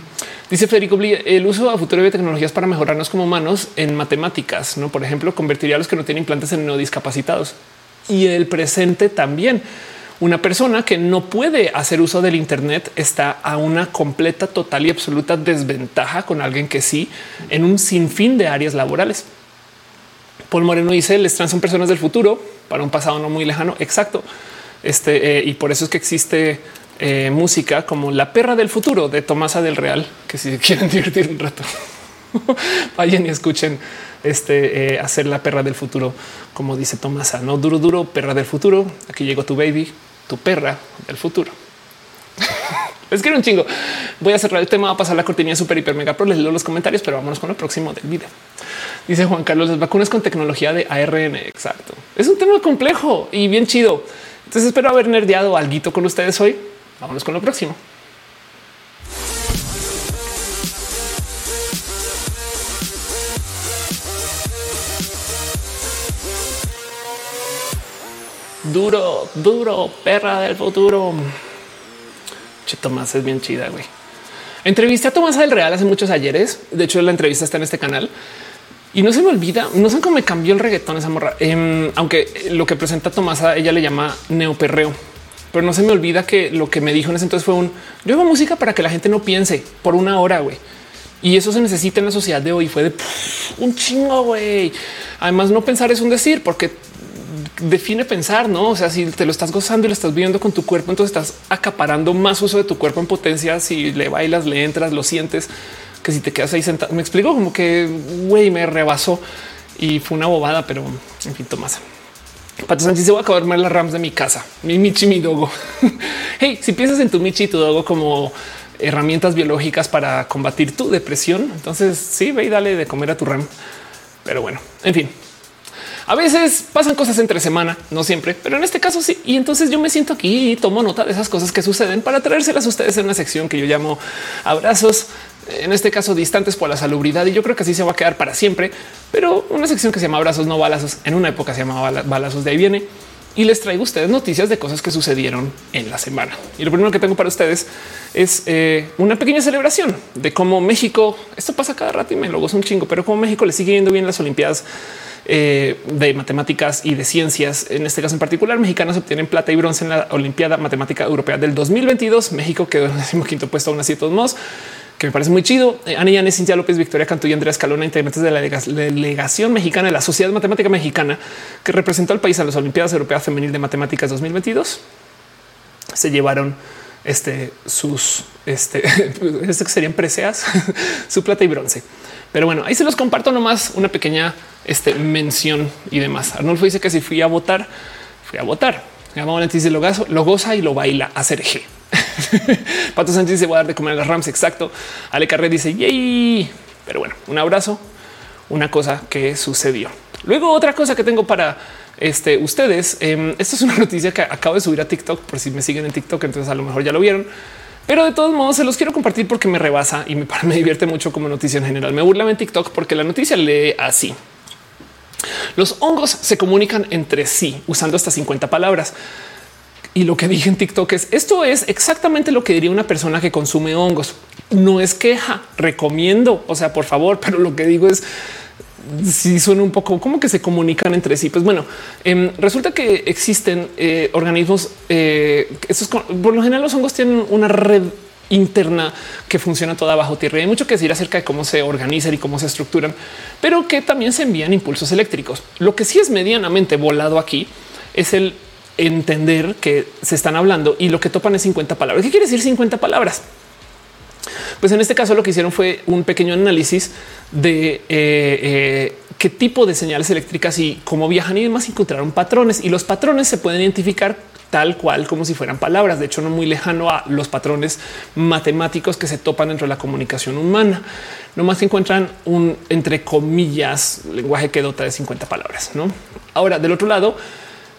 dice Federico el uso a futuro de tecnologías para mejorarnos como humanos en matemáticas, no? Por ejemplo, convertiría a los que no tienen implantes en no discapacitados y el presente también. Una persona que no puede hacer uso del Internet está a una completa, total y absoluta desventaja con alguien que sí en un sinfín de áreas laborales. Paul Moreno dice: Les trans son personas del futuro para un pasado no muy lejano. Exacto. Este, eh, y por eso es que existe eh, música como La perra del futuro de Tomasa del Real, que si *laughs* quieren divertir un rato, *laughs* vayan y escuchen este eh, hacer la perra del futuro, como dice Tomasa, no duro, duro, perra del futuro. Aquí llegó tu baby, tu perra del futuro. *laughs* Es que era un chingo. Voy a cerrar el tema, va a pasar la cortinilla super hiper mega pro. Les leo los comentarios, pero vámonos con el próximo del video. Dice Juan Carlos, las vacunas con tecnología de ARN. Exacto. Es un tema complejo y bien chido. Entonces espero haber nerdeado algo con ustedes hoy. Vámonos con lo próximo. Duro, duro, perra del futuro. Che, Tomás es bien chida, güey. Entrevisté a Tomás del Real hace muchos ayeres. De hecho, la entrevista está en este canal. Y no se me olvida, no sé cómo me cambió el reggaetón esa morra. Em, aunque lo que presenta Tomasa, ella le llama neoperreo. Pero no se me olvida que lo que me dijo en ese entonces fue un yo hago música para que la gente no piense por una hora, güey. Y eso se necesita en la sociedad de hoy. Fue de un chingo, güey. Además, no pensar es un decir, porque define pensar, no? O sea, si te lo estás gozando y lo estás viviendo con tu cuerpo, entonces estás acaparando más uso de tu cuerpo en potencia. Si le bailas, le entras, lo sientes que si te quedas ahí sentado. Me explico como que güey, me rebasó y fue una bobada, pero en fin, Tomás. Pato Sánchez se va a acabar más las rams de mi casa, mi Michi, mi dogo. *laughs* hey, si piensas en tu Michi y tu dogo como herramientas biológicas para combatir tu depresión, entonces sí, ve y dale de comer a tu ram. Pero bueno, en fin, a veces pasan cosas entre semana, no siempre, pero en este caso sí. Y entonces yo me siento aquí y tomo nota de esas cosas que suceden para traérselas a ustedes en una sección que yo llamo abrazos, en este caso distantes por la salubridad. Y yo creo que así se va a quedar para siempre, pero una sección que se llama abrazos, no balazos. En una época se llamaba balazos, de ahí viene. Y les traigo ustedes noticias de cosas que sucedieron en la semana. Y lo primero que tengo para ustedes es eh, una pequeña celebración de cómo México, esto pasa cada rato y me lo gozo un chingo, pero cómo México le sigue yendo bien las Olimpiadas eh, de matemáticas y de ciencias. En este caso en particular, mexicanos obtienen plata y bronce en la Olimpiada Matemática Europea del 2022. México quedó en el quinto puesto aún así todos modos que me parece muy chido. Eh, Ana Yanes, Cintia López, Victoria Cantú y Andrea Escalona, integrantes de la delegación mexicana de la Sociedad Matemática Mexicana, que representó al país a las Olimpiadas Europeas Femenil de Matemáticas 2022, se llevaron este sus este, *laughs* este que serían preseas, *laughs* su plata y bronce. Pero bueno, ahí se los comparto nomás una pequeña este, mención y demás. Arnulfo dice que si fui a votar, fui a votar. dice lo, lo goza y lo baila a hacer G. *laughs* Pato Sánchez dice voy a dar de comer a las Rams. Exacto. Ale Carré dice yay. Pero bueno, un abrazo, una cosa que sucedió. Luego otra cosa que tengo para este, ustedes. Eh, esta es una *laughs* noticia que acabo de subir a TikTok por si me siguen en TikTok, entonces a lo mejor ya lo vieron. Pero de todos modos se los quiero compartir porque me rebasa y me, *laughs* me divierte mucho como noticia en general. Me burla en TikTok porque la noticia lee así. Los hongos se comunican entre sí usando hasta 50 palabras. Y lo que dije en TikTok es esto es exactamente lo que diría una persona que consume hongos. No es queja, recomiendo, o sea, por favor, *laughs* pero lo que digo es si suena un poco como que se comunican entre sí. Pues bueno, em, resulta que existen eh, organismos. Eh, por lo general, los hongos tienen una red interna que funciona toda bajo tierra. hay mucho que decir acerca de cómo se organizan y cómo se estructuran, pero que también se envían impulsos eléctricos. Lo que sí es medianamente volado aquí es el entender que se están hablando y lo que topan es 50 palabras. ¿Qué quiere decir 50 palabras? Pues en este caso lo que hicieron fue un pequeño análisis de eh, eh, qué tipo de señales eléctricas y cómo viajan y demás encontraron patrones y los patrones se pueden identificar tal cual como si fueran palabras. De hecho, no muy lejano a los patrones matemáticos que se topan dentro de la comunicación humana. No más encuentran un entre comillas lenguaje que dota de 50 palabras. No ahora del otro lado,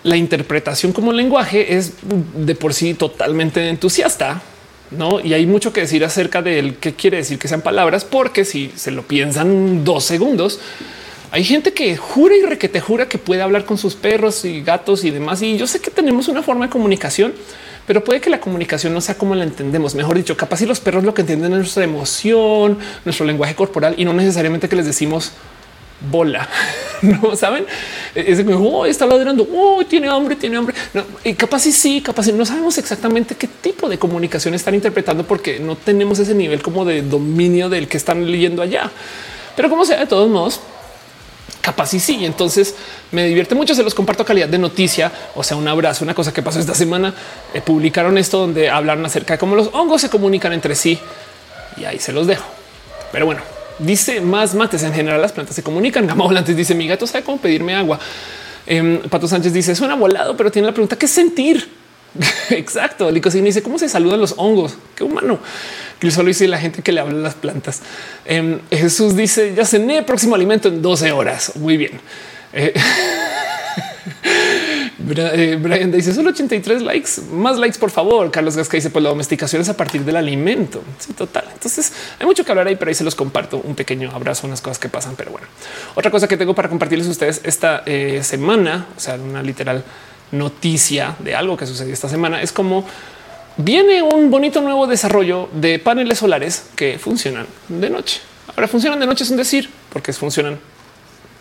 la interpretación como lenguaje es de por sí totalmente entusiasta no? Y hay mucho que decir acerca de qué quiere decir que sean palabras, porque si se lo piensan dos segundos, hay gente que jura y requete jura que puede hablar con sus perros y gatos y demás. Y yo sé que tenemos una forma de comunicación, pero puede que la comunicación no sea como la entendemos. Mejor dicho, capaz si los perros lo que entienden es nuestra emoción, nuestro lenguaje corporal y no necesariamente que les decimos bola. *laughs* No saben, es como oh, está ladrando, oh, tiene hambre, tiene hambre. y capaz sí, sí, capaz no sabemos exactamente qué tipo de comunicación están interpretando porque no tenemos ese nivel como de dominio del que están leyendo allá. Pero como sea, de todos modos, capaz y sí. Entonces me divierte mucho. Se los comparto calidad de noticia. O sea, un abrazo. Una cosa que pasó esta semana. Eh, publicaron esto donde hablaron acerca de cómo los hongos se comunican entre sí y ahí se los dejo. Pero bueno, dice más mates. En general, las plantas se comunican. Gama Volantes dice mi gato sabe cómo pedirme agua. Em, Pato Sánchez dice suena volado, pero tiene la pregunta qué sentir. *laughs* Exacto. Licosín dice cómo se saludan los hongos. Qué humano que solo dice la gente que le habla a las plantas. Em, Jesús dice ya cené próximo alimento en 12 horas. Muy bien. Eh, *laughs* eh, Brian dice solo 83 likes, más likes, por favor. Carlos Gasca dice pues la domesticación es a partir del alimento. Sí, total. Entonces hay mucho que hablar ahí, pero ahí se los comparto. Un pequeño abrazo, unas cosas que pasan. Pero bueno, otra cosa que tengo para compartirles a ustedes esta eh, semana, o sea, una literal noticia de algo que sucedió esta semana es como viene un bonito nuevo desarrollo de paneles solares que funcionan de noche. Ahora funcionan de noche es un decir porque funcionan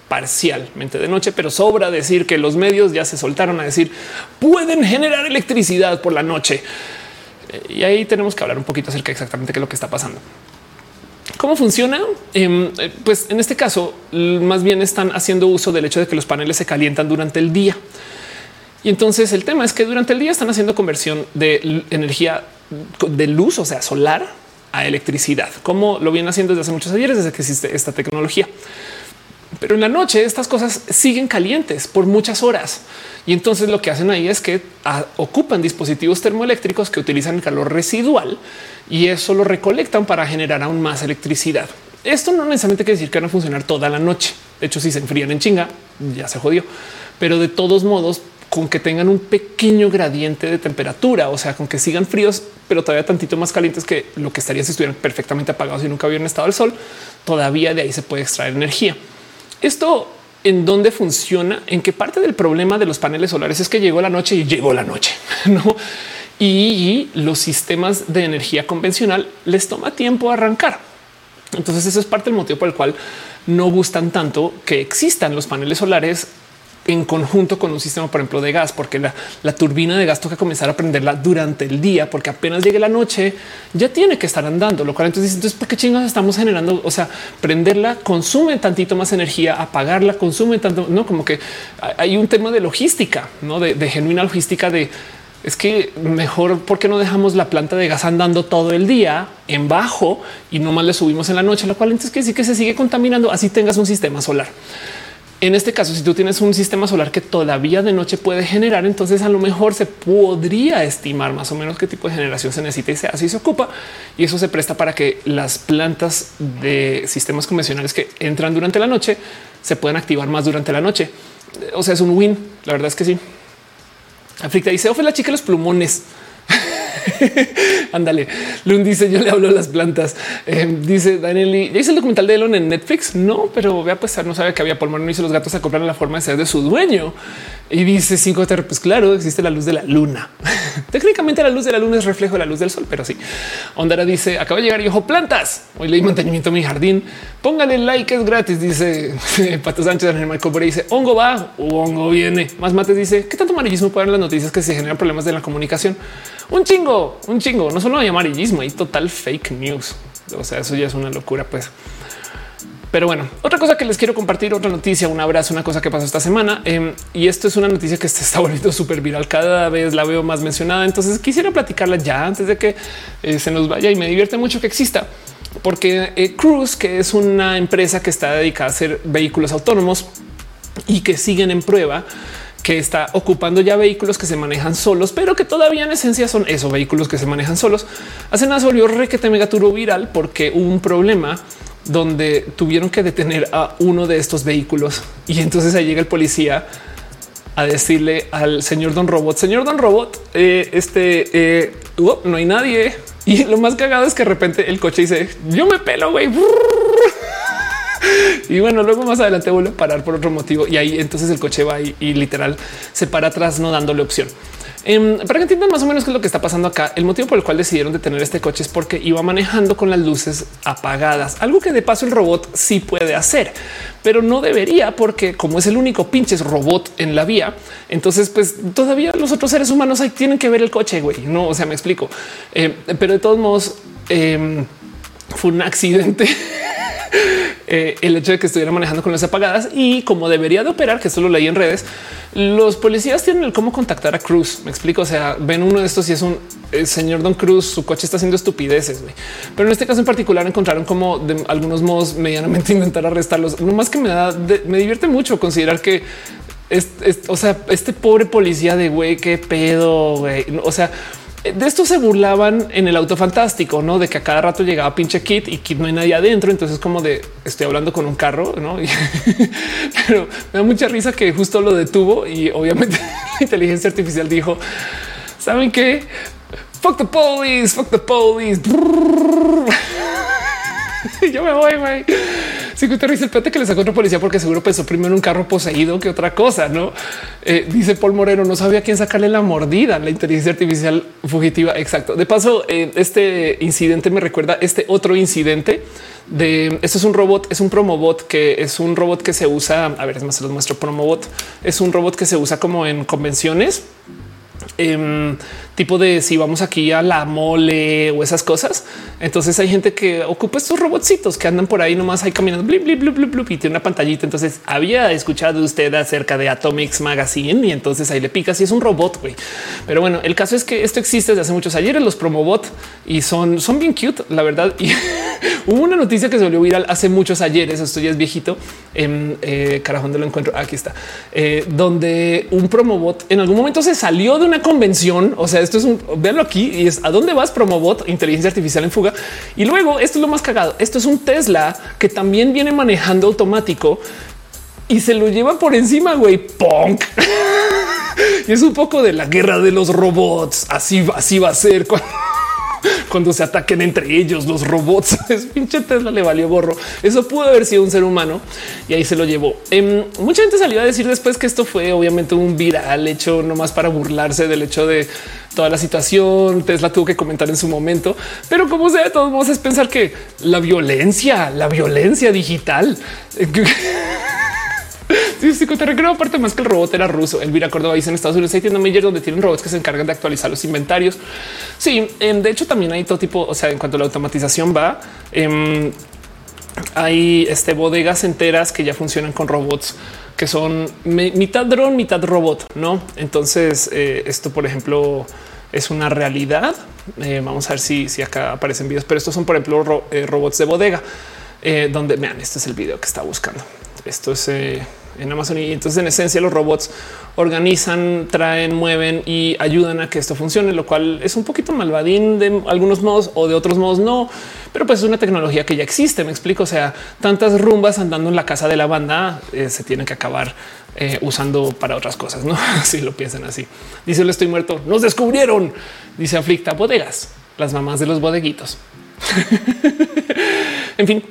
parcialmente de noche, pero sobra decir que los medios ya se soltaron a decir pueden generar electricidad por la noche. Y ahí tenemos que hablar un poquito acerca exactamente qué es lo que está pasando. ¿Cómo funciona? Em, pues en este caso, más bien están haciendo uso del hecho de que los paneles se calientan durante el día. Y entonces el tema es que durante el día están haciendo conversión de energía de luz, o sea, solar a electricidad, como lo vienen haciendo desde hace muchos años, desde que existe esta tecnología. Pero en la noche estas cosas siguen calientes por muchas horas. Y entonces lo que hacen ahí es que ah, ocupan dispositivos termoeléctricos que utilizan calor residual y eso lo recolectan para generar aún más electricidad. Esto no necesariamente quiere decir que van a funcionar toda la noche. De hecho, si se enfrían en chinga, ya se jodió. Pero de todos modos con que tengan un pequeño gradiente de temperatura, o sea, con que sigan fríos, pero todavía tantito más calientes que lo que estaría si estuvieran perfectamente apagados y nunca hubieran estado al sol, todavía de ahí se puede extraer energía. Esto en dónde funciona, en qué parte del problema de los paneles solares es que llegó la noche y llegó la noche, *laughs* no? Y los sistemas de energía convencional les toma tiempo arrancar. Entonces, eso es parte del motivo por el cual no gustan tanto que existan los paneles solares en conjunto con un sistema, por ejemplo, de gas, porque la, turbina de gas toca comenzar a prenderla durante el día, porque apenas llegue la noche ya tiene que estar andando, lo cual entonces, entonces, ¿por qué chingados estamos generando? O sea, prenderla consume tantito más energía, apagarla consume tanto, no como que hay un tema de logística, no de, de genuina logística de es que mejor porque no dejamos la planta de gas andando todo el día en bajo y no más le subimos en la noche, lo cual entonces que sí que se sigue contaminando así tengas un sistema solar. En este caso, si tú tienes un sistema solar que todavía de noche puede generar, entonces a lo mejor se podría estimar más o menos qué tipo de generación se necesita y se así se ocupa. Y eso se presta para que las plantas de sistemas convencionales que entran durante la noche se puedan activar más durante la noche. O sea, es un win. La verdad es que sí. Africa dice, Ofe la chica los plumones. *laughs* Ándale. Lund dice yo le hablo a las plantas. Eh, dice Daniel, ¿ya hice el documental de Elon en Netflix? No, pero vea, pues no sabe que había polvo. No hizo los gatos a comprar la forma de ser de su dueño. Y dice 5 pues claro, existe la luz de la luna. *laughs* Técnicamente la luz de la luna es reflejo de la luz del sol, pero sí. Ondara dice acaba de llegar y ojo plantas. Hoy leí mantenimiento a mi jardín. Pónganle like, es gratis. Dice *laughs* Pato Sánchez. Daniel Michael dice hongo va o hongo viene. Más mates dice qué tanto amarillismo pueden las noticias que se generan problemas de la comunicación. Un chingo, un chingo. No solo hay amarillismo, hay total fake news. O sea, eso ya es una locura, pues. Pero bueno, otra cosa que les quiero compartir, otra noticia, un abrazo, una cosa que pasó esta semana. Em, y esto es una noticia que se está *laughs* volviendo súper viral. Cada vez la veo más mencionada. Entonces quisiera platicarla ya antes de que eh, se nos vaya y me divierte mucho que exista. Porque eh, Cruise, que es una empresa que está dedicada a hacer vehículos autónomos y que siguen en prueba, que está ocupando ya vehículos que se manejan solos, pero que todavía en esencia son esos vehículos que se manejan solos. Hace nada se volvió requete mega viral porque hubo un problema donde tuvieron que detener a uno de estos vehículos y entonces ahí llega el policía a decirle al señor Don Robot, señor Don Robot, eh, este eh, no hay nadie. Y lo más cagado es que de repente el coche dice yo me pelo, güey. *laughs* Y bueno, luego más adelante vuelve a parar por otro motivo y ahí entonces el coche va y, literal se para atrás, no dándole opción. Em, para que entiendan más o menos qué es lo que está pasando acá, el motivo por el cual decidieron detener este coche es porque iba manejando con las luces apagadas, algo que de paso el robot sí puede hacer, pero no debería porque como es el único pinches robot en la vía, entonces pues todavía los otros seres humanos ahí tienen que ver el coche, güey. No, o sea, me explico. Em, pero de todos modos em, fue un accidente. *laughs* Eh, el hecho de que estuviera manejando con las apagadas y como debería de operar, que esto lo leí en redes, los policías tienen el cómo contactar a Cruz. Me explico. O sea, ven uno de estos y es un señor Don Cruz. Su coche está haciendo estupideces, pero en este caso en particular encontraron como de algunos modos medianamente *laughs* intentar arrestarlos. No más que me da, me divierte mucho considerar que es, o sea, este pobre policía de güey, qué pedo. O sea, de esto se burlaban en el auto fantástico, no de que a cada rato llegaba pinche kit y kit no hay nadie adentro. Entonces, como de estoy hablando con un carro, no? *laughs* pero me da mucha risa que justo lo detuvo y obviamente *laughs* la inteligencia artificial dijo: Saben qué? Fuck the police, fuck the police. *laughs* yo me voy, güey. Te dice el que le sacó otra policía porque seguro pensó primero un carro poseído que otra cosa, no? Eh, dice Paul Moreno, no sabía quién sacarle la mordida, la inteligencia artificial fugitiva. Exacto. De paso, eh, este incidente me recuerda este otro incidente de esto es un robot, es un promobot que es un robot que se usa. A ver, es más, se los muestro. Promobot es un robot que se usa como en convenciones Em, tipo de si vamos aquí a la mole o esas cosas. Entonces hay gente que ocupa estos robotcitos que andan por ahí nomás ahí caminando blip, blip, blip, blip, y tiene una pantallita. Entonces había escuchado usted acerca de Atomics Magazine y entonces ahí le picas y es un robot. güey. Pero bueno, el caso es que esto existe desde hace muchos ayeres, los promobot y son, son bien cute, la verdad. Y *laughs* hubo una noticia que se volvió viral hace muchos ayeres. Esto ya viejito. En eh, carajo, lo encuentro? Aquí está, eh, donde un promobot en algún momento se salió de una convención. O sea, esto es un verlo aquí y es a dónde vas Promobot, inteligencia artificial en fuga. Y luego esto es lo más cagado. Esto es un Tesla que también viene manejando automático y se lo lleva por encima, güey. Punk. *laughs* y es un poco de la guerra de los robots. Así, así va a ser *laughs* cuando se ataquen entre ellos los robots. *laughs* Es pinche Tesla le valió gorro. Eso pudo haber sido un ser humano y ahí se lo llevó. Em, mucha gente salió a decir después que esto fue obviamente un viral hecho nomás para burlarse del hecho de toda la situación. Tesla tuvo que comentar en su momento, pero como sea, de todos modos es pensar que la violencia, la violencia digital *laughs* *laughs* Sí, sí, recuerdo aparte más que el robot era ruso. Elvira Córdoba dice en Estados Unidos hay tiendas Meyer donde tienen robots que se encargan de actualizar los inventarios. Sí, em, de hecho también hay todo tipo, o sea, en cuanto a la automatización va, em, hay este bodegas enteras que ya funcionan con robots que son mitad dron, mitad robot, no? Entonces eh, esto, por ejemplo, es una realidad. Eh, vamos a ver si, si acá aparecen videos, pero estos son, por ejemplo, eh, robots de bodega, donde vean, este es el video que está buscando. Esto es eh, en Amazon y entonces en esencia los robots organizan, traen, mueven y ayudan a que esto funcione, lo cual es un poquito malvadín de algunos modos o de otros modos no, pero pues es una tecnología que ya existe. Me explico. O sea, tantas rumbas andando en la casa de la banda eh, se tienen que acabar eh, usando para otras cosas. No *laughs* si lo piensan así. Dice le estoy muerto. Nos descubrieron. Dice aflicta bodegas, las mamás de los bodeguitos. *laughs* en fin,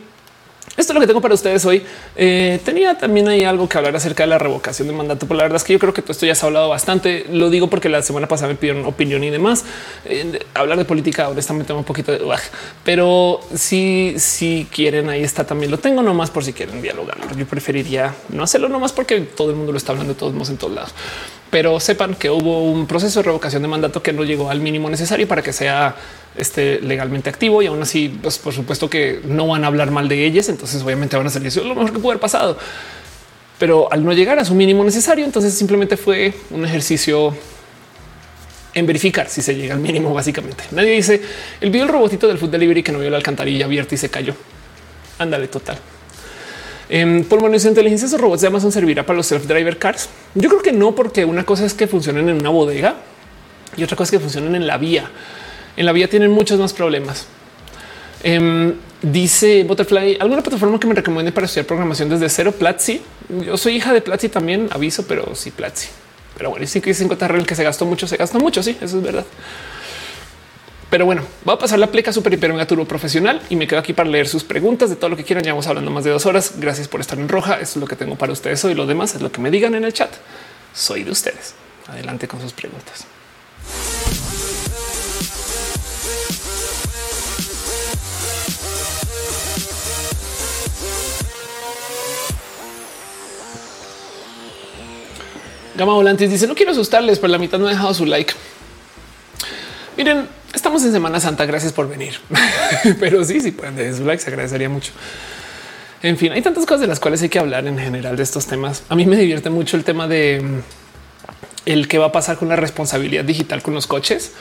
esto es lo que tengo para ustedes hoy. Eh, tenía también ahí algo que hablar acerca de la revocación del mandato, pero la verdad es que yo creo que todo esto ya se ha hablado bastante. Lo digo porque la semana pasada me pidieron opinión y demás. Eh, hablar de política honestamente un poquito de pero si, si quieren, ahí está también lo tengo nomás por si quieren dialogar. Yo preferiría no hacerlo nomás porque todo el mundo lo está hablando de todos modos en todos lados pero sepan que hubo un proceso de revocación de mandato que no llegó al mínimo necesario para que sea este, legalmente activo y aún así, pues por supuesto que no van a hablar mal de ellas, entonces obviamente van a salir lo mejor que pudo haber pasado. Pero al no llegar a su mínimo necesario, entonces simplemente fue un ejercicio en verificar si se llega al mínimo. Básicamente nadie dice el video del robotito del food delivery que no vio la alcantarilla abierta y se cayó. Ándale, total. Eh, por menos inteligencia, esos robots de Amazon servirá para los self-driver cars. Yo creo que no, porque una cosa es que funcionen en una bodega y otra cosa es que funcionen en la vía. En la vía tienen muchos más problemas. Em, dice Butterfly, ¿alguna plataforma que me recomiende para estudiar programación desde cero? Platzi. Yo soy hija de Platzi también, aviso, pero sí, Platzi. Pero bueno, sí que dicen que se gastó mucho, se gastó mucho. Sí, eso es verdad. Pero bueno, va a pasar la pleca super hiper profesional y me quedo aquí para leer sus preguntas de todo lo que quieran. Ya vamos hablando más de dos horas. Gracias por estar en roja. Eso es lo que tengo para ustedes hoy. Lo demás es lo que me digan en el chat. Soy de ustedes. Adelante con sus preguntas. Gama Volantes dice no quiero asustarles, pero la mitad no ha dejado su like. Miren, estamos en Semana Santa. Gracias por venir. *laughs* pero sí, sí pueden dejar su like, se agradecería mucho. En fin, hay tantas cosas de las cuales hay que hablar en general de estos temas. A mí me divierte mucho el tema de mm, el que va a pasar con la responsabilidad digital con los coches,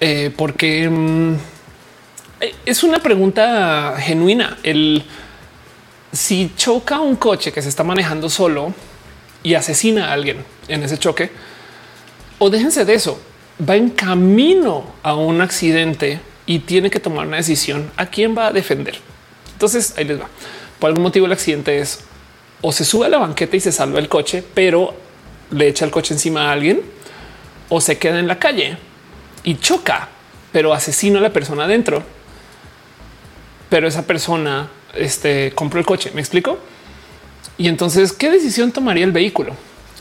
eh, porque mm, eh, es una pregunta genuina. El si choca un coche que se está manejando solo, y asesina a alguien en ese choque, o déjense de eso, va en camino a un accidente y tiene que tomar una decisión a quién va a defender. Entonces ahí les va. Por algún motivo el accidente es o se sube a la banqueta y se salva el coche, pero le echa el coche encima a alguien, o se queda en la calle y choca, pero asesina a la persona adentro. Pero esa persona este, compró el coche. ¿Me explico? Y entonces, ¿qué decisión tomaría el vehículo?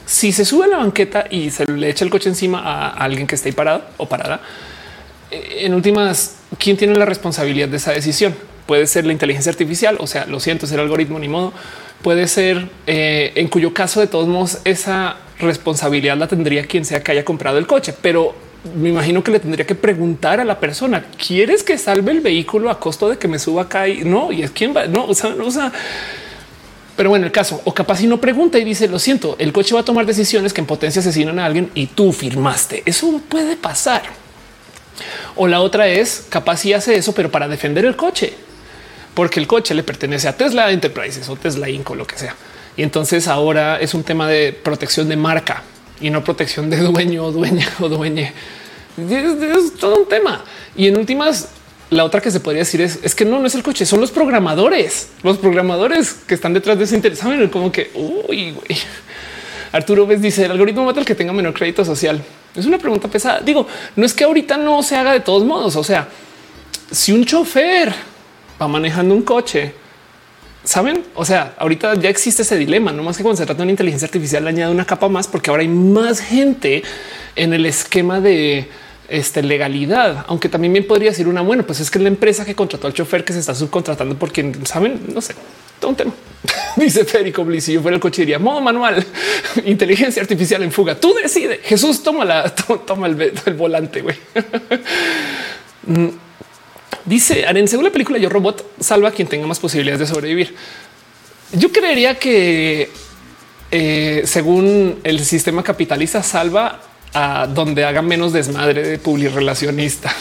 Si se sube a la banqueta y se le echa el coche encima a alguien que esté parado o parada, eh, en últimas, ¿quién tiene la responsabilidad de esa decisión? Puede ser la inteligencia artificial, o sea, lo siento, es el algoritmo, ni modo. Puede ser eh, en cuyo caso, de todos modos, esa responsabilidad la tendría quien sea que haya comprado el coche, pero me imagino que le tendría que preguntar a la persona, ¿quieres que salve el vehículo a costo de que me suba acá? Y no, y es quién va, no, o sea, no, o sea, pero bueno, el caso, o capaz si no pregunta y dice, lo siento, el coche va a tomar decisiones que en potencia asesinan a alguien y tú firmaste. Eso puede pasar. O la otra es, capaz si hace eso, pero para defender el coche, porque el coche le pertenece a Tesla Enterprises o Tesla Inc. o lo que sea. Y entonces ahora es un tema de protección de marca y no protección de dueño o dueña o dueñe. es todo un tema. Y en últimas, la otra que se podría decir es, es que no, no es el coche, son los programadores, los programadores que están detrás de ese interés. Saben como que uy. Arturo ves dice el algoritmo mata al que tenga menor crédito social. Es una pregunta pesada. Digo, no es que ahorita no se haga de todos modos. O sea, si un chofer va manejando un coche, saben? O sea, ahorita ya existe ese dilema, no más que cuando se trata de una inteligencia artificial, le añade una capa más porque ahora hay más gente en el esquema de este, legalidad, aunque también bien podría decir una bueno, pues es que la empresa que contrató al chofer que se está subcontratando por quien saben, no sé, todo un tema. *laughs* Dice Federico Bliss, si yo fuera el coche diría modo manual, *laughs* inteligencia artificial en fuga. Tú decide. Jesús toma la *laughs* toma el, volante. güey. Mm. Dice Aren, según la película Yo Robot salva a quien tenga más posibilidades de sobrevivir. Yo creería que eh, según el sistema capitalista salva a donde haga menos desmadre de relacionista.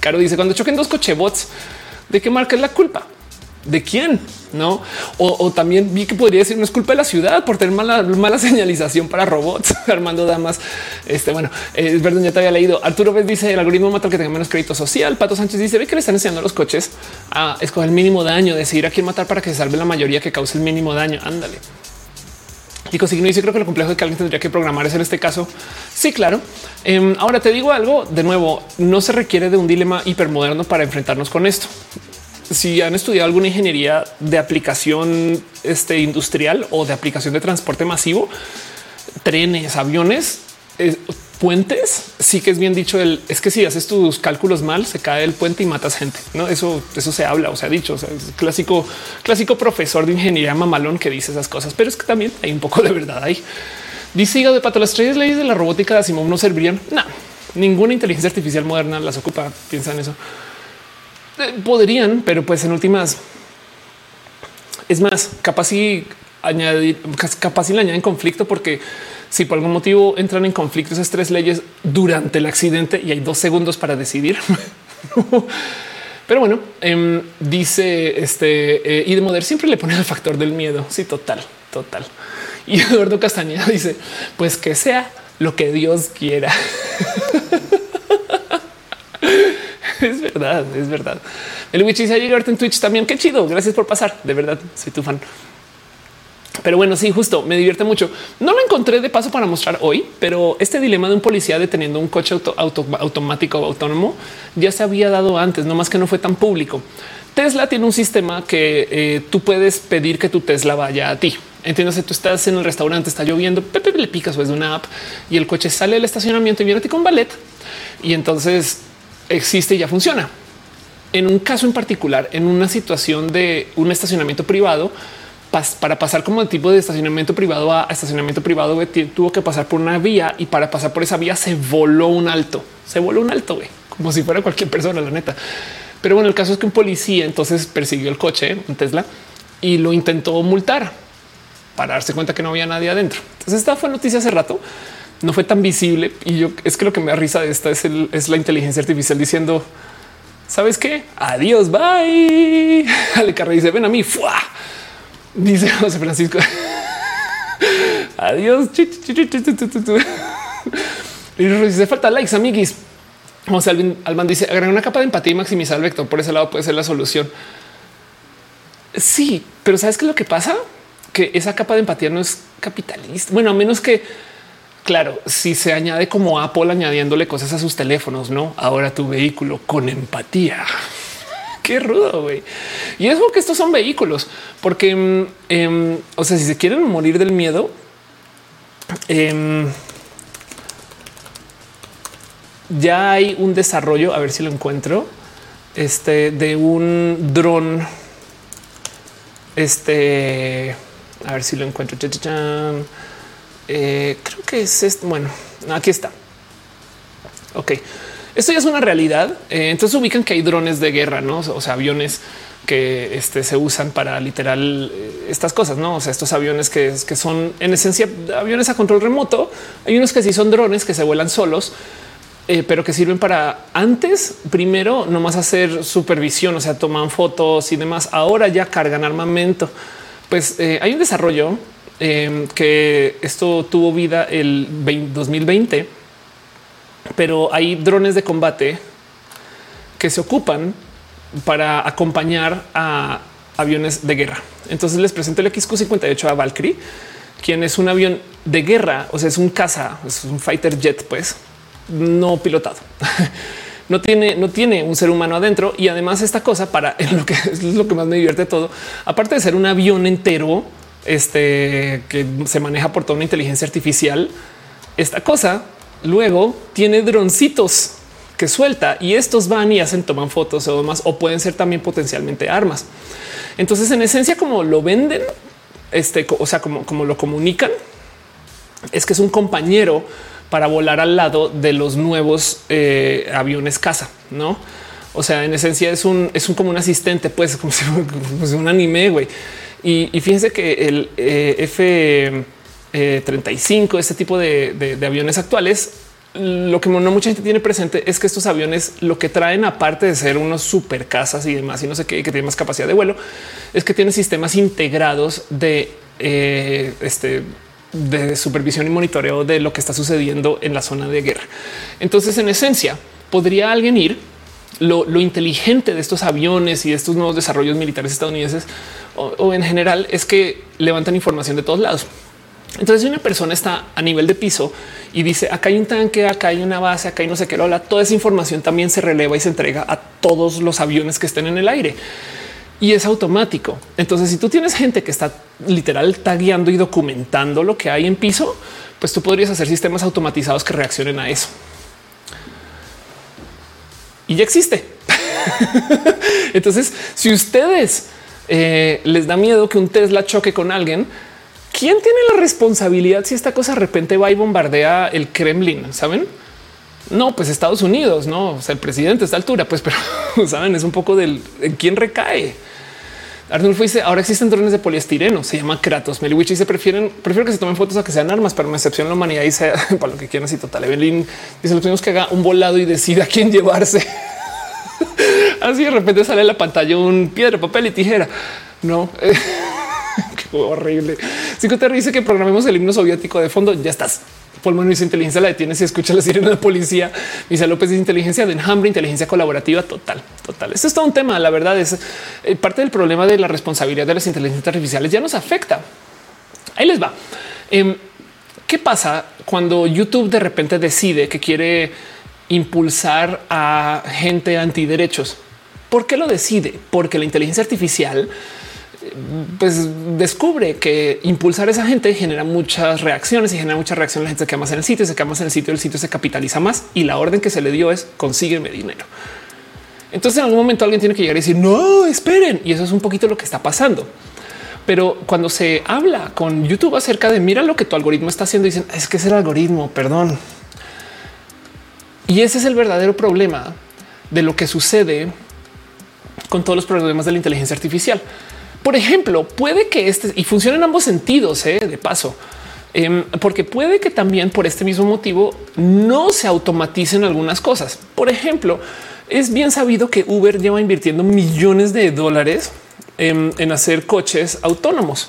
Caro dice cuando choquen dos cochebots, ¿de qué marca es la culpa? ¿De quién? No? O, también vi que podría decir no es culpa de la ciudad por tener mala, *laughs* señalización para robots. *laughs* Armando Damas. Este bueno, es verdad, ya te había leído. Arturo Vez dice el algoritmo mata que tenga menos crédito social. Pato Sánchez dice ve que le están enseñando los coches a escoger el mínimo daño, decidir a quién matar para que se salve la mayoría que cause el mínimo daño. Ándale. Dico signo dice creo que lo complejo es que alguien tendría que programar es en este caso. Sí, claro. Em, ahora te digo algo de nuevo, no se requiere de un dilema hipermoderno para enfrentarnos con esto. Si han estudiado alguna ingeniería de aplicación este, industrial o de aplicación de transporte masivo, trenes, aviones, eh, puentes, sí que es bien dicho el es que si haces tus cálculos mal, se cae el puente y matas gente. No, eso, eso se habla o se ha dicho. Es clásico, clásico profesor de ingeniería mamalón que dice esas cosas, pero es que también hay un poco de verdad ahí. Dice de pato, las tres leyes de la robótica de Asimov no servirían. No, ninguna inteligencia artificial moderna las ocupa. Piensa en eso. Eh, podrían, pero pues en últimas es más capaz y añadir, capaz y le añaden conflicto porque si por algún motivo entran en conflicto esas tres leyes durante el accidente y hay dos segundos para decidir. *laughs* Pero bueno, em, dice este y de Moder siempre le pone el factor del miedo. Sí, total, total. Y *laughs* Eduardo Castañeda dice: Pues que sea lo que Dios quiera. *laughs* es verdad, es verdad. El Witch dice llegarte en Twitch también. Qué chido. Gracias por pasar. De verdad, soy tu fan. Pero bueno, sí, justo me divierte mucho. No lo encontré de paso para mostrar hoy, pero este dilema de un policía deteniendo un coche auto, automático o autónomo ya se había dado antes, no más que no fue tan público. Tesla tiene un sistema que eh, tú puedes pedir que tu Tesla vaya a ti. Entiéndase, tú estás en el restaurante, está lloviendo, pepe, le picas o es de una app y el coche sale del estacionamiento y viene a ti con ballet y entonces existe y ya funciona. En un caso en particular, en una situación de un estacionamiento privado, para pasar como el tipo de estacionamiento privado a estacionamiento privado, tuvo que pasar por una vía y para pasar por esa vía se voló un alto, se voló un alto, como si fuera cualquier persona, la neta. Pero bueno, el caso es que un policía entonces persiguió el coche, un Tesla, y lo intentó multar para darse cuenta que no había nadie adentro. Entonces esta fue noticia hace rato, no fue tan visible y yo es que lo que me da risa de esta es, la inteligencia artificial diciendo, ¿sabes qué? Adiós, bye. *laughs* Ale Carrera dice, ven a mí. Dice José Francisco. Adiós. Y dice falta likes, amiguis. José Alban dice agregar una capa de empatía y maximizar el vector. Por ese lado puede ser la solución. Sí, pero sabes qué lo que pasa? Que esa capa de empatía no es capitalista. Bueno, a menos que, claro, si se añade como Apple añadiéndole cosas a sus teléfonos, no ahora tu vehículo con empatía. Qué rudo, güey. Y es porque estos son vehículos, porque, mm, em, o sea, si se quieren morir del miedo, em, ya hay un desarrollo, a ver si lo encuentro, este, de un dron, este, a ver si lo encuentro. Eh, creo que es este. Bueno, aquí está. Ok. Esto ya es una realidad. Eh, entonces ubican que hay drones de guerra, no? O sea, aviones que este, se usan para literal eh, estas cosas, no? O sea, estos aviones que, son en esencia aviones a control remoto. Hay unos que sí son drones que se vuelan solos, eh, pero que sirven para antes, primero, nomás hacer supervisión, o sea, toman fotos y demás. Ahora ya cargan armamento. Pues hay un desarrollo que esto tuvo vida el 2020 pero hay drones de combate que se ocupan para acompañar a aviones de guerra. Entonces les presento el XQ58 a Valkyrie, quien es un avión de guerra, o sea, es un caza, es un fighter jet, pues no pilotado. *laughs* no tiene, no tiene un ser humano adentro y además esta cosa para *laughs* lo que es lo que más me divierte todo, aparte de ser un avión entero, este que se maneja por toda una inteligencia artificial, esta cosa luego tiene droncitos que suelta y estos van y hacen, toman fotos o demás, o pueden ser también potencialmente armas. Entonces, en esencia, como lo venden, este, o sea, como, como lo comunican, es que es un compañero para volar al lado de los nuevos eh, aviones caza, no? O sea, en esencia es un, es un como un asistente, pues *laughs* como si un anime, güey. Y, fíjense que el eh, F 35, eh, este tipo de, aviones actuales, lo que no mucha gente tiene presente es que estos aviones lo que traen, aparte de ser unos super casas y demás, y no sé qué, que tienen más capacidad de vuelo, es que tienen sistemas integrados de eh, este de supervisión y monitoreo de lo que está sucediendo en la zona de guerra. Entonces, en esencia, podría alguien ir lo, inteligente de estos aviones y de estos nuevos desarrollos militares estadounidenses o en general es que levantan información de todos lados. Entonces, una persona está a nivel de piso y dice acá hay un tanque, acá hay una base, acá hay no sé qué, hola, toda esa información también se releva y se entrega a todos los aviones que estén en el aire y es automático. Entonces, si tú tienes gente que está literal tagueando y documentando lo que hay en piso, pues tú podrías hacer sistemas automatizados que reaccionen a eso. Y ya existe. *laughs* Entonces, si ustedes eh, les da miedo que un Tesla choque con alguien, ¿Quién tiene la responsabilidad si esta cosa de repente va y bombardea el Kremlin? Saben? No, pues Estados Unidos, no o el presidente a esta altura, pues, *laughs* pero saben, es un poco del en quién recae. Arnulfo dice ahora existen drones de poliestireno, se llama Kratos. Meliwich dice prefieren, prefiero que se tomen fotos a que sean armas, pero me excepción la humanidad y sea *laughs* para lo que quieran. Y total, Evelyn dice lo tenemos que haga un volado y decida quién llevarse. *laughs* Así de repente sale a la pantalla un piedra, papel y tijera. No. *laughs* Qué horrible. Si te dice que programemos el himno soviético de fondo, ya estás. Polman dice inteligencia la detienes y escucha la sirena de policía. Dice López dice inteligencia de enjambre, inteligencia colaborativa total, total. Esto es todo un tema. La verdad es eh, parte del problema de la responsabilidad de las inteligencias artificiales ya nos afecta. Ahí les va. Em, ¿Qué pasa cuando YouTube de repente decide que quiere impulsar a gente antiderechos? ¿Por qué lo decide? Porque la inteligencia artificial pues descubre que impulsar a esa gente genera muchas reacciones y genera muchas reacciones. La gente se queda más en el sitio, se queda más en el sitio, el sitio se capitaliza más y la orden que se le dio es consígueme dinero. Entonces en algún momento alguien tiene que llegar y decir no esperen. Y eso es un poquito lo que está pasando. Pero cuando se habla con YouTube acerca de mira lo que tu algoritmo está haciendo, dicen es que es el algoritmo, perdón. Y ese es el verdadero problema de lo que sucede con todos los problemas de la inteligencia artificial. Por ejemplo, puede que este y funcione en ambos sentidos, ¿eh? de paso, em, porque puede que también por este mismo motivo no se automaticen algunas cosas. Por ejemplo, es bien sabido que Uber lleva invirtiendo millones de dólares en, hacer coches autónomos.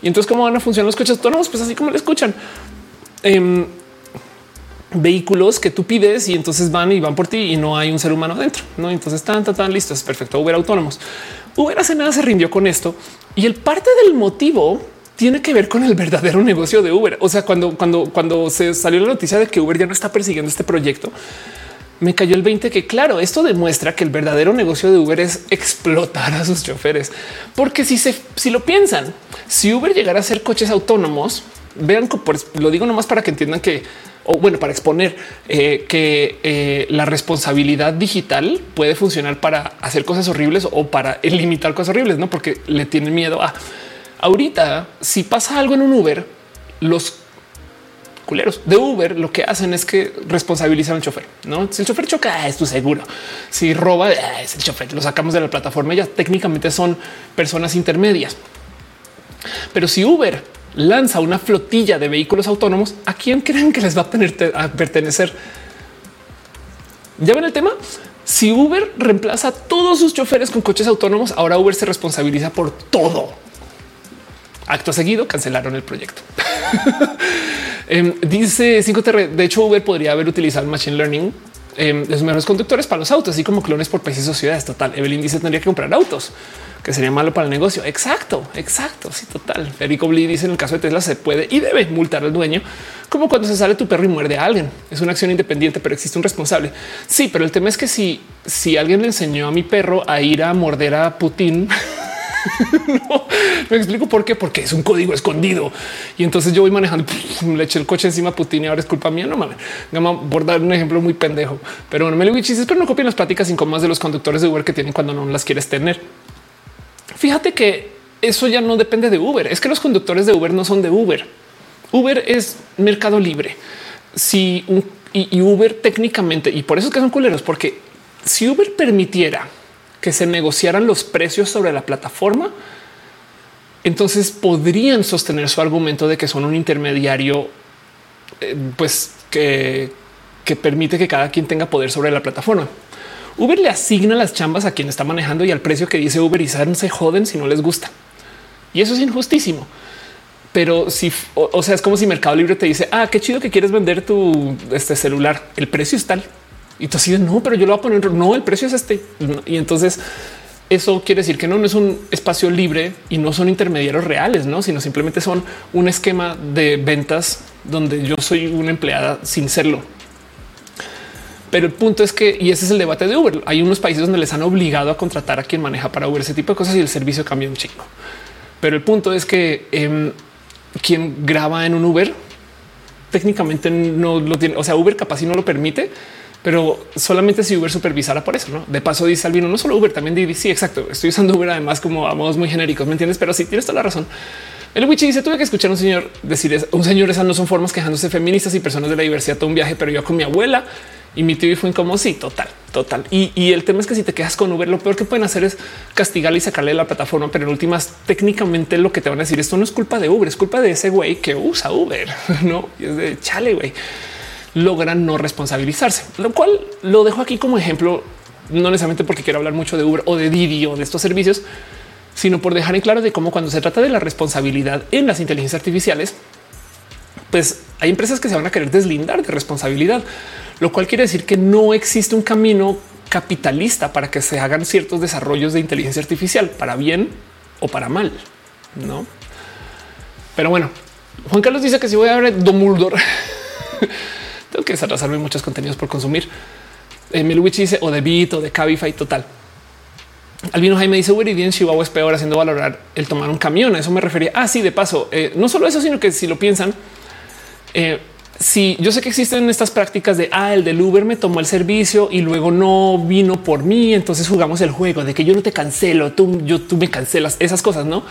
Y entonces, ¿cómo van a funcionar los coches autónomos? Pues así como le escuchan. Em, vehículos que tú pides y entonces van y van por ti y no hay un ser humano dentro. No, entonces están tan, tan listos. Perfecto. Uber autónomos. Uber hace nada se rindió con esto y el parte del motivo tiene que ver con el verdadero negocio de Uber. O sea, cuando, cuando, cuando se salió la noticia de que Uber ya no está persiguiendo este proyecto, me cayó el 20 que claro, esto demuestra que el verdadero negocio de Uber es explotar a sus choferes. Porque si se, si lo piensan, si Uber llegara a ser coches autónomos, vean, lo digo nomás para que entiendan que, o bueno, para exponer eh, que eh, la responsabilidad digital puede funcionar para hacer cosas horribles o para *laughs* limitar cosas horribles, no porque le tienen miedo a ahorita. Si pasa algo en un Uber, los culeros de Uber lo que hacen es que responsabilizan al chofer. No, si el chofer choca, es tu seguro. Si roba, ah, es el chofer. Lo sacamos de la plataforma. Ya técnicamente son personas intermedias. Pero si Uber lanza una flotilla de vehículos autónomos, ¿a quién creen que les va a, pertenecer? Ya ven el tema. Si Uber reemplaza todos sus choferes con coches autónomos, ahora Uber se responsabiliza por todo. Acto seguido, cancelaron el proyecto. *laughs* Em, dice 5TR. De hecho, Uber podría haber utilizado machine learning de sus mejores conductores para los autos, así como clones por países o ciudades. Total. Evelyn dice tendría que comprar autos, que sería malo para el negocio. Exacto, exacto. Sí, total. Eric Obli dice en el caso de Tesla se puede y debe multar al dueño, como cuando se sale tu perro y muerde a alguien. Es una acción independiente, pero existe un responsable. Sí, pero el tema es que si, si alguien le enseñó a mi perro a ir a morder a Putin, *laughs* *laughs* no, me explico por qué, porque es un código escondido. Y entonces yo voy manejando, le eché el coche encima a Putin y ahora es culpa mía. No mames, por dar un ejemplo muy pendejo, pero no me lo dices, pero no copien las prácticas incómodas de los conductores de Uber que tienen cuando no las quieres tener. Fíjate que eso ya no depende de Uber. Es que los conductores de Uber no son de Uber. Uber es mercado libre. Si y Uber técnicamente, y por eso es que son culeros, porque si Uber permitiera que se negociaran los precios sobre la plataforma, entonces podrían sostener su argumento de que son un intermediario, eh, pues que, permite que cada quien tenga poder sobre la plataforma. Uber le asigna las chambas a quien está manejando y al precio que dice Uber y se joden si no les gusta. Y eso es injustísimo. Pero si, o, sea, es como si Mercado Libre te dice, ah, qué chido que quieres vender tu este celular. El precio es tal y tú así de no, pero yo lo voy a poner. No, el precio es este. Y entonces eso quiere decir que no, no es un espacio libre y no son intermediarios reales, no, sino simplemente son un esquema de ventas donde yo soy una empleada sin serlo. Pero el punto es que, y ese es el debate de Uber. Hay unos países donde les han obligado a contratar a quien maneja para Uber ese tipo de cosas y el servicio cambia un chingo. Pero el punto es que em, quien graba en un Uber técnicamente no lo tiene. O sea, Uber capaz y no lo permite, pero solamente si Uber supervisara por eso. ¿no? De paso dice Albino, no solo Uber, también Didi. Sí, exacto. Estoy usando Uber además como a modos muy genéricos, ¿me entiendes? Pero sí, tienes toda la razón. El Wichi dice, tuve que escuchar a un señor decir, un señor, esas no son formas quejándose feministas y personas de la diversidad todo un viaje, pero yo con mi abuela y mi tío y fue como sí, total, total. Y, el tema es que si te quedas con Uber, lo peor que pueden hacer es castigarle y sacarle de la plataforma. Pero en últimas, técnicamente lo que te van a decir, esto no es culpa de Uber, es culpa de ese güey que usa Uber, *laughs* no? Y es de chale, güey logran no responsabilizarse, lo cual lo dejo aquí como ejemplo, no necesariamente porque quiero hablar mucho de Uber o de Didi o de estos servicios, sino por dejar en claro de cómo cuando se trata de la responsabilidad en las inteligencias artificiales, pues hay empresas que se van a querer deslindar de responsabilidad, lo cual quiere decir que no existe un camino capitalista para que se hagan ciertos desarrollos de inteligencia artificial para bien o para mal, no? Pero bueno, Juan Carlos dice que si voy a ver Domuldor, *laughs* tengo que atrasarme muchos contenidos por consumir. Eh, dice o de Beat o de Cabify total. Albino Jaime dice Wiridian Chihuahua es peor haciendo valorar el tomar un camión. A eso me refería. Ah, sí, de paso, eh, no solo eso, sino que si lo piensan, eh, si yo sé que existen estas prácticas de ah, el del Uber me tomó el servicio y luego no vino por mí. Entonces jugamos el juego de que yo no te cancelo, tú, yo, tú me cancelas esas cosas, no?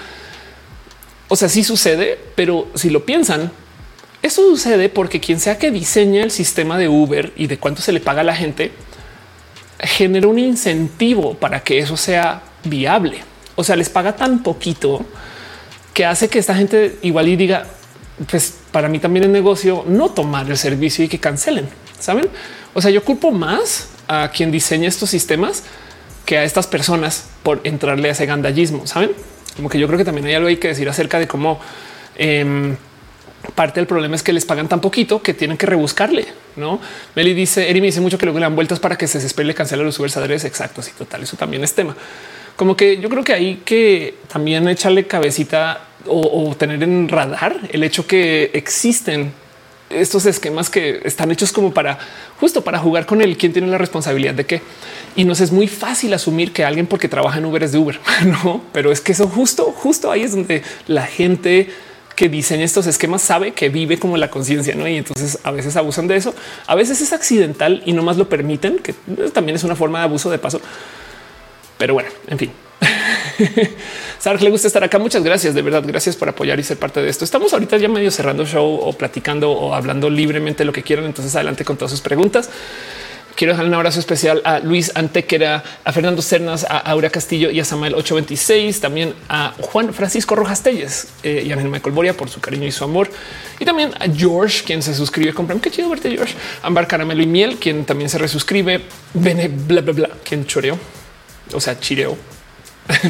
O sea, sí sucede, pero si lo piensan, eso sucede porque quien sea que diseña el sistema de Uber y de cuánto se le paga a la gente genera un incentivo para que eso sea viable. O sea, les paga tan poquito que hace que esta gente igual y diga, pues para mí también es negocio no tomar el servicio y que cancelen. Saben? O sea, yo culpo más a quien diseña estos sistemas que a estas personas por entrarle a ese gandallismo. Saben? Como que yo creo que también hay algo hay que decir acerca de cómo em, parte del problema es que les pagan tan poquito que tienen que rebuscarle. No Meli dice, Eri me dice mucho que luego le dan vueltas para que se desespere y le cancela los Ubers Exactos y total. Eso también es tema. Como que yo creo que hay que también echarle cabecita o, tener en radar el hecho que existen estos esquemas que están hechos como para justo para jugar con el quién tiene la responsabilidad de qué. Y nos es muy fácil asumir que alguien porque trabaja en Uber es de Uber, *laughs* no, pero es que eso justo, justo ahí es donde la gente que diseña estos esquemas sabe que vive como la conciencia, ¿no? Y entonces a veces abusan de eso, a veces es accidental y no más lo permiten, que también es una forma de abuso de paso. Pero bueno, en fin. *laughs* Sabes le gusta estar acá. Muchas gracias. De verdad, gracias por apoyar y ser parte de esto. Estamos ahorita ya medio cerrando show o platicando o hablando libremente lo que quieran. Entonces, adelante con todas sus preguntas. Quiero dejar un abrazo especial a Luis Antequera, a Fernando Cernas, a Aura Castillo y a Samuel 826, también a Juan Francisco Rojas Telles eh, y a Michael Boria por su cariño y su amor. Y también a George, quien se suscribe. Compran qué chido verte, George. Ambar Caramelo y Miel, quien también se resuscribe. Bene, bla, bla, bla, quien choreó, o sea, chireo.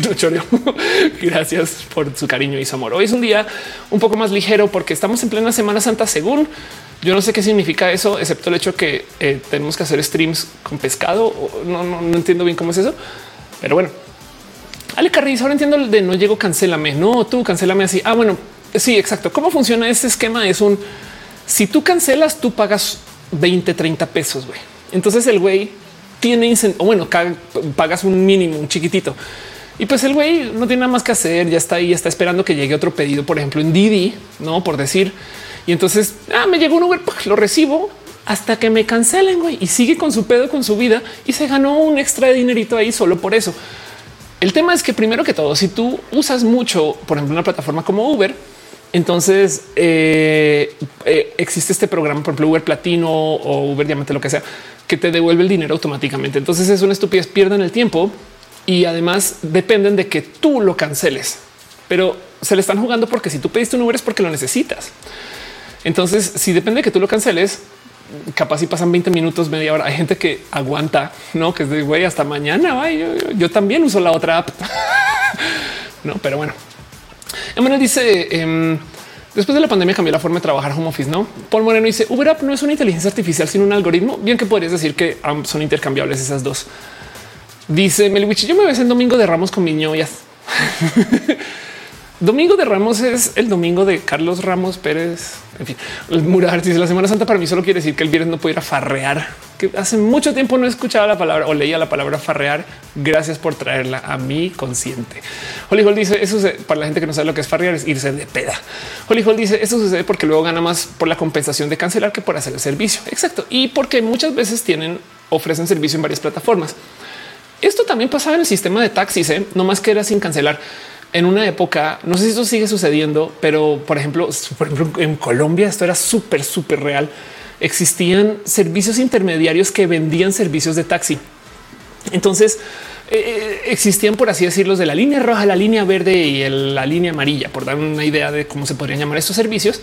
no *laughs* choreo. *laughs* Gracias por su cariño y su amor. Hoy es un día un poco más ligero porque estamos en plena Semana Santa, según yo no sé qué significa eso, excepto el hecho que eh, tenemos que hacer streams con pescado. No, no, no entiendo bien cómo es eso, pero bueno. Ale Carriz, ahora entiendo el de no llego, cancélame. No, tú cancélame así. Ah, bueno, sí, exacto. ¿Cómo funciona este esquema? Es un si tú cancelas, tú pagas 20, 30 pesos. güey. Entonces el güey tiene o bueno, pagas un mínimo, un chiquitito. Y pues el güey no tiene nada más que hacer, ya está ahí, está esperando que llegue otro pedido, por ejemplo, en Didi, no por decir, y entonces ah, me llegó un Uber, lo recibo hasta que me cancelen güey, y sigue con su pedo, con su vida y se ganó un extra de dinerito ahí solo por eso. El tema es que primero que todo, si tú usas mucho, por ejemplo, una plataforma como Uber, entonces eh, eh, existe este programa, por ejemplo, Uber Platino o Uber Diamante, lo que sea, que te devuelve el dinero automáticamente. Entonces es una estupidez, pierden el tiempo y además dependen de que tú lo canceles, pero se le están jugando porque si tú pediste un Uber es porque lo necesitas. Entonces, si depende de que tú lo canceles, capaz si pasan 20 minutos, media hora. Hay gente que aguanta, no que es de güey hasta mañana. yo, también uso la otra app, *laughs* no, pero bueno. Emanuel dice em, después de la pandemia cambió la forma de trabajar home office. No, Paul Moreno dice Uber App no es una inteligencia artificial, sino un algoritmo. Bien que podrías decir que son intercambiables esas dos. Dice Melwich, yo me ves en domingo de Ramos con mis ñoyas. *laughs* Domingo de Ramos es el domingo de Carlos Ramos Pérez. En fin, el Murar dice la Semana Santa para mí solo quiere decir que el viernes no puede ir a farrear, que hace mucho tiempo no he escuchado la palabra o leía la palabra farrear. Gracias por traerla a mi consciente. Holly Hall dice eso para la gente que no sabe lo que es farrear es irse de peda. Holly Hall dice eso sucede porque luego gana más por la compensación de cancelar que por hacer el servicio. Exacto. Y porque muchas veces tienen, ofrecen servicio en varias plataformas. Esto también pasaba en el sistema de taxis, ¿eh? no más que era sin cancelar en una época, no sé si eso sigue sucediendo, pero por ejemplo, por ejemplo en Colombia esto era súper, súper real. Existían servicios intermediarios que vendían servicios de taxi. Entonces eh, eh, existían, por así decirlo, de la línea roja, la línea verde y la línea amarilla, por dar una idea de cómo se podrían llamar estos servicios.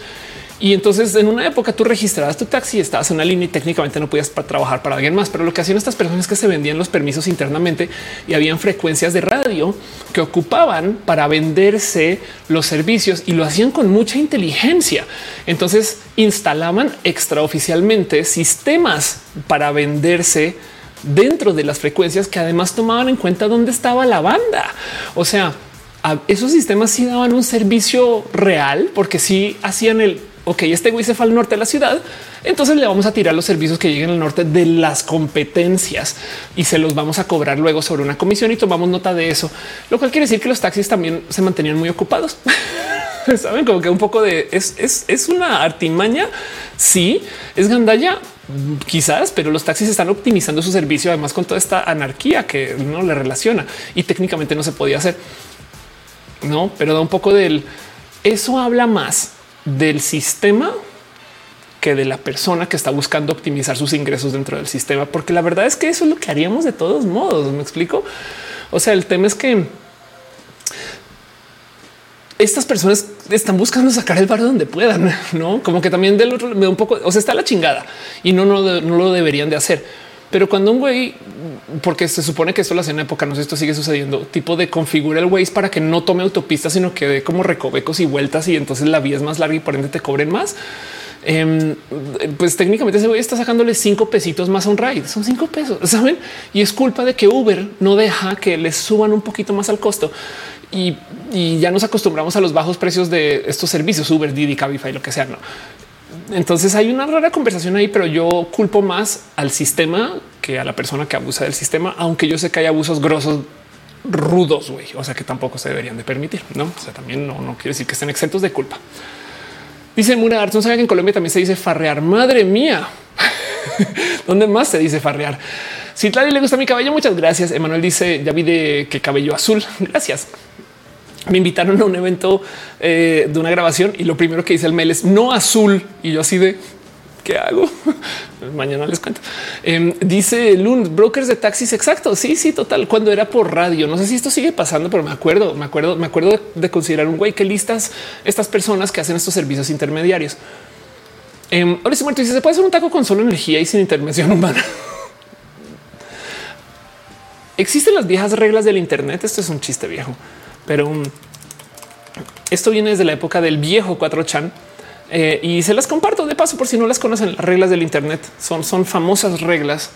Y entonces en una época tú registrabas tu taxi, estabas en una línea y técnicamente no podías trabajar para alguien más. Pero lo que hacían estas personas es que se vendían los permisos internamente y habían frecuencias de radio que ocupaban para venderse los servicios y lo hacían con mucha inteligencia. Entonces instalaban extraoficialmente sistemas para venderse dentro de las frecuencias que además tomaban en cuenta dónde estaba la banda. O sea, esos sistemas sí daban un servicio real porque sí hacían el ok, este güey se fue al norte de la ciudad, entonces le vamos a tirar los servicios que lleguen al norte de las competencias y se los vamos a cobrar luego sobre una comisión y tomamos nota de eso, lo cual quiere decir que los taxis también se mantenían muy ocupados. *laughs* Saben como que un poco de es, es, es una artimaña. Sí, es gandalla, quizás, pero los taxis están optimizando su servicio, además con toda esta anarquía que no le relaciona y técnicamente no se podía hacer. No, pero da un poco del eso habla más del sistema que de la persona que está buscando optimizar sus ingresos dentro del sistema, porque la verdad es que eso es lo que haríamos de todos modos. Me explico. O sea, el tema es que estas personas están buscando sacar el bar donde puedan, *laughs* no como que también del otro me da un poco, o sea, está la chingada y no, no, no lo deberían de hacer. Pero cuando un güey, porque se supone que esto lo hace en época, no sé, esto sigue sucediendo, tipo de configura el Waze para que no tome autopista, sino que dé como recovecos y vueltas y entonces la vía es más larga y por ende te cobren más. Em, pues técnicamente ese güey está sacándole cinco pesitos más a un ride. Son cinco pesos, *laughs* saben? Y es culpa de que Uber no deja que les suban un poquito más al costo. Y, y ya nos acostumbramos a los bajos precios de estos servicios, Uber, Didi, Cabify, lo que sea. No entonces hay una rara conversación ahí, pero yo culpo más al sistema que a la persona que abusa del sistema, aunque yo sé que hay abusos grosos rudos, güey. O sea que tampoco se deberían de permitir, no? O sea, también no, no quiere decir que estén exentos de culpa. Dice Mura Arts, no sabe que en Colombia también se dice farrear. Madre mía, *laughs* ¿dónde más se dice farrear? Si Clary le gusta mi cabello, muchas gracias. Emanuel dice ya vi de qué cabello azul. Gracias me invitaron a un evento eh, de una grabación y lo primero que dice el mail es no azul. Y yo así de qué hago? *laughs* Mañana les cuento. Em, dice Lund, brokers de taxis. Exacto. Sí, sí, total. Cuando era por radio, no sé si esto sigue pasando, pero me acuerdo, me acuerdo, me acuerdo de, considerar un güey que listas estas personas que hacen estos servicios intermediarios. Eh, ahora muerto dice se puede hacer un taco con solo energía y sin intervención humana. *laughs* Existen las viejas reglas del Internet. Esto es un chiste viejo pero um, esto viene desde la época del viejo 4chan eh, y se las comparto de paso por si no las conocen. Las reglas del Internet son, son famosas reglas,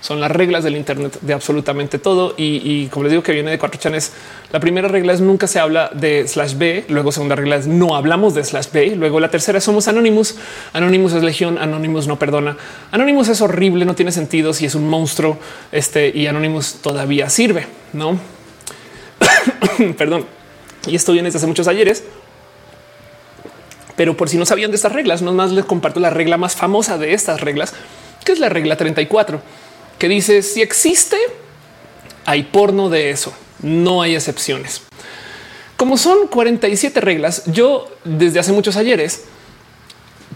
son las reglas del Internet de absolutamente todo. Y, como les digo que viene de 4chan es la primera regla es nunca se habla de slash B. Luego segunda regla es no hablamos de slash B. Luego la tercera somos anónimos. Anónimos es legión. Anónimos no perdona. Anónimos es horrible, no tiene sentido si es un monstruo. Este y anónimos todavía sirve, no? *coughs* Perdón. Y esto viene desde hace muchos ayeres. Pero por si no sabían de estas reglas, no más les comparto la regla más famosa de estas reglas, que es la regla 34, que dice si existe, hay porno de eso. No hay excepciones. Como son 47 reglas, yo desde hace muchos ayeres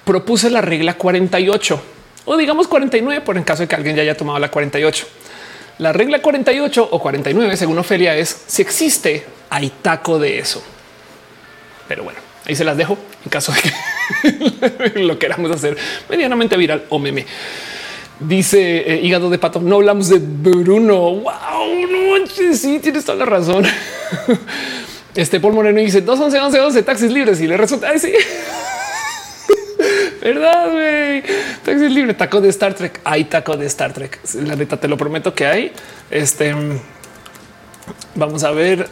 propuse la regla 48 o digamos 49 por en caso de que alguien ya haya tomado la 48. La regla 48 o 49, según Ofelia, es si existe, hay taco de eso. Pero bueno, ahí se las dejo en caso de que *laughs* lo queramos hacer medianamente viral o meme. Dice eh, hígado de pato. No hablamos de Bruno. Wow, no sí, tienes toda la razón. *laughs* Este Paul Moreno dice 2, 11, 11, 11 taxis libres y le resulta. Ay, sí. Verdad, güey. Taxi libre, taco de Star Trek. Hay taco de Star Trek. La neta, te lo prometo que hay. Este vamos a ver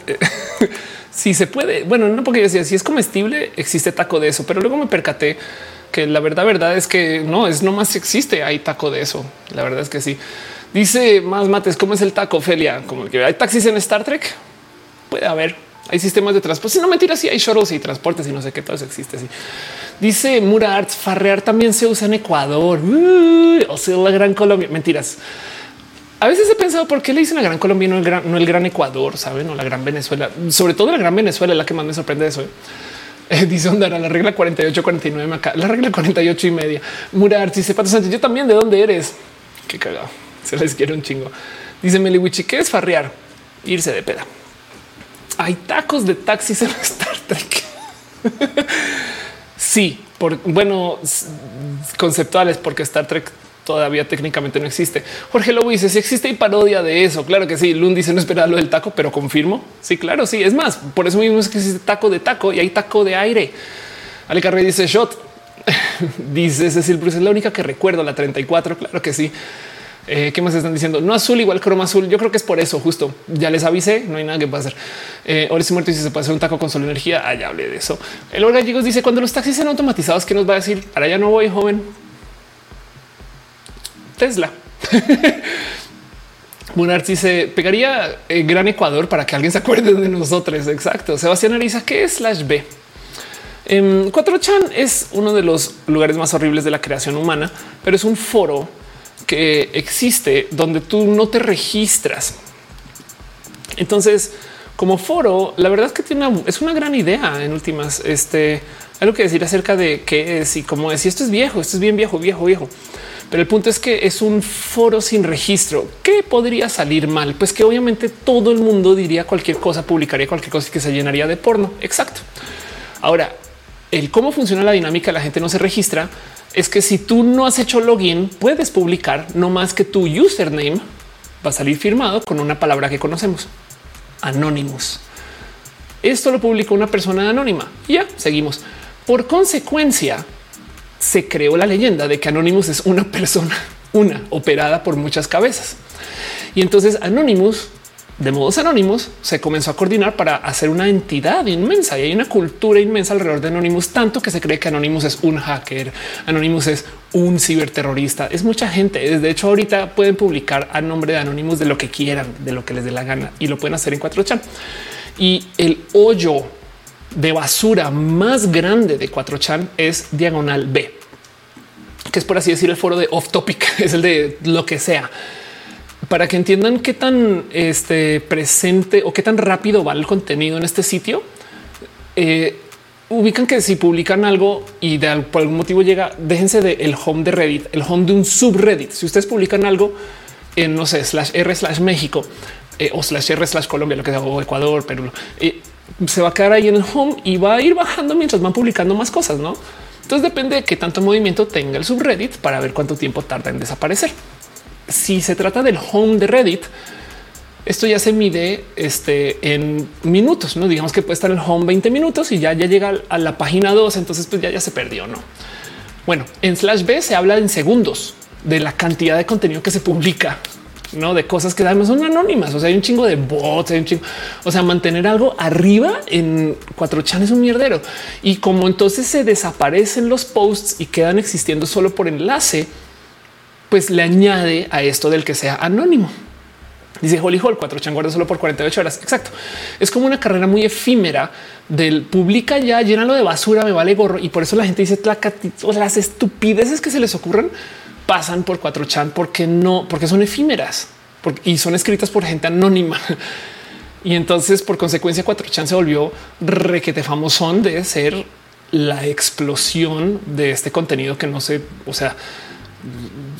*laughs* si se puede. Bueno, no porque yo decía si es comestible, existe taco de eso, pero luego me percaté que la verdad, verdad es que no es nomás existe. Hay taco de eso. La verdad es que sí. Dice más mates. ¿Cómo es el taco, Felia? Como que hay taxis en Star Trek. Puede haber. Hay sistemas de transporte. Si no mentira, si hay shuttles y transportes y no sé qué todo eso existe. Sí. Dice Mura farrear también se usa en Ecuador. o sea, la Gran Colombia. Mentiras. A veces he pensado por qué le dicen la Gran Colombia, no el gran, no el gran Ecuador, saben, o la Gran Venezuela. Sobre todo la Gran Venezuela la que más me sorprende de eso. ¿eh? *laughs* Eh, dice Ondara, la regla 48, 49 acá, la regla 48 y media. Mura Arts dice Pato Sánchez, yo también. ¿De dónde eres? Qué cagado. *laughs* Se les quiere un chingo. Dice Meliwichi, ¿qué es farrear? Irse de peda. Hay tacos de taxis en Star Trek. *laughs* Sí, por bueno, conceptuales, porque Star Trek todavía técnicamente no existe. Jorge Lobo dice si existe y parodia de eso. Claro que sí. Lund dice no espera lo del taco, pero confirmo. Sí, claro, sí. Es más, por eso mismo es que existe taco de taco y hay taco de aire. Ale Carrey dice shot. *laughs* dice Cecil Bruce es la única que recuerdo la 34. Claro que sí. Eh, ¿Qué más están diciendo? No azul, igual croma azul. Yo creo que es por eso, justo. Ya les avisé, no hay nada que pueda hacer. Eh, ahora muerto y si se puede hacer un taco con solo energía. Ah, ya hablé de eso. El Gallegos dice cuando los taxis sean automatizados, ¿qué nos va a decir? Para allá no voy, joven. Tesla. *laughs* Munarzi se pegaría eh, Gran Ecuador para que alguien se acuerde de nosotros. Exacto. Sebastián Ariza, ¿qué es slash B? 4chan em, es uno de los lugares más horribles de la creación humana, pero es un foro que existe donde tú no te registras. Entonces, como foro, la verdad es que tiene una, es una gran idea en últimas. Este algo que decir acerca de qué es y cómo es. Y esto es viejo, esto es bien viejo, viejo, viejo. Pero el punto es que es un foro sin registro. ¿Qué podría salir mal? Pues que obviamente todo el mundo diría cualquier cosa, publicaría cualquier cosa que se llenaría de porno. Exacto. Ahora, el cómo funciona la dinámica, la gente no se registra, es que si tú no has hecho login, puedes publicar no más que tu username va a salir firmado con una palabra que conocemos, Anonymous. Esto lo publicó una persona anónima. ya seguimos. Por consecuencia, se creó la leyenda de que Anonymous es una persona, una operada por muchas cabezas. Y entonces Anonymous de modos anónimos se comenzó a coordinar para hacer una entidad inmensa y hay una cultura inmensa alrededor de Anonymous, tanto que se cree que Anonymous es un hacker, Anonymous es un ciberterrorista, es mucha gente. De hecho, ahorita pueden publicar a nombre de Anonymous de lo que quieran, de lo que les dé la gana y lo pueden hacer en 4chan. Y el hoyo de basura más grande de 4chan es diagonal B, que es por así decir el foro de off topic, *laughs* es el de lo que sea para que entiendan qué tan este, presente o qué tan rápido va el contenido en este sitio. Eh, ubican que si publican algo y de, por algún motivo llega, déjense del el home de Reddit, el home de un subreddit. Si ustedes publican algo en no sé, slash R slash México eh, o slash R slash Colombia, lo que sea, o Ecuador, Perú, eh, se va a quedar ahí en el home y va a ir bajando mientras van publicando más cosas, no? Entonces depende de qué tanto movimiento tenga el subreddit para ver cuánto tiempo tarda en desaparecer si se trata del home de Reddit, esto ya se mide este, en minutos, no digamos que puede estar en el home 20 minutos y ya, llega a la página 2. Entonces, pues ya, ya se perdió. No, bueno, en slash B se habla en segundos de la cantidad de contenido que se publica, no de cosas que además son anónimas. O sea, hay un chingo de bots, hay un chingo. O sea, mantener algo arriba en 4chan es un mierdero. Y como entonces se desaparecen los posts y quedan existiendo solo por enlace, pues le añade a esto del que sea anónimo. Dice Holly Hall, cuatro changuardas solo por 48 horas. Exacto. Es como una carrera muy efímera del publica ya, llénalo de basura, me vale gorro. Y por eso la gente dice las estupideces que se les ocurran pasan por cuatro chan porque no, porque son efímeras y son escritas por gente anónima. *laughs* Y entonces, por consecuencia, cuatro chan se volvió requete famosón de ser la explosión de este contenido que no sé, o sea,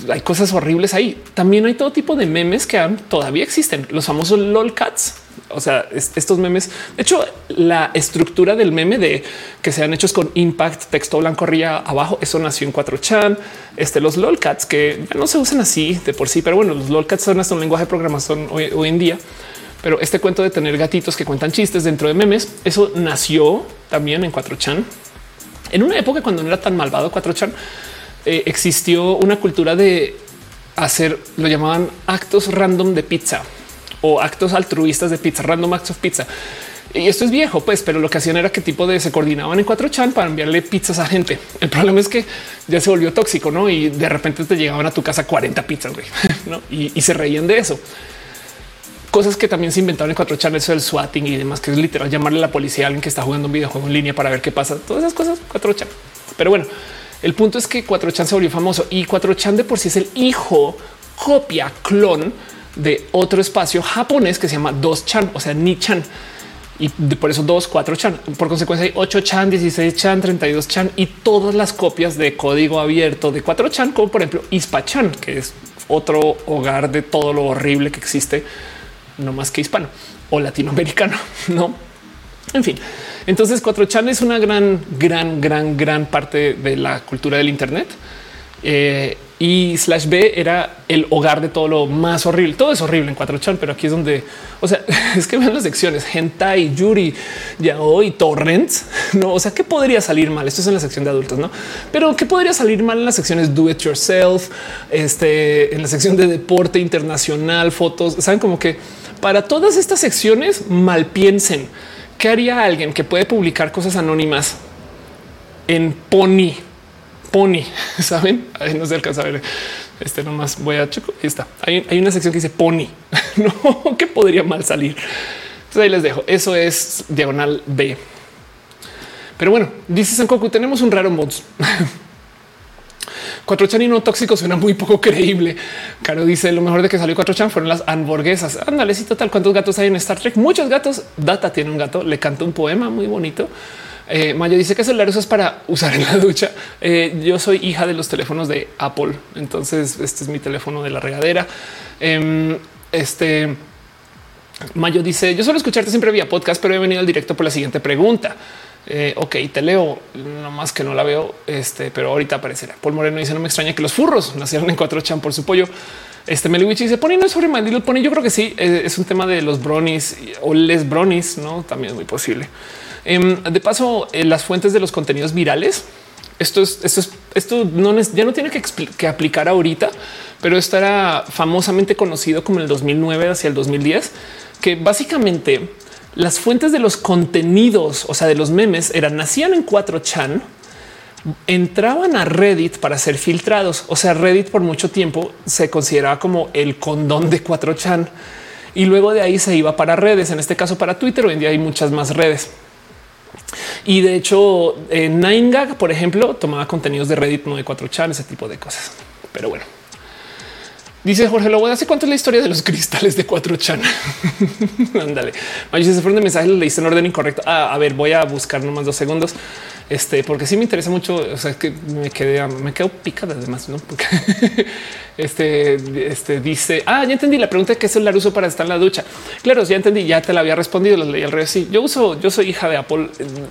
hay cosas horribles ahí. También hay todo tipo de memes que todavía existen. Los famosos lolcats. O sea, estos memes. De hecho, la estructura del meme de que sean hechos con impact, texto blanco arriba abajo, eso nació en 4chan. Este, los lolcats que ya no se usan así de por sí, pero bueno, los lolcats son hasta un lenguaje de programación hoy, hoy en día. Pero este cuento de tener gatitos que cuentan chistes dentro de memes, eso nació también en 4chan. En una época cuando no era tan malvado 4chan, eh, existió una cultura de hacer, lo llamaban actos random de pizza o actos altruistas de pizza, random acts of pizza. Y esto es viejo, pues, pero lo que hacían era que tipo de se coordinaban en cuatro chan para enviarle pizzas a gente. El problema es que ya se volvió tóxico, no? Y de repente te llegaban a tu casa 40 pizzas *laughs* ¿no? y, se reían de eso. Cosas que también se inventaron en cuatro chan, eso del swatting y demás, que es literal llamarle a la policía a alguien que está jugando un videojuego en línea para ver qué pasa. Todas esas cosas, cuatro chan. Pero bueno, el punto es que 4chan se volvió famoso y 4chan de por sí es el hijo, copia, clon de otro espacio japonés que se llama 2chan, o sea, Ni-chan. Y por eso 2, 4 chan. Por consecuencia hay 8 chan, 16 chan, 32 chan y todas las copias de código abierto de 4 chan, como por ejemplo Ispa chan, que es otro hogar de todo lo horrible que existe, no más que hispano o latinoamericano, *laughs* no? En fin, entonces 4chan es una gran, gran, gran, gran parte de la cultura del Internet. Eh, y slash B era el hogar de todo lo más horrible. Todo es horrible en 4chan, pero aquí es donde, o sea, *laughs* es que vean las secciones hentai, yuri, ya hoy torrents. *laughs* No, o sea, ¿qué podría salir mal? Esto es en la sección de adultos, no? Pero ¿qué podría salir mal en las secciones do it yourself? Este en la sección de deporte internacional, fotos. Saben como que para todas estas secciones mal piensen qué haría alguien que puede publicar cosas anónimas en Pony Pony, *laughs* saben? Ahí no se alcanza a ver. Este nomás voy a checo. Ahí está. Hay, una sección que dice Pony. *laughs* no, que podría mal salir. Entonces ahí les dejo. Eso es diagonal B. Pero bueno, dice Sankoku, tenemos un raro mods. *laughs* Cuatro chan y no tóxico suena muy poco creíble. Caro dice lo mejor de que salió cuatro chan fueron las hamburguesas. Ándale, sí, total. ¿Cuántos gatos hay en Star Trek? Muchos gatos. Data tiene un gato. Le canta un poema muy bonito. Eh, Mayo dice que celular es para usar en la ducha. Eh, yo soy hija de los teléfonos de Apple, entonces este es mi teléfono de la regadera. Em, este Mayo dice: Yo suelo escucharte siempre vía podcast, pero he venido al directo por la siguiente pregunta. Eh, ok, te leo, no más que no la veo, este, pero ahorita aparecerá. Paul Moreno dice: No me extraña que los furros nacieron en cuatro chan por su pollo. Este Meliwich dice: Pony no es sobre My Little Yo creo que sí, es un tema de los bronies o les bronies, no? También es muy posible. Em, de paso, eh, las fuentes de los contenidos virales. Esto es, esto es, esto no ya no tiene que, que aplicar ahorita, pero esto era famosamente conocido como el 2009 hacia el 2010, que básicamente las fuentes de los contenidos, o sea, de los memes, eran nacían en 4chan, entraban a Reddit para ser filtrados. O sea, Reddit por mucho tiempo se consideraba como el condón de 4chan y luego de ahí se iba para redes, en este caso para Twitter. Hoy en día hay muchas más redes. Y de hecho, en 9gag, por ejemplo, tomaba contenidos de Reddit, no de 4chan, ese tipo de cosas. Pero bueno, Dice Jorge Lobo, ¿hace cuánto es la historia de los cristales de 4chan? *laughs* Ándale. si se fueron de mensajes, lo leíste en orden incorrecto. Ah, a ver, voy a buscar nomás dos segundos. Este, porque sí me interesa mucho. O sea, que me quedé, me quedo picada además, no? Porque *laughs* este, este dice, ah, ya entendí la pregunta es el uso para estar en la ducha. Claro, ya entendí, ya te la había respondido. Lo leí al revés. Sí, yo uso, yo soy hija de Apple.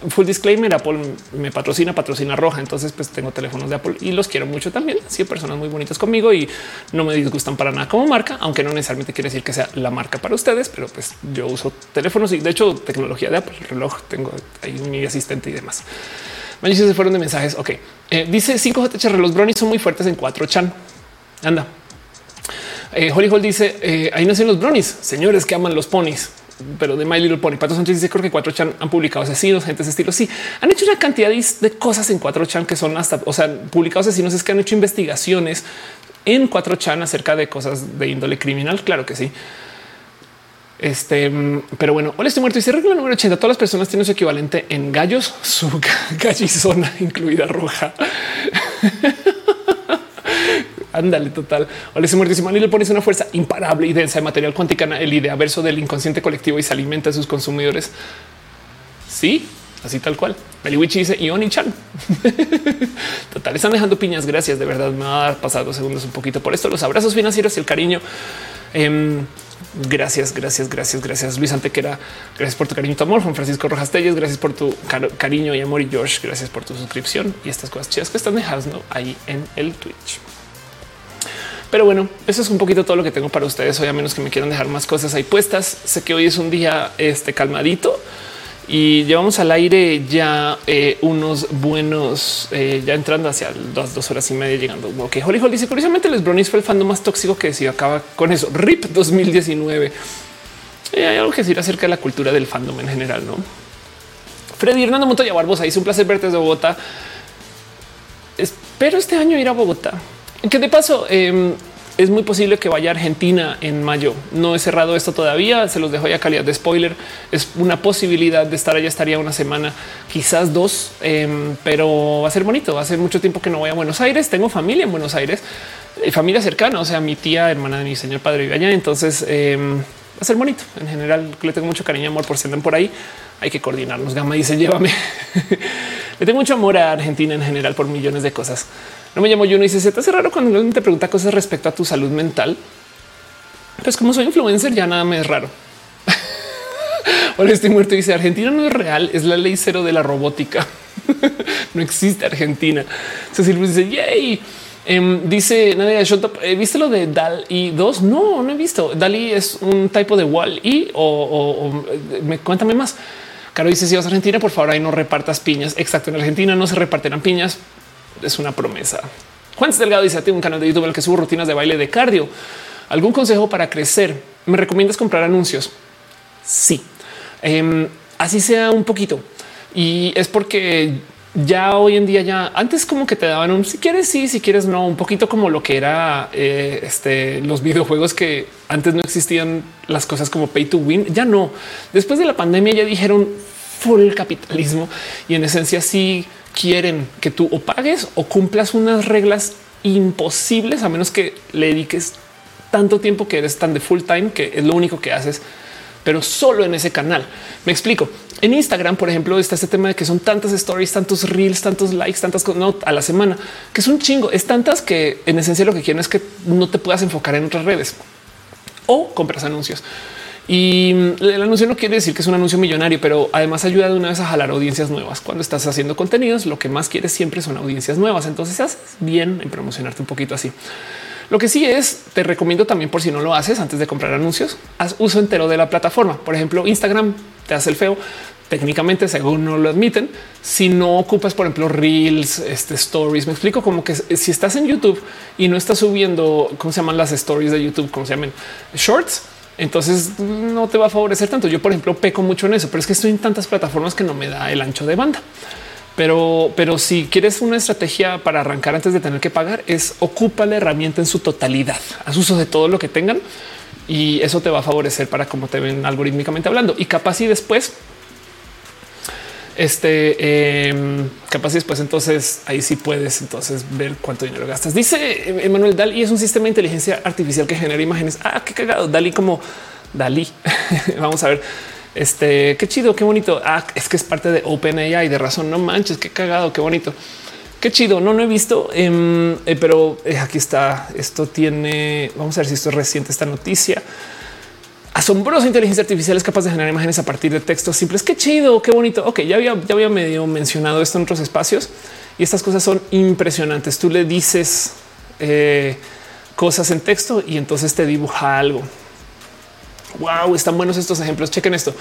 Full disclaimer: Apple me patrocina, patrocina roja. Entonces, pues tengo teléfonos de Apple y los quiero mucho también. Sí, personas muy bonitas conmigo y no me disgustan para nada como marca, aunque no necesariamente quiere decir que sea la marca para ustedes, pero pues yo uso teléfonos y de hecho tecnología de Apple, reloj, tengo ahí mi asistente y demás. Mañana se fueron de mensajes. Ok, eh, dice 5JHR. Los brownies son muy fuertes en 4chan. Anda. Eh, Holly Hall dice eh, ahí nacen los brownies, señores que aman los ponis, pero de My Little Pony. Pato Sánchez dice creo que 4chan han publicado asesinos, gente de estilo. Sí, han hecho una cantidad de cosas en 4chan que son hasta, o sea, publicados asesinos es que han hecho investigaciones en 4chan acerca de cosas de índole criminal. Claro que sí. Este, pero bueno, hola, estoy muerto. Se regla número 80. Todas las personas tienen su equivalente en gallos, su *laughs* gallizona, incluida roja. *laughs* Ándale, total. Hola, estoy muerto. Y le pones una fuerza imparable y densa de material cuántica, el idea verso del inconsciente colectivo y se alimenta de sus consumidores. Sí, así tal cual. Meliwichi dice Ioni Chan. *laughs* Total, están dejando piñas. Gracias. De verdad, me va a pasar dos segundos un poquito por esto. Los abrazos financieros y el cariño. Em, Gracias, gracias, gracias, gracias. Luis Antequera, gracias por tu cariño y tu amor. Juan Francisco Rojas Telles, gracias por tu cariño y amor. Y George, gracias por tu suscripción y estas cosas chidas que están dejando ahí en el Twitch. Pero bueno, eso es un poquito todo lo que tengo para ustedes hoy, a menos que me quieran dejar más cosas ahí puestas. Sé que hoy es un día este calmadito y llevamos al aire ya eh, unos buenos, eh, ya entrando hacia las dos horas y media, llegando. Ok, Holly Holly dice curiosamente les Brownies fue el fandom más tóxico que si acaba con eso. RIP 2019. Eh, hay algo que decir acerca de la cultura del fandom en general, no? Freddy Hernando Montoya Barbosa dice un placer verte desde Bogotá. Espero este año ir a Bogotá. Que de paso, em, es muy posible que vaya a Argentina en mayo. No he cerrado esto todavía, se los dejo ya calidad de spoiler. Es una posibilidad de estar allá, estaría una semana, quizás dos, em, pero va a ser bonito. Hace mucho tiempo que no voy a Buenos Aires, tengo familia en Buenos Aires, eh, familia cercana, o sea, mi tía, hermana de mi señor padre vive allá, entonces em, va a ser bonito. En general, le tengo mucho cariño y amor por si andan por ahí. Hay que coordinarnos. Gama dice llévame. *laughs* le tengo mucho amor a Argentina en general por millones de cosas. No me llamo yo, no dice, se te hace raro cuando alguien te pregunta cosas respecto a tu salud mental. Pues como soy influencer, ya nada me es raro. *laughs* Hola, estoy muerto. Dice Argentina no es real, es la ley cero de la robótica. *laughs* no existe Argentina. Cecil dice yay. Em, dice Nadia eh, ¿viste lo de DAL-I 2? No, no he visto. DALI es un tipo de Wall-E o, me cuéntame más. Caro dice si vas a Argentina, por favor, ahí no repartas piñas. Exacto. En Argentina no se repartirán piñas. Es una promesa. Juan Delgado dice: Tengo un canal de YouTube en el que subo rutinas de baile de cardio. ¿Algún consejo para crecer? ¿Me recomiendas comprar anuncios? Sí, em, así sea un poquito. Y es porque ya hoy en día ya antes como que te daban un si quieres sí, si quieres no, un poquito como lo que era eh, este los videojuegos que antes no existían las cosas como pay to win, ya no. Después de la pandemia ya dijeron full capitalismo y en esencia sí quieren que tú o pagues o cumplas unas reglas imposibles a menos que le dediques tanto tiempo que eres tan de full time que es lo único que haces pero solo en ese canal. Me explico. En Instagram, por ejemplo, está este tema de que son tantas stories, tantos reels, tantos likes, tantas cosas a la semana, que es un chingo. Es tantas que en esencia lo que quieren es que no te puedas enfocar en otras redes o compras anuncios. Y el anuncio no quiere decir que es un anuncio millonario, pero además ayuda de una vez a jalar audiencias nuevas. Cuando estás haciendo contenidos, lo que más quieres siempre son audiencias nuevas. Entonces haces bien en promocionarte un poquito así. Lo que sí es, te recomiendo también por si no lo haces antes de comprar anuncios, haz uso entero de la plataforma. Por ejemplo, Instagram te hace el feo. Técnicamente, según no lo admiten, si no ocupas, por ejemplo, reels, este, stories, me explico como que si estás en YouTube y no estás subiendo, ¿cómo se llaman las stories de YouTube? ¿Cómo se llaman? Shorts. Entonces no te va a favorecer tanto. Yo, por ejemplo, peco mucho en eso, pero es que estoy en tantas plataformas que no me da el ancho de banda. Pero, pero si quieres una estrategia para arrancar antes de tener que pagar, es ocupa la herramienta en su totalidad. Haz uso de todo lo que tengan y eso te va a favorecer para cómo te ven algorítmicamente hablando. Y capaz y después, este eh, capaz y después, entonces ahí sí puedes entonces ver cuánto dinero gastas. Dice Emanuel Dali es un sistema de inteligencia artificial que genera imágenes. Ah, qué cagado. Dali como Dali. *laughs* Vamos a ver. Este qué chido, qué bonito. Ah, es que es parte de OpenAI de razón. No manches, qué cagado, qué bonito. Qué chido. No, no he visto, em, eh, pero eh, aquí está. Esto tiene. Vamos a ver si esto es reciente. Esta noticia asombrosa inteligencia artificial es capaz de generar imágenes a partir de textos simples. Qué chido, qué bonito. Ok, ya había, ya había medio mencionado esto en otros espacios y estas cosas son impresionantes. Tú le dices eh, cosas en texto y entonces te dibuja algo. Wow, están buenos estos ejemplos. Chequen esto.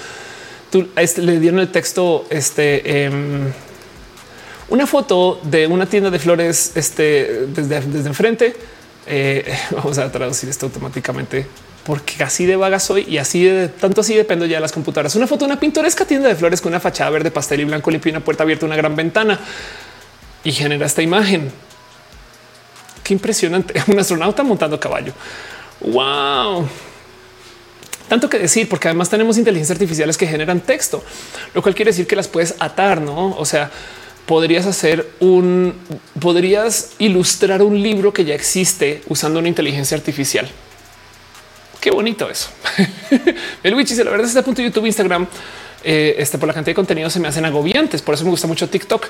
Tú este, le dieron el texto, este, em, una foto de una tienda de flores, este, desde, desde enfrente. Eh, *laughs* vamos a traducir esto automáticamente porque así de vaga soy y así de tanto así dependo ya de las computadoras. Una foto una pintoresca tienda de flores con una fachada verde, pastel y blanco limpio y una puerta abierta, una gran ventana y genera esta imagen. Qué impresionante. *laughs* Un astronauta montando caballo. Wow tanto que decir, porque además tenemos inteligencias artificiales que generan texto, lo cual quiere decir que las puedes atar, no? O sea, podrías hacer un, podrías ilustrar un libro que ya existe usando una inteligencia artificial. Qué bonito eso. *laughs* El Witch dice la verdad, este punto de YouTube, Instagram, eh, este por la cantidad de contenido se me hacen agobiantes. Por eso me gusta mucho TikTok.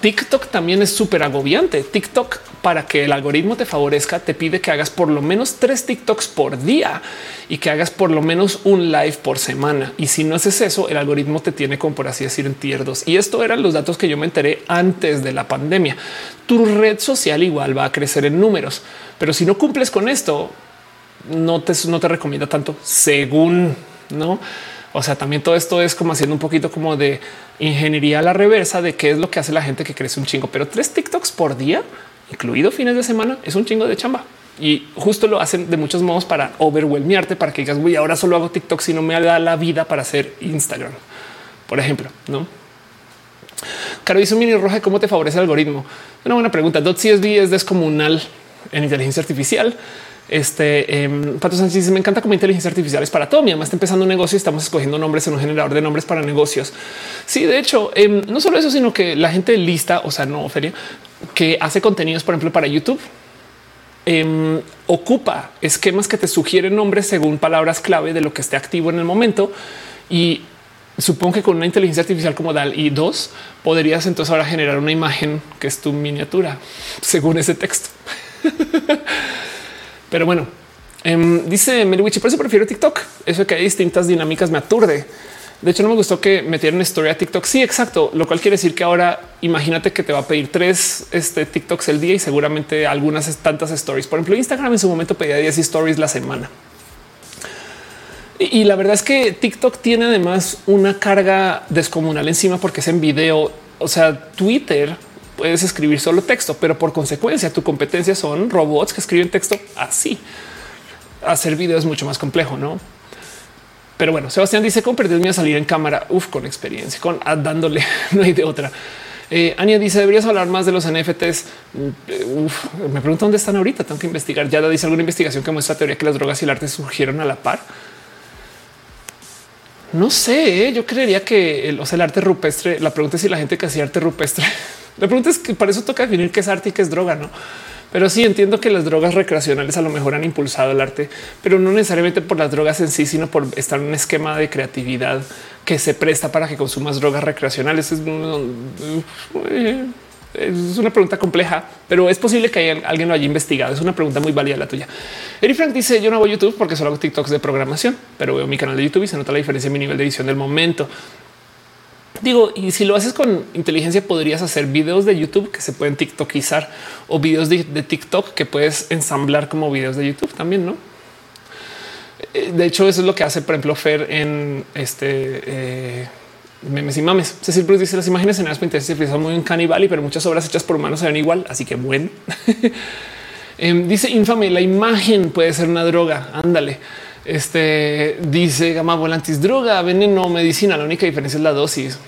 TikTok también es súper agobiante. TikTok para que el algoritmo te favorezca te pide que hagas por lo menos tres TikToks por día y que hagas por lo menos un live por semana. Y si no haces eso, el algoritmo te tiene como por así decir en Y esto eran los datos que yo me enteré antes de la pandemia. Tu red social igual va a crecer en números, pero si no cumples con esto, no te, no te recomienda tanto según no. O sea, también todo esto es como haciendo un poquito como de ingeniería a la reversa de qué es lo que hace la gente que crece un chingo, pero tres TikToks por día, incluido fines de semana, es un chingo de chamba. Y justo lo hacen de muchos modos para overwhelmearte, para que digas, güey, ahora solo hago TikTok si no me da la vida para hacer Instagram, por ejemplo, ¿no? Caro hizo un mini roja cómo te favorece el algoritmo. Una buena pregunta. .csv es descomunal en inteligencia artificial. Este eh, Pato Sánchez me encanta como inteligencia artificial es para todo. Mi mamá está empezando un negocio y estamos escogiendo nombres en un generador de nombres para negocios. Sí, de hecho, em, no solo eso, sino que la gente lista, o sea, no feria, que hace contenidos, por ejemplo, para YouTube, em, ocupa esquemas que te sugieren nombres según palabras clave de lo que esté activo en el momento. Y supongo que con una inteligencia artificial como DAL y 2 podrías entonces ahora generar una imagen que es tu miniatura según ese texto. *laughs* Pero bueno, em, dice Meriwich, por eso prefiero TikTok. Eso que hay distintas dinámicas me aturde. De hecho, no me gustó que metieran historia a TikTok. Sí, exacto. Lo cual quiere decir que ahora imagínate que te va a pedir tres este, TikToks el día y seguramente algunas tantas stories. Por ejemplo, Instagram en su momento pedía 10 stories la semana. Y, la verdad es que TikTok tiene además una carga descomunal encima porque es en video. O sea, Twitter puedes escribir solo texto, pero por consecuencia tu competencia son robots que escriben texto así. Hacer video es mucho más complejo, ¿no? Pero bueno, Sebastián dice cómo perdí a salir en cámara. Uf, con experiencia, con ah, dándole, *laughs* no hay de otra. Eh, Ania dice deberías hablar más de los NFTs. Uf, me pregunto dónde están ahorita. Tengo que investigar. Ya dice alguna investigación que muestra teoría que las drogas y el arte surgieron a la par. No sé, ¿eh? yo creería que el, el arte rupestre. La pregunta es si la gente que hacía arte rupestre. *laughs* La pregunta es que para eso toca definir qué es arte y qué es droga, no? Pero sí entiendo que las drogas recreacionales a lo mejor han impulsado el arte, pero no necesariamente por las drogas en sí, sino por estar en un esquema de creatividad que se presta para que consumas drogas recreacionales. Es, una pregunta compleja, pero es posible que alguien lo haya investigado. Es una pregunta muy válida la tuya. Eri Frank dice: Yo no hago YouTube porque solo hago TikToks de programación, pero veo mi canal de YouTube y se nota la diferencia en mi nivel de edición del momento. Digo, y si lo haces con inteligencia, podrías hacer videos de YouTube que se pueden TikTokizar o videos de, TikTok que puedes ensamblar como videos de YouTube también, no? Eh, de hecho, eso es lo que hace, por ejemplo, Fer en este eh, memes y mames. Cecil Bruce dice las imágenes en Pinterest se muy en Cannibal, pero muchas obras hechas por humanos se ven igual. Así que bueno, *laughs* em, dice infame. La imagen puede ser una droga. Ándale. Este dice Gama Volantis, droga, veneno, medicina. La única diferencia es la dosis.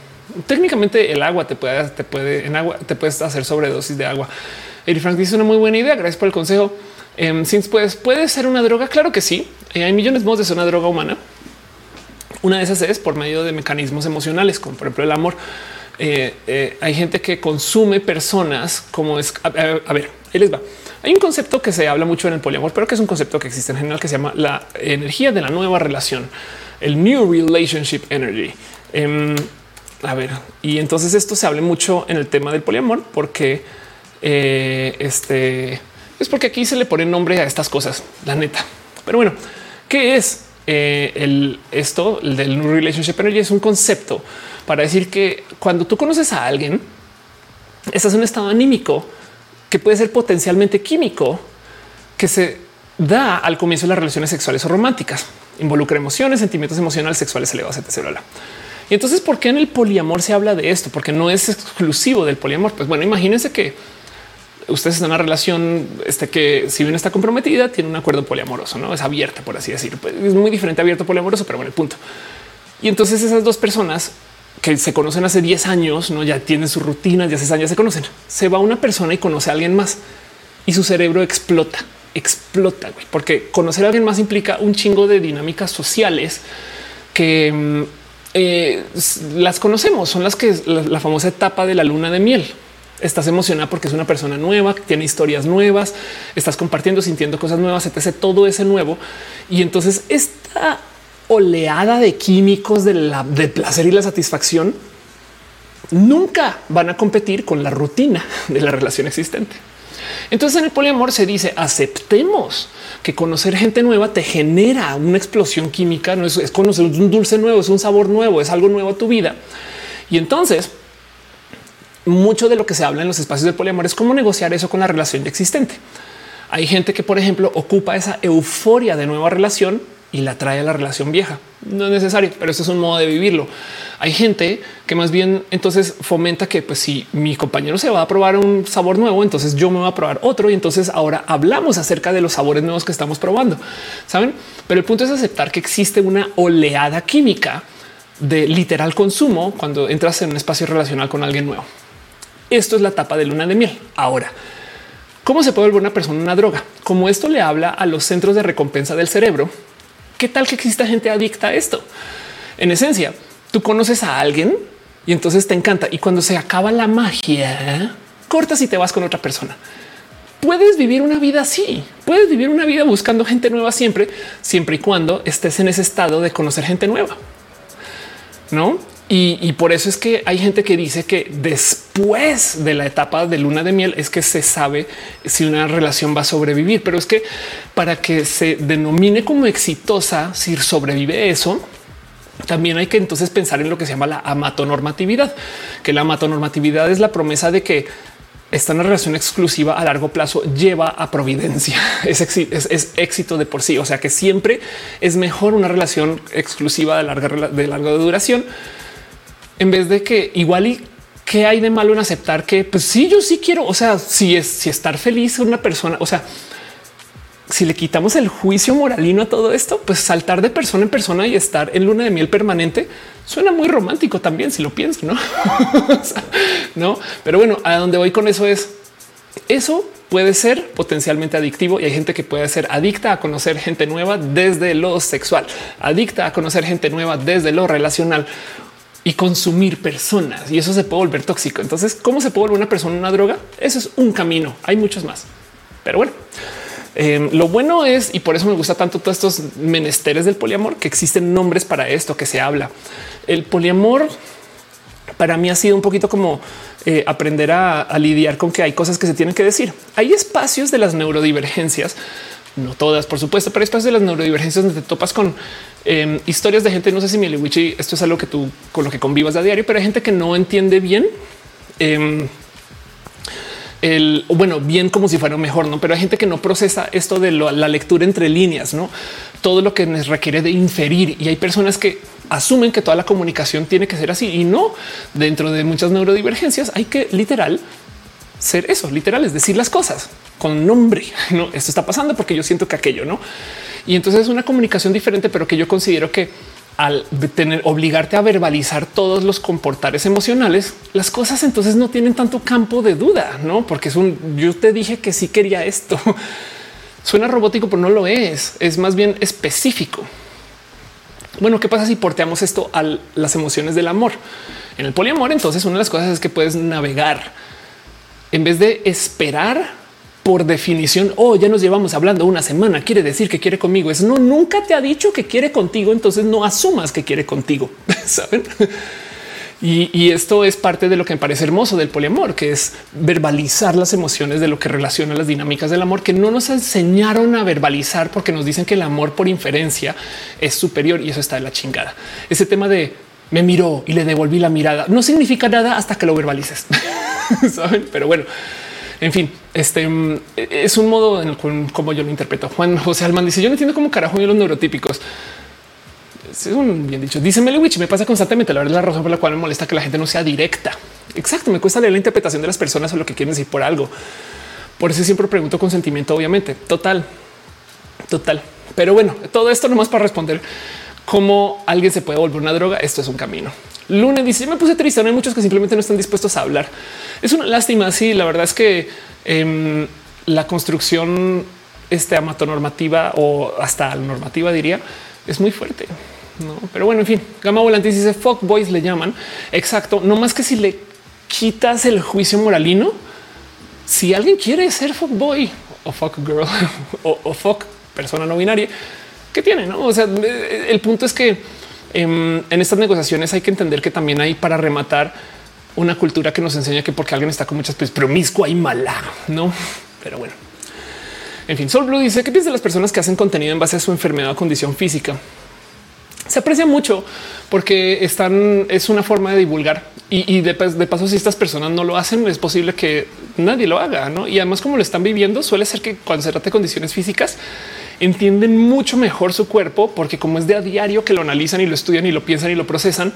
Técnicamente el agua te puede, te puede en agua, te puedes hacer sobredosis de agua. Eric Frank dice una muy buena idea. Gracias por el consejo. Eh, pues puede ser una droga. Claro que sí. Eh, hay millones de modos de ser una droga humana. Una de esas es por medio de mecanismos emocionales, como por ejemplo el amor. Eh, eh, hay gente que consume personas como es. A, a ver, ahí les va. Hay un concepto que se habla mucho en el poliamor, pero que es un concepto que existe en general que se llama la energía de la nueva relación, el New Relationship Energy. Em, a ver, y entonces esto se habla mucho en el tema del poliamor porque eh, este es porque aquí se le pone nombre a estas cosas, la neta. Pero bueno, ¿qué es eh, el esto el del New Relationship Energy? Es un concepto para decir que cuando tú conoces a alguien, estás en un estado anímico que puede ser potencialmente químico que se da al comienzo de las relaciones sexuales o románticas. Involucra emociones, sentimientos emocionales, sexuales elevados, etc. Y entonces, ¿por qué en el poliamor se habla de esto? Porque no es exclusivo del poliamor. Pues bueno, imagínense que ustedes están en una relación este, que si bien está comprometida, tiene un acuerdo poliamoroso, no es abierta, por así decir. Pues es muy diferente abierto poliamoroso, pero bueno, el punto. Y entonces esas dos personas que se conocen hace 10 años, no ya tienen sus rutinas, ya hace años se conocen. Se va una persona y conoce a alguien más y su cerebro explota, explota, porque conocer a alguien más implica un chingo de dinámicas sociales que mm, eh, las conocemos, son las que la, famosa etapa de la luna de miel. Estás emocionada porque es una persona nueva, tiene historias nuevas, estás compartiendo, sintiendo cosas nuevas, etc. Todo ese nuevo. Y entonces esta oleada de químicos del placer y la satisfacción nunca van a competir con la rutina de la relación existente. Entonces en el poliamor se dice aceptemos que conocer gente nueva te genera una explosión química, no es, es conocer un dulce nuevo, es un sabor nuevo, es algo nuevo a tu vida. Y entonces mucho de lo que se habla en los espacios del poliamor es cómo negociar eso con la relación existente. Hay gente que, por ejemplo, ocupa esa euforia de nueva relación y la trae a la relación vieja. No es necesario, pero esto es un modo de vivirlo. Hay gente que más bien entonces fomenta que pues si mi compañero se va a probar un sabor nuevo, entonces yo me voy a probar otro y entonces ahora hablamos acerca de los sabores nuevos que estamos probando. Saben? Pero el punto es aceptar que existe una oleada química de literal consumo cuando entras en un espacio relacional con alguien nuevo. Esto es la etapa de luna de miel. Ahora, ¿cómo se puede volver una persona una droga? Como esto le habla a los centros de recompensa del cerebro, ¿Qué tal que exista gente adicta a esto? En esencia, tú conoces a alguien y entonces te encanta. Y cuando se acaba la magia, cortas y te vas con otra persona. Puedes vivir una vida así, puedes vivir una vida buscando gente nueva siempre, siempre y cuando estés en ese estado de conocer gente nueva. No? Y, por eso es que hay gente que dice que después de la etapa de luna de miel es que se sabe si una relación va a sobrevivir. Pero es que para que se denomine como exitosa, si sobrevive eso, también hay que entonces pensar en lo que se llama la amatonormatividad, que la amatonormatividad es la promesa de que esta una relación exclusiva a largo plazo lleva a providencia. *laughs* Es, es, éxito de por sí. O sea que siempre es mejor una relación exclusiva de larga, de larga duración en vez de que igual y qué hay de malo en aceptar que pues sí, yo sí quiero. O sea, si es si estar feliz una persona, o sea, si le quitamos el juicio moralino a todo esto, pues saltar de persona en persona y estar en luna de miel permanente suena muy romántico también, si lo pienso, no? *laughs* no, pero bueno, a donde voy con eso es eso puede ser potencialmente adictivo y hay gente que puede ser adicta a conocer gente nueva desde lo sexual, adicta a conocer gente nueva desde lo relacional y consumir personas y eso se puede volver tóxico. Entonces, ¿cómo se puede volver una persona una droga? Eso es un camino. Hay muchos más, pero bueno. Em, lo bueno es, y por eso me gusta tanto todos estos menesteres del poliamor, que existen nombres para esto que se habla. El poliamor para mí ha sido un poquito como eh, aprender a, lidiar con que hay cosas que se tienen que decir. Hay espacios de las neurodivergencias, no todas, por supuesto, pero espacios de las neurodivergencias donde te topas con em, historias de gente. No sé si Miliwichi, esto es algo que tú con lo que convivas a diario, pero hay gente que no entiende bien. Em, el bueno, bien como si fuera mejor, no? Pero hay gente que no procesa esto de la lectura entre líneas, no todo lo que nos requiere de inferir. Y hay personas que asumen que toda la comunicación tiene que ser así y no dentro de muchas neurodivergencias. Hay que literal ser eso, literal, es decir las cosas con nombre. *laughs* No, esto está pasando porque yo siento que aquello no. Y entonces es una comunicación diferente, pero que yo considero que al tener obligarte a verbalizar todos los comportares emocionales, las cosas entonces no tienen tanto campo de duda, no? Porque es un yo te dije que sí quería esto. *laughs* Suena robótico, pero no lo es. Es más bien específico. Bueno, ¿qué pasa si porteamos esto a las emociones del amor? En el poliamor, entonces una de las cosas es que puedes navegar en vez de esperar por definición, oh, ya nos llevamos hablando una semana, quiere decir que quiere conmigo. Es no, nunca te ha dicho que quiere contigo, entonces no asumas que quiere contigo. *laughs* Saben? Y, esto es parte de lo que me parece hermoso del poliamor, que es verbalizar las emociones de lo que relaciona las dinámicas del amor, que no nos enseñaron a verbalizar porque nos dicen que el amor por inferencia es superior y eso está de la chingada. Ese tema de me miró y le devolví la mirada no significa nada hasta que lo verbalices. *laughs* ¿Saben? Pero bueno, en fin, este mm, es un modo en el cual como yo lo interpreto. Juan José Alman dice: Yo no entiendo cómo carajo y los neurotípicos. Es un bien dicho. Dice Melewich, me pasa constantemente. La verdad es la razón por la cual me molesta que la gente no sea directa. Exacto. Me cuesta leer la interpretación de las personas o lo que quieren decir por algo. Por eso siempre pregunto con sentimiento, obviamente. Total, total. Pero bueno, todo esto nomás para responder cómo alguien se puede volver una droga. Esto es un camino. Lunes dice: Me puse triste. No hay muchos que simplemente no están dispuestos a hablar. Es una lástima. Sí, la verdad es que em, la construcción este amatonormativa o hasta normativa diría es muy fuerte. No, pero bueno, en fin, Gama Volante dice fuck boys le llaman. Exacto. No más que si le quitas el juicio moralino, si alguien quiere ser fuck boy o fuck girl *laughs* o, fuck persona no binaria, ¿qué tiene? No, o sea, el punto es que em, en estas negociaciones hay que entender que también hay para rematar una cultura que nos enseña que porque alguien está con muchas pues promiscua y mala, no? Pero bueno, en fin, Sol Blue dice que piensa de las personas que hacen contenido en base a su enfermedad o condición física. Se aprecia mucho porque están, es una forma de divulgar y, de, paso, si estas personas no lo hacen, es posible que nadie lo haga. ¿no? Y además, como lo están viviendo, suele ser que cuando se trata de condiciones físicas, entienden mucho mejor su cuerpo, porque como es de a diario que lo analizan y lo estudian y lo piensan y lo procesan,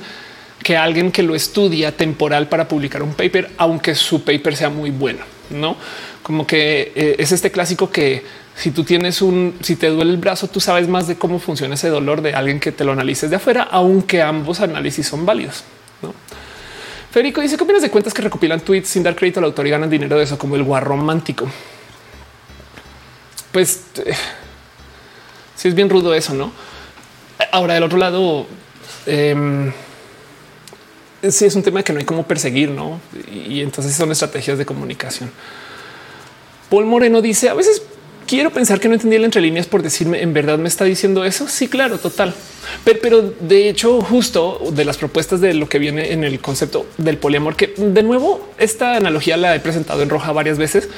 que alguien que lo estudia temporal para publicar un paper, aunque su paper sea muy bueno, no como que eh, es este clásico que si tú tienes un, si te duele el brazo, tú sabes más de cómo funciona ese dolor de alguien que te lo analices de afuera, aunque ambos análisis son válidos. ¿no? Federico dice: ¿Qué opinas de cuentas que recopilan tweets sin dar crédito al autor y ganan dinero de eso, como el guarro romántico? Pues eh, si es bien rudo eso, no? Ahora, del otro lado, eh, sí es un tema que no hay cómo perseguir, no? Y entonces son estrategias de comunicación. Paul Moreno dice: A veces quiero pensar que no entendí el entre líneas por decirme en verdad me está diciendo eso. Sí, claro, total. Pero, de hecho, justo de las propuestas de lo que viene en el concepto del poliamor, que de nuevo esta analogía la he presentado en roja varias veces.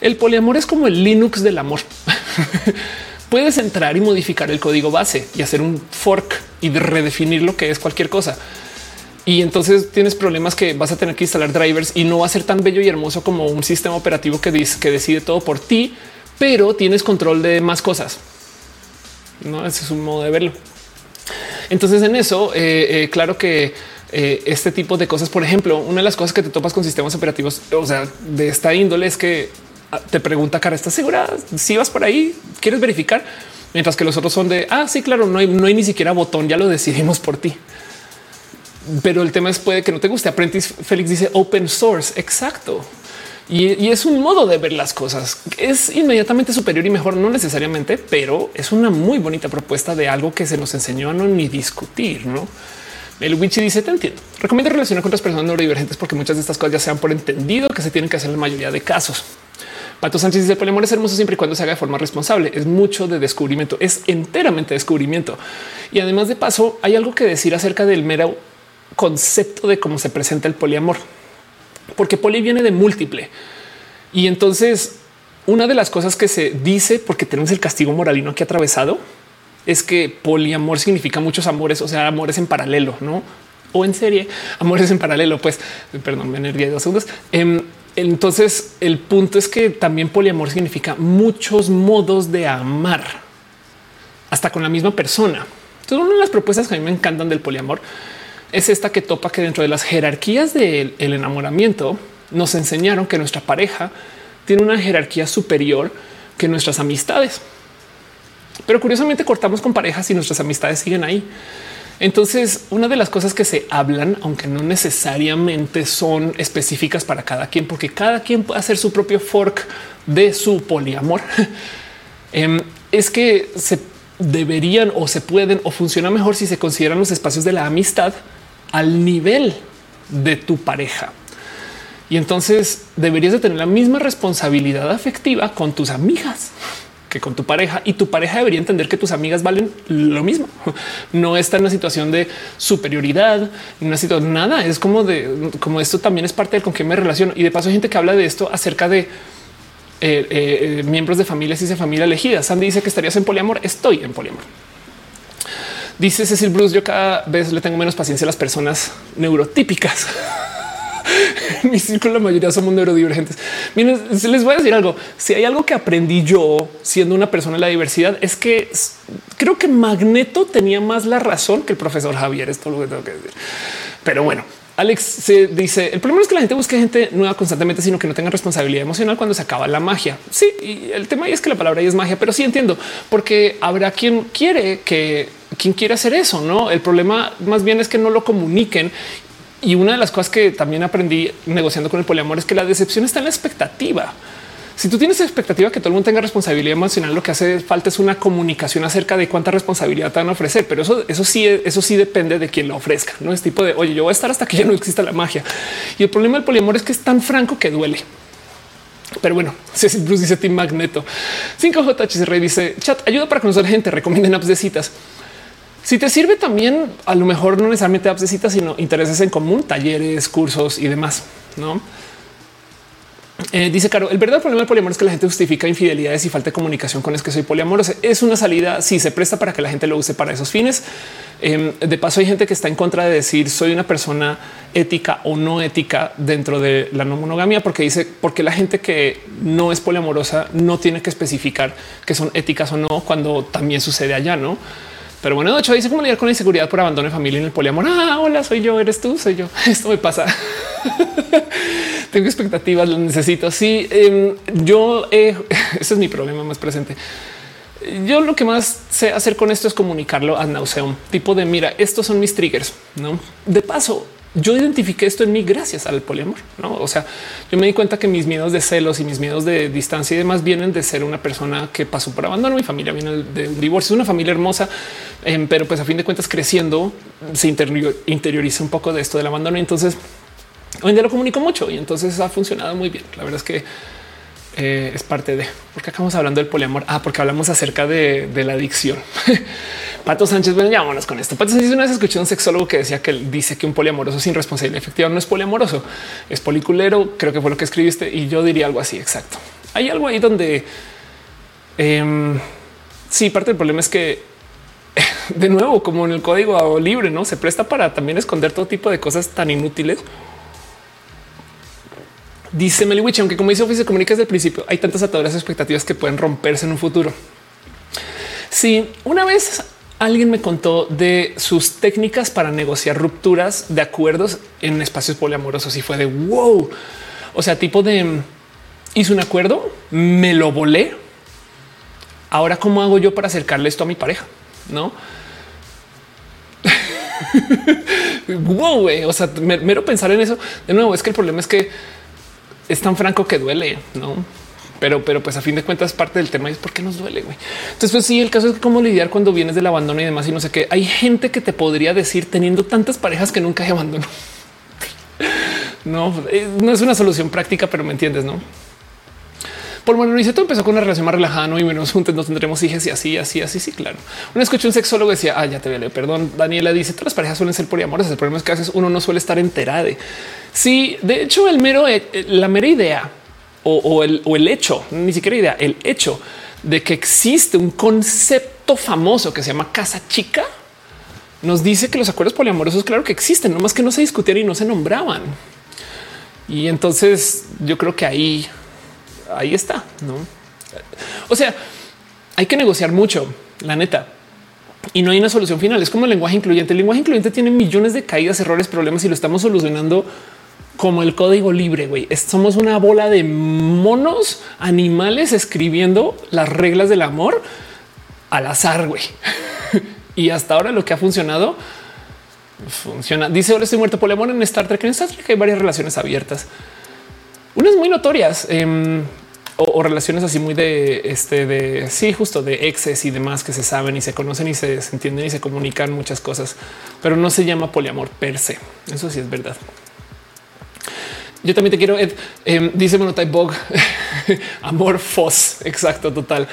El poliamor es como el Linux del amor. *laughs* Puedes entrar y modificar el código base y hacer un fork y de redefinir lo que es cualquier cosa. Y entonces tienes problemas que vas a tener que instalar drivers y no va a ser tan bello y hermoso como un sistema operativo que dice que decide todo por ti, pero tienes control de más cosas. No, ese es un modo de verlo. Entonces en eso, eh, eh, claro que eh, este tipo de cosas, por ejemplo, una de las cosas que te topas con sistemas operativos, o sea, de esta índole es que te pregunta, cara, ¿estás segura? Si vas por ahí, ¿quieres verificar? Mientras que los otros son de, ah, sí, claro, no hay, no hay ni siquiera botón, ya lo decidimos por ti. Pero el tema es puede que no te guste. Apprentice Félix dice open source. Exacto. Y, es un modo de ver las cosas. Es inmediatamente superior y mejor, no necesariamente, pero es una muy bonita propuesta de algo que se nos enseñó a no ni discutir, ¿no? El Wichi dice, te entiendo. Recomiendo relacionar con otras personas neurodivergentes porque muchas de estas cosas ya se han por entendido que se tienen que hacer en la mayoría de casos. Pato Sánchez dice, el poliamor es hermoso siempre y cuando se haga de forma responsable. Es mucho de descubrimiento, es enteramente descubrimiento. Y además de paso, hay algo que decir acerca del mero concepto de cómo se presenta el poliamor porque poli viene de múltiple. Y entonces una de las cosas que se dice, porque tenemos el castigo moralino ha atravesado, es que poliamor significa muchos amores, o sea, amores en paralelo, no? O en serie, amores en paralelo. Pues perdón, me energía de dos segundos. Em, entonces, el punto es que también poliamor significa muchos modos de amar, hasta con la misma persona. Entonces, una de las propuestas que a mí me encantan del poliamor es esta que topa que dentro de las jerarquías del enamoramiento nos enseñaron que nuestra pareja tiene una jerarquía superior que nuestras amistades. Pero curiosamente cortamos con parejas y nuestras amistades siguen ahí. Entonces, una de las cosas que se hablan, aunque no necesariamente son específicas para cada quien, porque cada quien puede hacer su propio fork de su poliamor, *laughs* em, es que se deberían o se pueden o funciona mejor si se consideran los espacios de la amistad al nivel de tu pareja. Y entonces deberías de tener la misma responsabilidad afectiva con tus amigas que con tu pareja y tu pareja debería entender que tus amigas valen lo mismo. No está en una situación de superioridad, una situación nada. Es como de como esto también es parte del con qué me relaciono. Y de paso hay gente que habla de esto acerca de eh, eh, miembros de familias y de familia elegida. Sandy dice que estarías en poliamor. Estoy en poliamor. Dice Cecil Bruce, yo cada vez le tengo menos paciencia a las personas neurotípicas. *laughs* *laughs* mi círculo, la mayoría somos neurodivergentes. Miren, les voy a decir algo. Si hay algo que aprendí yo siendo una persona de la diversidad, es que creo que Magneto tenía más la razón que el profesor Javier. Esto lo que tengo que decir. Pero bueno, Alex se dice el problema es que la gente busque gente nueva constantemente, sino que no tenga responsabilidad emocional cuando se acaba la magia. Sí, y el tema es que la palabra ahí es magia, pero sí entiendo porque habrá quien quiere que quien quiere hacer eso. No, el problema más bien es que no lo comuniquen. Y una de las cosas que también aprendí negociando con el poliamor es que la decepción está en la expectativa. Si tú tienes expectativa que todo el mundo tenga responsabilidad emocional, lo que hace falta es una comunicación acerca de cuánta responsabilidad te van a ofrecer. Pero eso, eso sí, eso sí depende de quién lo ofrezca. No es tipo de oye, yo voy a estar hasta que ya no exista la magia. Y el problema del poliamor es que es tan franco que duele. Pero bueno, *laughs* Bruce dice Team Magneto 5J Rey dice chat ayuda para conocer gente. Recomienden apps de citas. Si te sirve también, a lo mejor no necesariamente apps de citas, sino intereses en común, talleres, cursos y demás. No eh, dice Caro, el verdadero problema del poliamor es que la gente justifica infidelidades y falta de comunicación con es que soy poliamoroso. Es una salida si se presta para que la gente lo use para esos fines. Em, de paso, hay gente que está en contra de decir soy una persona ética o no ética dentro de la no monogamia, porque dice porque la gente que no es poliamorosa no tiene que especificar que son éticas o no cuando también sucede allá, no? Pero bueno, de hecho dice cómo lidiar con inseguridad por abandono de familia en el poliamor. Ah, hola, soy yo, eres tú, soy yo. *laughs* Esto me pasa. *laughs* Tengo expectativas, lo necesito. Sí, em, yo, *laughs* ese es mi problema más presente. Yo lo que más sé hacer con esto es comunicarlo a nauseum, tipo de mira, estos son mis triggers. No de paso, yo identifiqué esto en mí gracias al poliamor. No, o sea, yo me di cuenta que mis miedos de celos y mis miedos de distancia y demás vienen de ser una persona que pasó por abandono. Mi familia viene de un divorcio, es una familia hermosa, em, pero pues a fin de cuentas creciendo se interioriza un poco de esto del abandono. Entonces Hoy en día lo comunico mucho y entonces ha funcionado muy bien. La verdad es que eh, es parte de por qué acabamos hablando del poliamor. Ah, porque hablamos acerca de, la adicción. *laughs* Pato Sánchez, bueno, vámonos con esto. Pato Sánchez una vez escuché un sexólogo que decía que dice que un poliamoroso sin responsabilidad efectiva no es poliamoroso, es policulero. Creo que fue lo que escribiste y yo diría algo así. Exacto. Hay algo ahí donde eh, sí, parte del problema es que *laughs* de nuevo, como en el código libre, no se presta para también esconder todo tipo de cosas tan inútiles. Dice Meliwich, aunque como dice Office Comunica desde el principio, hay tantas ataduras expectativas que pueden romperse en un futuro. Si una vez alguien me contó de sus técnicas para negociar rupturas de acuerdos en espacios poliamorosos y fue de wow. O sea, tipo de hice un acuerdo, me lo volé. Ahora, ¿cómo hago yo para acercarle esto a mi pareja? No. *laughs* wow, O sea, mero pensar en eso. De nuevo, es que el problema es que es tan franco que duele, no? Pero, pero pues a fin de cuentas parte del tema es por qué nos duele. Güey. Entonces, pues sí, el caso es cómo lidiar cuando vienes del abandono y demás y no sé qué. Hay gente que te podría decir teniendo tantas parejas que nunca hay abandono. *laughs* no, eh, no es una solución práctica, pero me entiendes, no? Por bueno, dice todo empezó con una relación más relajada ¿no? y menos juntos no tendremos hijos y así, así, así. Sí, claro. Una escuché un sexólogo decía, ah, ya te veo. Perdón. Daniela dice todas las parejas suelen ser poliamorosas. El problema es que a veces uno no suele estar enterado. Sí, de hecho, el mero, eh, la mera idea o, el, o el hecho, ni siquiera idea, el hecho de que existe un concepto famoso que se llama casa chica nos dice que los acuerdos poliamorosos, claro que existen, no más que no se discutían y no se nombraban. Y entonces yo creo que ahí ahí está, ¿no? O sea, hay que negociar mucho, la neta. Y no hay una solución final. Es como el lenguaje incluyente. El lenguaje incluyente tiene millones de caídas, errores, problemas y lo estamos solucionando como el código libre. Güey, somos una bola de monos animales escribiendo las reglas del amor al azar. *laughs* Y hasta ahora lo que ha funcionado funciona. Dice ahora estoy muerto por el amor en Star Trek. En Star Trek hay varias relaciones abiertas unas muy notorias em, o, relaciones así muy de este, de sí, justo de exes y demás que se saben y se conocen y se, se entienden y se comunican muchas cosas, pero no se llama poliamor per se. Eso sí es verdad. Yo también te quiero, Ed. Eh, dice Monotype Bog, *laughs* amor fos. Exacto, total.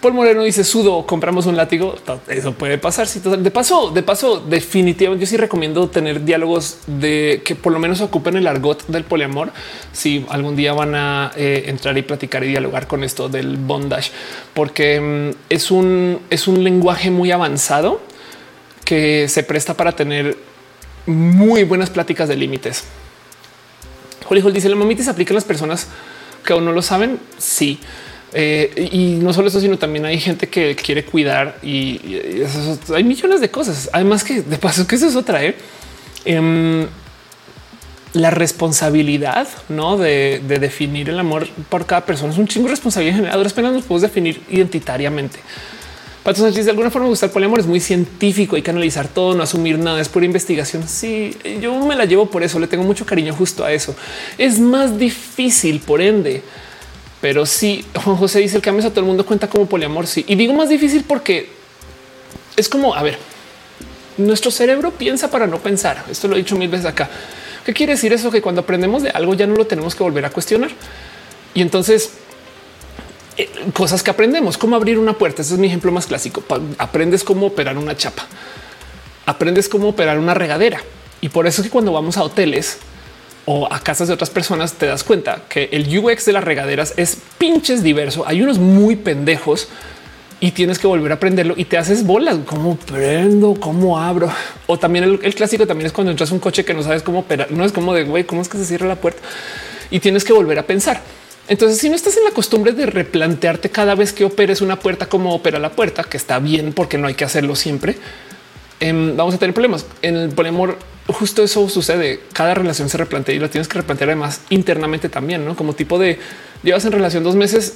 Paul Moreno dice sudo, compramos un látigo. Eso puede pasar. De paso, de paso, definitivamente yo sí recomiendo tener diálogos de que por lo menos ocupen el argot del poliamor. Si algún día van a eh, entrar y platicar y dialogar con esto del bondage, porque mm, es un, es un lenguaje muy avanzado que se presta para tener muy buenas pláticas de límites. Holly dice la mamitis aplica a las personas que aún no lo saben. Sí. Eh, y no solo eso, sino también hay gente que quiere cuidar y, hay millones de cosas. Además que de paso que eso es otra. ¿eh? Em, la responsabilidad ¿no? de, definir el amor por cada persona es un chingo de responsabilidad general. Apenas nos podemos definir identitariamente. Pato Sánchez, de alguna forma me gusta el poliamor, es muy científico, hay que analizar todo, no asumir nada, es pura investigación. Sí, yo me la llevo por eso, le tengo mucho cariño justo a eso. Es más difícil, por ende, pero sí, Juan José dice el cambio a todo el mundo cuenta como poliamor. Sí, y digo más difícil porque es como, a ver, nuestro cerebro piensa para no pensar. Esto lo he dicho mil veces acá. ¿Qué quiere decir eso? Que cuando aprendemos de algo ya no lo tenemos que volver a cuestionar. Y entonces cosas que aprendemos, cómo abrir una puerta. Ese es mi ejemplo más clásico. Aprendes cómo operar una chapa, aprendes cómo operar una regadera. Y por eso es que cuando vamos a hoteles o a casas de otras personas, te das cuenta que el UX de las regaderas es pinches diverso. Hay unos muy pendejos y tienes que volver a aprenderlo y te haces bolas. ¿Cómo prendo? ¿Cómo abro? O también el, el clásico también es cuando entras un coche que no sabes cómo operar. No es como de güey, cómo es que se cierra la puerta y tienes que volver a pensar. Entonces, si no estás en la costumbre de replantearte cada vez que operes una puerta, como opera la puerta, que está bien porque no hay que hacerlo siempre, em, vamos a tener problemas. En el poliamor, justo eso sucede. Cada relación se replantea y lo tienes que replantear además internamente también, ¿no? Como tipo de llevas en relación dos meses,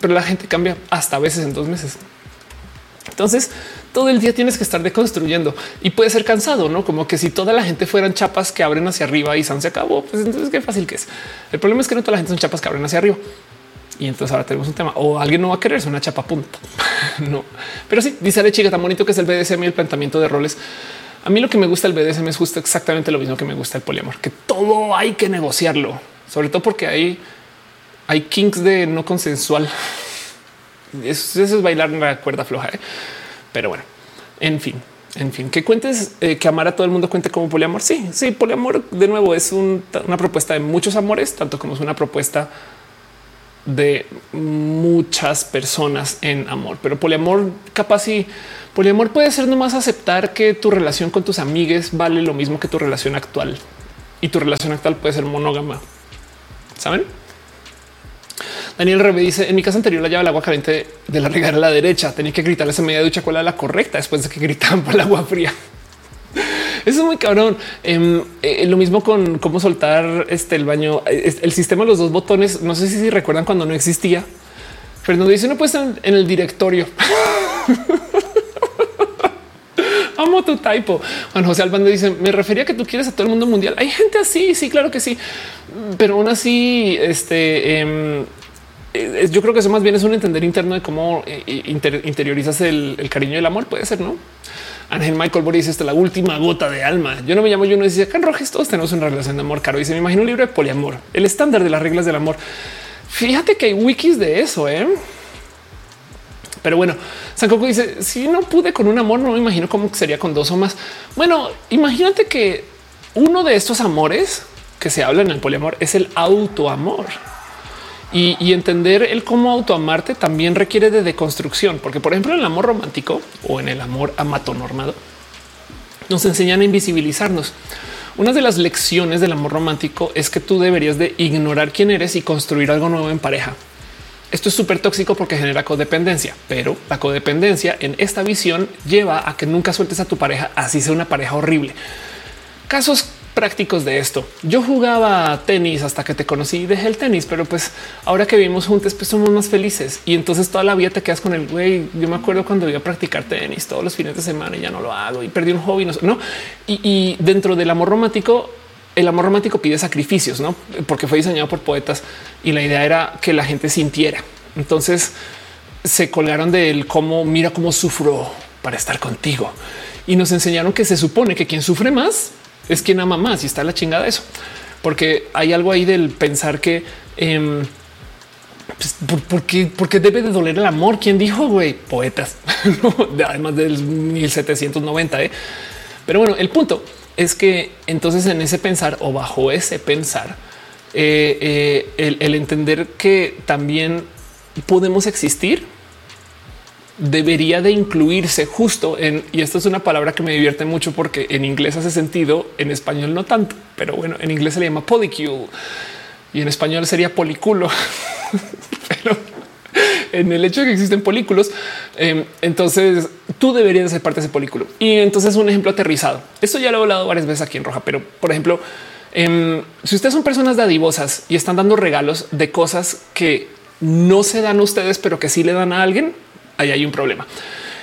pero la gente cambia hasta veces en dos meses. Entonces, todo el día tienes que estar deconstruyendo y puede ser cansado, no como que si toda la gente fueran chapas que abren hacia arriba y se acabó, pues entonces qué fácil que es. El problema es que no toda la gente son chapas que abren hacia arriba. Y entonces ahora tenemos un tema o alguien no va a querer ser una chapa punta. *laughs* no, pero sí dice la chica tan bonito que es el BDSM y el planteamiento de roles. A mí lo que me gusta el BDSM es justo exactamente lo mismo que me gusta el poliamor, que todo hay que negociarlo, sobre todo porque hay, hay kinks de no consensual. *laughs* Eso, es bailar en la cuerda floja. ¿eh? Pero bueno, en fin, en fin, que cuentes eh, que amar a todo el mundo cuente como poliamor. Sí, sí, poliamor de nuevo es una propuesta de muchos amores, tanto como es una propuesta de muchas personas en amor, pero poliamor capaz y poliamor puede ser nomás aceptar que tu relación con tus amigues vale lo mismo que tu relación actual y tu relación actual puede ser monógama. Saben? Daniel Rebe dice en mi casa anterior la llave el agua caliente de la regar a la derecha. Tenía que gritarle esa media ducha cuál era la correcta después de que gritaban por el agua fría. *laughs* Eso es muy cabrón. Em, eh, lo mismo con cómo soltar este el baño, el sistema de los dos botones. No sé si, recuerdan cuando no existía. Fernando dice no puedes en, en el directorio. *laughs* Amo tu typo. Juan José Albando dice: Me refería que tú quieres a todo el mundo mundial. Hay gente así. Sí, claro que sí, pero aún así, este em, eh, yo creo que eso más bien es un entender interno de cómo eh, interiorizas el, cariño y el amor. Puede ser, no? Ángel Michael Boris, esta la última gota de alma. Yo no me llamo yo, no decía que en Rojes todos tenemos una relación de amor caro. Se me imagino un libro de poliamor, el estándar de las reglas del amor. Fíjate que hay wikis de eso, ¿eh? Pero bueno, Sankoku dice: Si no pude con un amor, no me imagino cómo sería con dos o más. Bueno, imagínate que uno de estos amores que se habla en el poliamor es el autoamor. Y, entender el cómo autoamarte también requiere de deconstrucción, porque por ejemplo en el amor romántico o en el amor amatonormado nos enseñan a invisibilizarnos. Una de las lecciones del amor romántico es que tú deberías de ignorar quién eres y construir algo nuevo en pareja. Esto es súper tóxico porque genera codependencia, pero la codependencia en esta visión lleva a que nunca sueltes a tu pareja, así sea una pareja horrible. Casos prácticos de esto. Yo jugaba tenis hasta que te conocí y dejé el tenis, pero pues ahora que vivimos juntos, pues somos más felices y entonces toda la vida te quedas con el güey. Yo me acuerdo cuando iba a practicar tenis todos los fines de semana y ya no lo hago y perdí un hobby, no, Y, y dentro del amor romántico, el amor romántico pide sacrificios, no? Porque fue diseñado por poetas y la idea era que la gente sintiera. Entonces se colgaron del cómo mira cómo sufro para estar contigo y nos enseñaron que se supone que quien sufre más es quien ama más y está la chingada de eso, porque hay algo ahí del pensar que eh, ¿por, qué, debe de doler el amor? ¿Quién dijo, güey? Poetas, *laughs* además del 1790. ¿eh? Pero bueno, el punto es que entonces en ese pensar o bajo ese pensar, eh, eh, el, entender que también podemos existir debería de incluirse justo en, y esta es una palabra que me divierte mucho porque en inglés hace sentido, en español no tanto, pero bueno, en inglés se le llama polycule y en español sería policulo. *laughs* *laughs* en el hecho de que existen polículos, em, entonces tú deberías ser parte de ese polículo. Y entonces un ejemplo aterrizado. Esto ya lo he hablado varias veces aquí en Roja, pero por ejemplo, em, si ustedes son personas dadivosas y están dando regalos de cosas que no se dan a ustedes, pero que sí le dan a alguien, ahí hay un problema.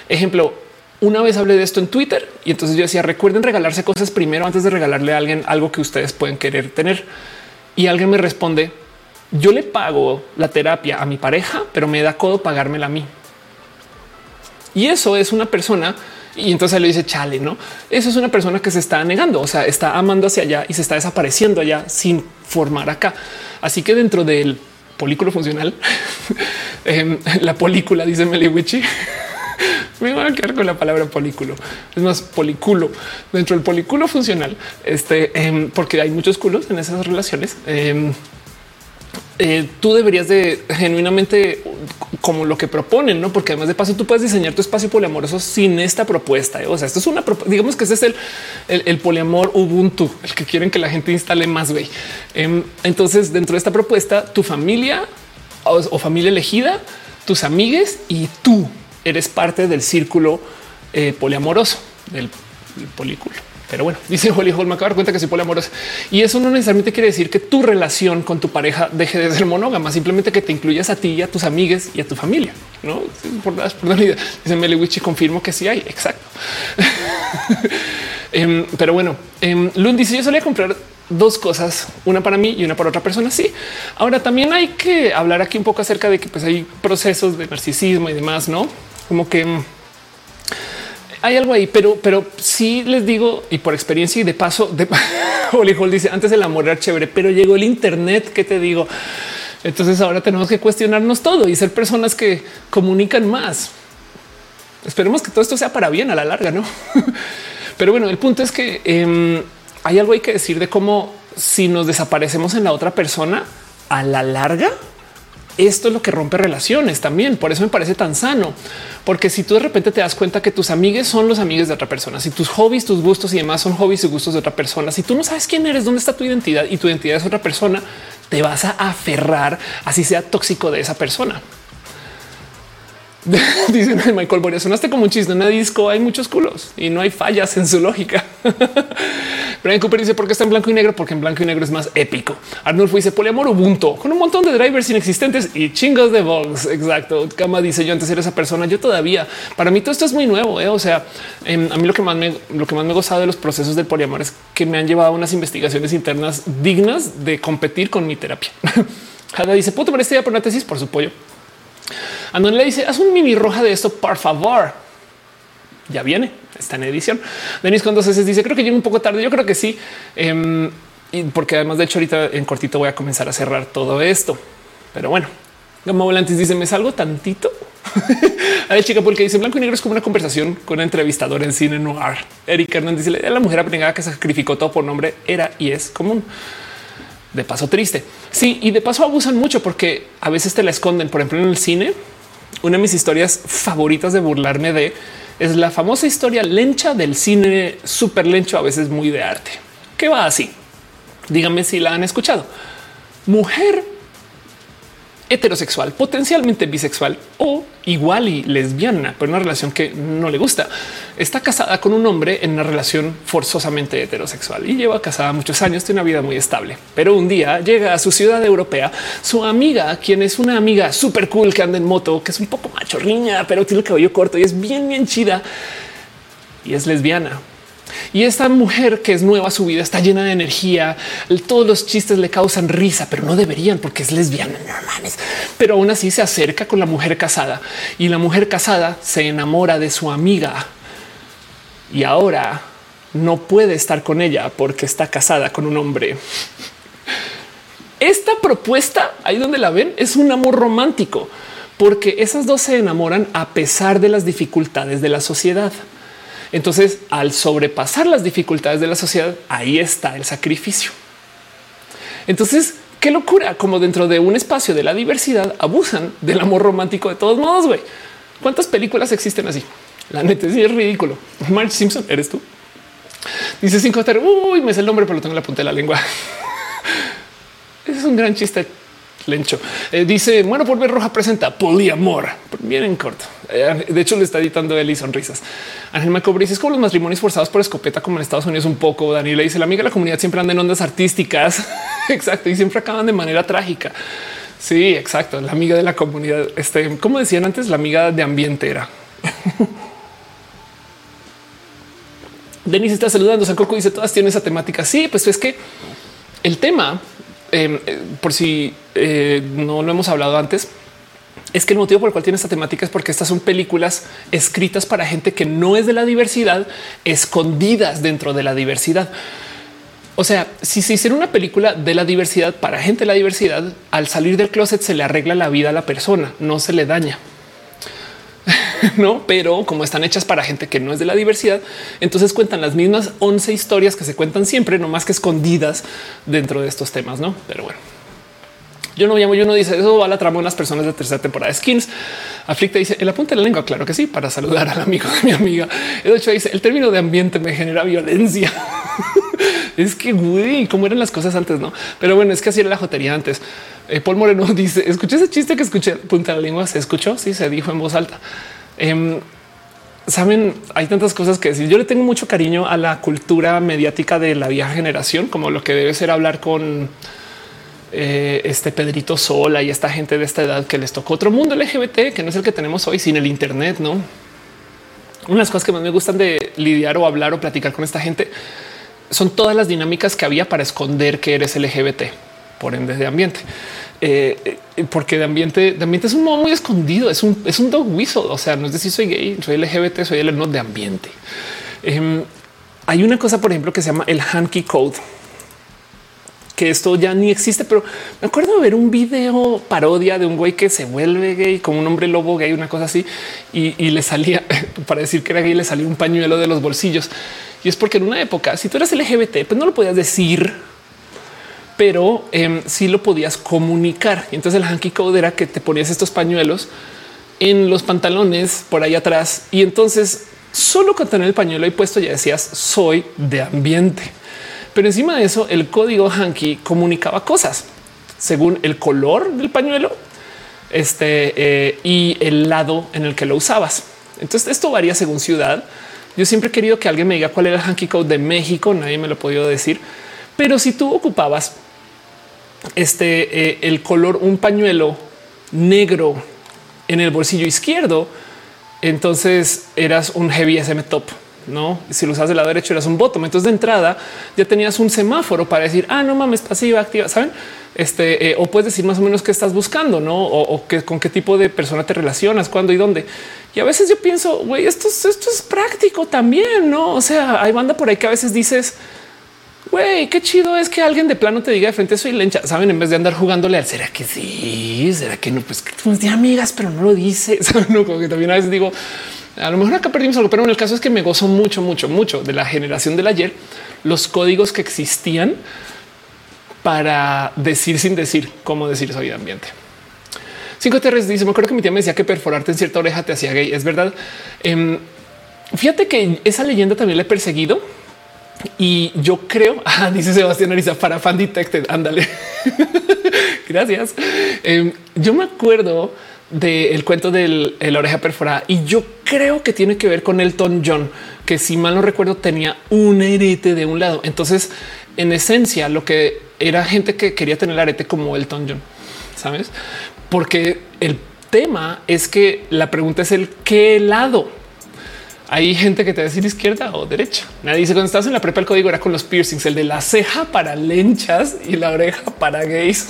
Ejemplo, una vez hablé de esto en Twitter y entonces yo decía, recuerden regalarse cosas primero antes de regalarle a alguien algo que ustedes pueden querer tener. Y alguien me responde, yo le pago la terapia a mi pareja, pero me da codo pagármela a mí. Y eso es una persona y entonces le dice chale, no? Eso es una persona que se está negando, o sea, está amando hacia allá y se está desapareciendo allá sin formar acá. Así que dentro del polículo funcional, *laughs* em, la película, dice Meliwichi. *laughs* Me voy a quedar con la palabra polículo. Es más polículo dentro del polículo funcional. Este, em, porque hay muchos culos en esas relaciones. Em, eh, tú deberías de genuinamente como lo que proponen, no? Porque además de paso, tú puedes diseñar tu espacio poliamoroso sin esta propuesta. ¿eh? O sea, esto es una, digamos que ese es el, el, poliamor Ubuntu, el que quieren que la gente instale más. Güey. Em, entonces, dentro de esta propuesta, tu familia o, familia elegida, tus amigues y tú eres parte del círculo eh, poliamoroso del, del polículo. Pero bueno, dice Holly Hall, me acabo de dar cuenta que soy poliamorosa y eso no necesariamente quiere decir que tu relación con tu pareja deje de ser monógama, simplemente que te incluyas a ti y a tus amigues y a tu familia. No por, por dice Meliwichi, confirmo que sí hay. Exacto. *laughs* Em, pero bueno, eh, Lund dice yo solía comprar dos cosas, una para mí y una para otra persona. Sí. Ahora también hay que hablar aquí un poco acerca de que pues, hay procesos de narcisismo y demás, no como que hay algo ahí, pero, pero sí les digo y por experiencia y de paso, de *laughs* Hall dice antes el amor era chévere, pero llegó el Internet. ¿Qué te digo? Entonces ahora tenemos que cuestionarnos todo y ser personas que comunican más. Esperemos que todo esto sea para bien a la larga, no? *laughs* pero bueno, el punto es que em, hay algo hay que decir de cómo si nos desaparecemos en la otra persona a la larga esto es lo que rompe relaciones también. Por eso me parece tan sano, porque si tú de repente te das cuenta que tus amigues son los amigos de otra persona, si tus hobbies, tus gustos y demás son hobbies y gustos de otra persona, si tú no sabes quién eres, dónde está tu identidad y tu identidad es otra persona, te vas a aferrar así sea tóxico de esa persona. *laughs* Dice Michael Boria, sonaste como un chiste en una disco. Hay muchos culos y no hay fallas en su lógica. *laughs* Brian Cooper dice por qué está en blanco y negro, porque en blanco y negro es más épico. Arnulfo dice poliamor Ubuntu con un montón de drivers inexistentes y chingos de bugs. Exacto. Kama dice yo antes era esa persona. Yo todavía para mí todo esto es muy nuevo. ¿eh? O sea, em, a mí lo que más me, lo que más me de los procesos del poliamor es que me han llevado a unas investigaciones internas dignas de competir con mi terapia. *laughs* Jada dice puedo tomar esta idea por una tesis por su pollo. Andón le dice haz un mini roja de esto, por favor. Ya viene, está en edición. Denis cuando se dice creo que llega un poco tarde. Yo creo que sí, em, porque además de hecho ahorita en cortito voy a comenzar a cerrar todo esto. Pero bueno, Gama Volantes dice me salgo tantito. Ver, chica, porque dice blanco y negro es como una conversación con un entrevistador en cine noir. Erika Hernández dice la mujer aprendiada que sacrificó todo por nombre era y es común de paso triste. Sí, y de paso abusan mucho porque a veces te la esconden. Por ejemplo, en el cine, una de mis historias favoritas de burlarme de es la famosa historia lencha del cine súper lencho, a veces muy de arte, que va así. Díganme si la han escuchado. Mujer heterosexual, potencialmente bisexual o igual y lesbiana, pero una relación que no le gusta. Está casada con un hombre en una relación forzosamente heterosexual y lleva casada muchos años, tiene una vida muy estable. Pero un día llega a su ciudad europea su amiga, quien es una amiga súper cool que anda en moto, que es un poco machorriña, pero tiene el cabello corto y es bien, bien chida y es lesbiana. Y esta mujer que es nueva, su vida está llena de energía. Todos los chistes le causan risa, pero no deberían porque es lesbiana. Pero aún así se acerca con la mujer casada y la mujer casada se enamora de su amiga y ahora no puede estar con ella porque está casada con un hombre. Esta propuesta, ahí donde la ven, es un amor romántico porque esas dos se enamoran a pesar de las dificultades de la sociedad. Entonces, al sobrepasar las dificultades de la sociedad, ahí está el sacrificio. Entonces, qué locura, como dentro de un espacio de la diversidad abusan del amor romántico de todos modos. Güey, cuántas películas existen así? La neta es ridículo. Marge Simpson, eres tú. Dice cinco. Uy, me es el nombre, pero lo tengo en la punta de la lengua. *laughs* es un gran chiste Lencho eh, dice bueno por ver roja presenta poliamor bien en corto. Eh, de hecho, le está editando él y sonrisas. Ángel Macobre dice es como los matrimonios forzados por escopeta, como en Estados Unidos un poco. Daniel le dice la amiga de la comunidad siempre anda en ondas artísticas. *laughs* exacto. Y siempre acaban de manera trágica. Sí, exacto. La amiga de la comunidad. Este, como decían antes, la amiga de ambiente era. *laughs* Denis está saludando. San Coco dice todas tienen esa temática. Sí, pues es que el tema Em, eh, por si eh, no lo hemos hablado antes, es que el motivo por el cual tiene esta temática es porque estas son películas escritas para gente que no es de la diversidad, escondidas dentro de la diversidad. O sea, si se hiciera una película de la diversidad para gente de la diversidad, al salir del closet se le arregla la vida a la persona, no se le daña. *laughs* no, pero como están hechas para gente que no es de la diversidad, entonces cuentan las mismas 11 historias que se cuentan siempre, no más que escondidas dentro de estos temas. No, pero bueno, yo no llamo, yo no dice eso va a la trama de las personas de tercera temporada de skins. Aflicta dice el apunte de la lengua. Claro que sí, para saludar al amigo de mi amiga. El hecho dice el término de ambiente me genera violencia. *laughs* es que güey, cómo eran las cosas antes, no? Pero bueno, es que así era la jotería antes. Eh, Paul Moreno *laughs* dice: Escuché ese chiste que escuché punta de la lengua. Se escuchó. Sí, se dijo en voz alta. Em, saben, hay tantas cosas que decir. Yo le tengo mucho cariño a la cultura mediática de la vieja generación, como lo que debe ser hablar con eh, este Pedrito Sola y esta gente de esta edad que les tocó otro mundo LGBT que no es el que tenemos hoy sin el Internet. No, unas cosas que más me gustan de lidiar o hablar o platicar con esta gente son todas las dinámicas que había para esconder que eres LGBT, por ende de ambiente. Eh, eh, porque de ambiente, de ambiente es un modo muy escondido, es un, es un dog whistle. O sea, no es decir soy gay, soy LGBT, soy el no de ambiente. Em, hay una cosa, por ejemplo, que se llama el hanky code, que esto ya ni existe, pero me acuerdo de ver un video parodia de un güey que se vuelve gay como un hombre lobo gay, una cosa así, y, y le salía *laughs* para decir que era gay, le salía un pañuelo de los bolsillos. Y es porque en una época, si tú eras LGBT, pues no lo podías decir pero eh, sí lo podías comunicar. Y entonces el hanky code era que te ponías estos pañuelos en los pantalones por ahí atrás y entonces solo con tener el pañuelo ahí puesto ya decías soy de ambiente. Pero encima de eso, el código hanky comunicaba cosas según el color del pañuelo este, eh, y el lado en el que lo usabas. Entonces esto varía según ciudad. Yo siempre he querido que alguien me diga cuál era el hanky code de México. Nadie me lo podido decir, pero si tú ocupabas este eh, el color, un pañuelo negro en el bolsillo izquierdo, entonces eras un heavy SM top. No, si lo usas del lado derecho eras un bottom. Entonces de entrada ya tenías un semáforo para decir, ah, no mames, pasiva, activa. Saben? Este, eh, o puedes decir más o menos qué estás buscando, no? O, con qué tipo de persona te relacionas, cuándo y dónde. Y a veces yo pienso, güey, esto, esto es práctico también, no? O sea, hay banda por ahí que a veces dices, güey, qué chido es que alguien de plano te diga de frente soy lencha, saben, en vez de andar jugándole al será que sí, será que no, pues que de amigas, pero no lo dices. *laughs* no, como que también a veces digo, a lo mejor acá perdimos algo, pero en el caso es que me gozo mucho, mucho, mucho de la generación del ayer, los códigos que existían para decir sin decir cómo decir soy de ambiente. Cinco Terres dice: Me acuerdo que mi tía me decía que perforarte en cierta oreja te hacía gay. Es verdad. Em, fíjate que esa leyenda también le he perseguido y yo creo, *laughs* ah, dice Sebastián Ariza para fan detected. Ándale. *laughs* Gracias. Em, yo me acuerdo del cuento de la oreja perforada y yo creo que tiene que ver con Elton John, que si mal no recuerdo tenía un arete de un lado. Entonces, en esencia, lo que era gente que quería tener el arete como Elton John, sabes? Porque el tema es que la pregunta es el qué lado. Hay gente que te va a decir izquierda o derecha. Nadie dice cuando estás en la prepa el código era con los piercings, el de la ceja para lenchas y la oreja para gays.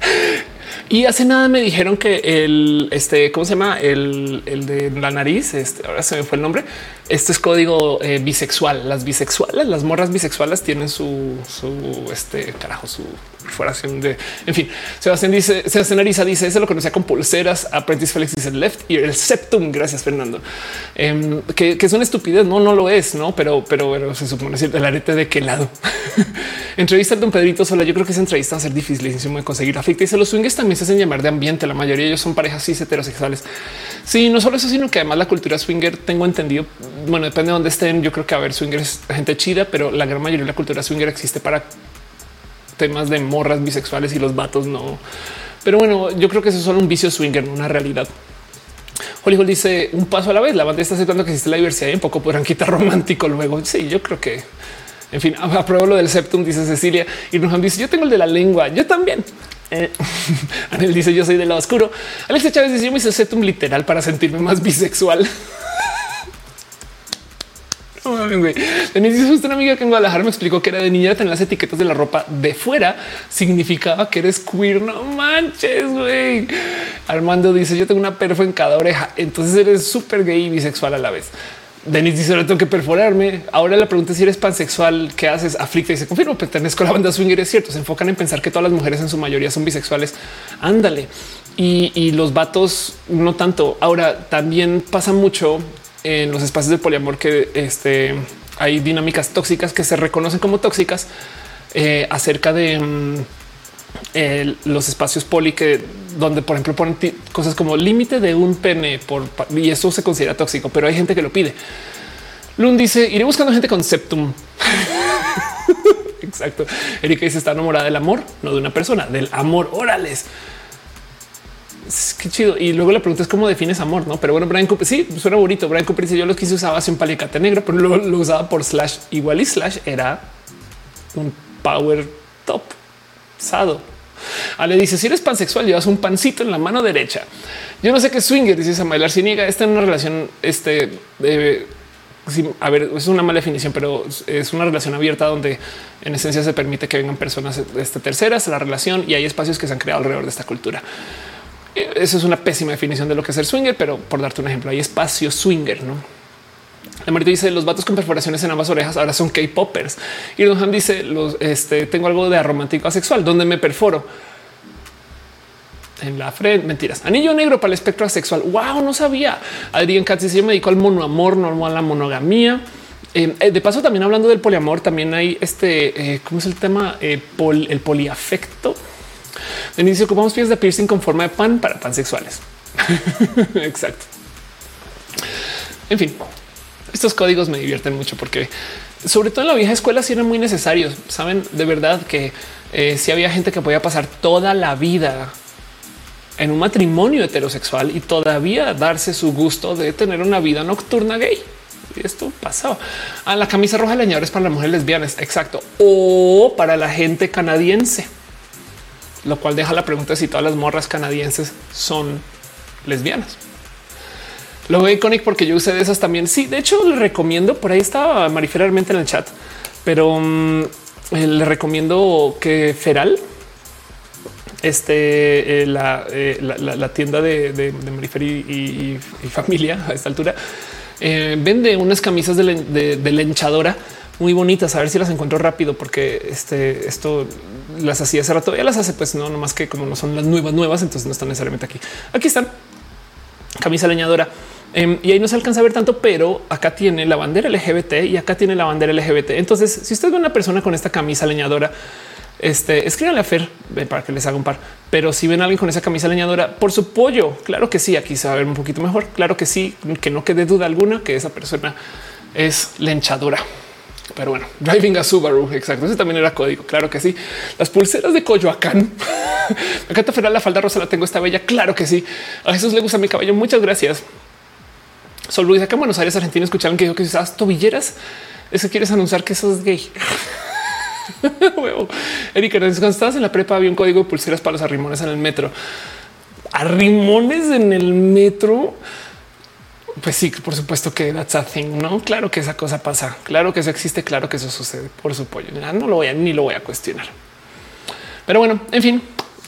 *laughs* Y hace nada me dijeron que el este, ¿cómo se llama? El, de la nariz, este, ahora se me fue el nombre. Este es código eh, bisexual. Las bisexuales, las morras bisexuales tienen su, su este carajo, su perforación de en fin. Sebastián dice, Sebastián Ariza dice eso lo conocía con pulseras. Apprentice Félix dice left y el septum. Gracias, Fernando. Em, que, es una estupidez. No, no lo es, no, pero, pero, se supone el arete de qué lado. *laughs* entrevista a don Pedrito Sola. Yo creo que esa entrevista va a ser dificilísimo de conseguir. Afecta dice los swingers también se hacen llamar de ambiente. La mayoría de ellos son parejas cis heterosexuales. Sí, no solo eso, sino que además la cultura swinger tengo entendido. Bueno, depende de dónde estén. Yo creo que a ver, swingers gente chida, pero la gran mayoría de la cultura swinger existe para temas de morras bisexuales y los vatos no. Pero bueno, yo creo que eso es solo un vicio swinger, no una realidad. Hollywood dice un paso a la vez. La banda está aceptando que existe la diversidad y un poco podrán quitar romántico luego. Sí, yo creo que en fin, apruebo lo del septum, dice Cecilia. Y nos dice: Yo tengo el de la lengua. Yo también. Eh, *laughs* Anel dice: Yo soy del lado oscuro. Alex Chávez dice: Yo me hice septum literal para sentirme más bisexual. Denise dice una amiga que en Guadalajara me explicó que era de niña tener las etiquetas de la ropa de fuera significaba que eres queer. No manches, güey. Armando dice yo tengo una perfo en cada oreja. Entonces eres súper gay y bisexual a la vez. Denis dice ahora tengo que perforarme. Ahora la pregunta es si eres pansexual, ¿qué haces? Aflicta y se confirma, pertenezco a la banda swinger. Es cierto, se enfocan en pensar que todas las mujeres en su mayoría son bisexuales. Ándale. Y, y los vatos no tanto. Ahora también pasa mucho en los espacios de poliamor que este, hay dinámicas tóxicas que se reconocen como tóxicas eh, acerca de mm, los espacios poli que donde por ejemplo ponen cosas como límite de un pene por y eso se considera tóxico, pero hay gente que lo pide. Lund dice iré buscando gente con septum. *laughs* Exacto. Erika dice está enamorada del amor, no de una persona, del amor. Órales qué chido. Y luego la pregunta es cómo defines amor, no? Pero bueno, Brian Cooper sí suena bonito. Brian Cooper dice yo lo quise usaba así un palicate negro, pero luego lo usaba por slash igual y slash era un power top sado. Ale dice si eres pansexual, llevas un pancito en la mano derecha. Yo no sé qué swinger dice Samuel niega Está en una relación, este, a ver, es una mala definición, pero es una relación abierta donde en esencia se permite que vengan personas este, terceras a la relación y hay espacios que se han creado alrededor de esta cultura. Eso es una pésima definición de lo que es el swinger, pero por darte un ejemplo, hay espacio swinger, no? La Marito dice los vatos con perforaciones en ambas orejas ahora son K-poppers. Y Don Han dice los este, tengo algo de aromántico asexual donde me perforo en la frente. Mentiras. Anillo negro para el espectro asexual. Wow, no sabía. Adrián Katz dice yo me dedico al monoamor, no a la monogamía. Eh, eh, de paso, también hablando del poliamor, también hay este, eh, ¿cómo es el tema? el poliafecto. En inicio ocupamos piezas de piercing con forma de pan para pansexuales. *laughs* Exacto. En fin, estos códigos me divierten mucho porque sobre todo en la vieja escuela sí eran muy necesarios. Saben de verdad que si había gente que podía pasar toda la vida en un matrimonio heterosexual y todavía darse su gusto de tener una vida nocturna gay. Esto pasaba a ah, la camisa roja leñadora es para las mujeres lesbianas. Exacto. O para la gente canadiense, lo cual deja la pregunta si todas las morras canadienses son lesbianas. Lo veo icónico porque yo usé de esas también. Sí, de hecho, le recomiendo por ahí estaba mariferalmente en el chat, pero mm, eh, le recomiendo que Feral, este, eh, eh, la, tienda de, de, y, familia a esta altura vende unas camisas de, de, lenchadora muy bonitas. A ver si las encuentro rápido, porque este, esto las hacía hace rato. Ya las hace, pues no, más que como no son las nuevas, nuevas, entonces no están necesariamente aquí. Aquí están camisa leñadora. Em, y ahí no se alcanza a ver tanto, pero acá tiene la bandera LGBT y acá tiene la bandera LGBT. Entonces, si usted ve una persona con esta camisa leñadora, este, escríbanle a Fer para que les haga un par. Pero si ven a alguien con esa camisa leñadora por su pollo, claro que sí, aquí se va a ver un poquito mejor. Claro que sí, que no quede duda alguna que esa persona es lenchadora. Pero bueno, driving a Subaru. Exacto. Ese también era código. Claro que sí. Las pulseras de Coyoacán. *laughs* Acá te la falda rosa. La tengo esta bella. Claro que sí. A Jesús le gusta mi cabello. Muchas gracias. Sol Luis acá en Buenos Aires, Argentina, escucharon que dijo que si usas tobilleras es que quieres anunciar que sos gay. *laughs* Erika, cuando estabas en la prepa había un código de pulseras para los arrimones en el metro. Arrimones en el metro. Pues sí, por supuesto que that's a thing, no? Claro que esa cosa pasa, claro que eso existe, claro que eso sucede por su pollo. No lo voy a ni lo voy a cuestionar. Pero bueno, en fin,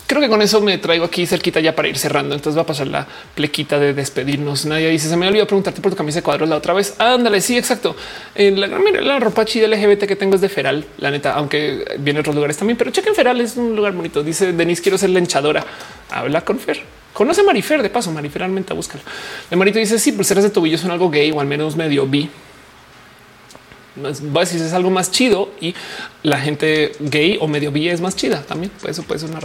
creo que con eso me traigo aquí cerquita ya para ir cerrando. Entonces va a pasar la plequita de despedirnos. Nadie dice se me olvidó preguntarte por tu camisa de cuadros la otra vez. Ándale, sí, exacto. En la, mira, la ropa chida LGBT que tengo es de Feral, la neta, aunque viene otros lugares también, pero chequen Feral es un lugar bonito. Dice Denise, quiero ser lenchadora. Habla con Fer. Conoce a Marifer de paso, Marifer realmente búscala. De Marito dice sí, pulseras de tobillo son algo gay o al menos medio bi va a decir es algo más chido y la gente gay o medio bi es más chida también. Pues eso puede ser una,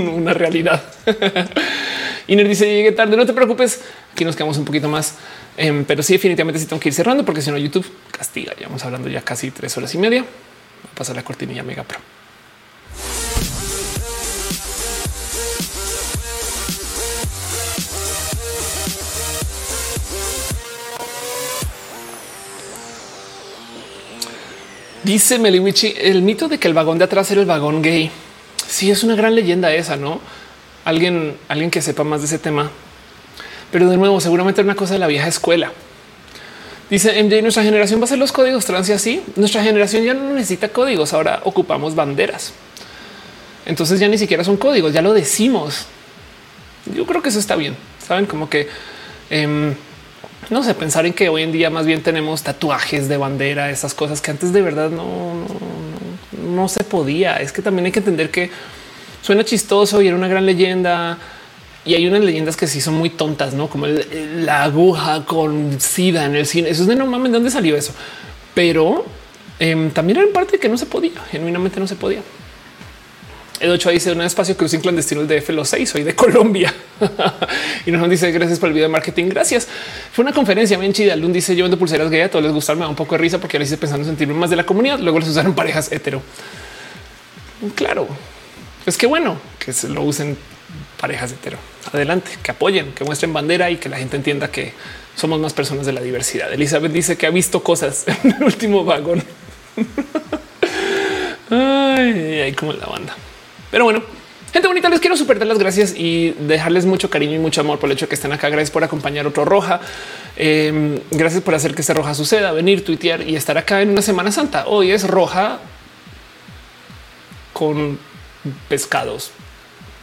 *laughs* una realidad. *laughs* Iner dice llegué tarde, no te preocupes, aquí nos quedamos un poquito más, em, pero sí definitivamente sí tengo que ir cerrando porque si no YouTube castiga. Ya vamos hablando ya casi tres horas y media. Va a pasar la cortinilla Mega Pro. Dice Meliwichi, el mito de que el vagón de atrás era el vagón gay. Sí, es una gran leyenda esa, ¿no? Alguien, alguien que sepa más de ese tema. Pero de nuevo, seguramente es una cosa de la vieja escuela. Dice MJ, nuestra generación va a ser los códigos trans y así. Nuestra generación ya no necesita códigos, ahora ocupamos banderas. Entonces ya ni siquiera son códigos, ya lo decimos. Yo creo que eso está bien. Saben como que... Em, no sé, pensar en que hoy en día más bien tenemos tatuajes de bandera, esas cosas que antes de verdad no, no, se podía. Es que también hay que entender que suena chistoso y era una gran leyenda. Y hay unas leyendas que sí son muy tontas, no como la aguja con sida en el cine. Eso es de no mames, ¿de dónde salió eso? Pero em, también era en parte que no se podía, genuinamente no se podía. El 8 dice un espacio crucing clandestino de F los 6. Soy de *laughs* Colombia y nos dice gracias por el video de marketing. Gracias. Fue una conferencia bien chida. Lund dice yo vendo pulseras gay. A todos les gustaron. Me da un poco de risa porque ahora hice pensando en sentirme más de la comunidad. Luego les usaron parejas hetero. Claro, es que bueno que se lo usen parejas hetero. Adelante, que apoyen, que muestren bandera y que la gente entienda que somos más personas de la diversidad. Elizabeth dice que ha visto cosas *laughs* en el último vagón. *laughs* Ay, ay, como la banda. Pero bueno, gente bonita, les quiero super dar las gracias y dejarles mucho cariño y mucho amor por el hecho de que estén acá. Gracias por acompañar otro Roja. Em, gracias por hacer que este Roja suceda, venir, tuitear y estar acá en una Semana Santa. Hoy es Roja con pescados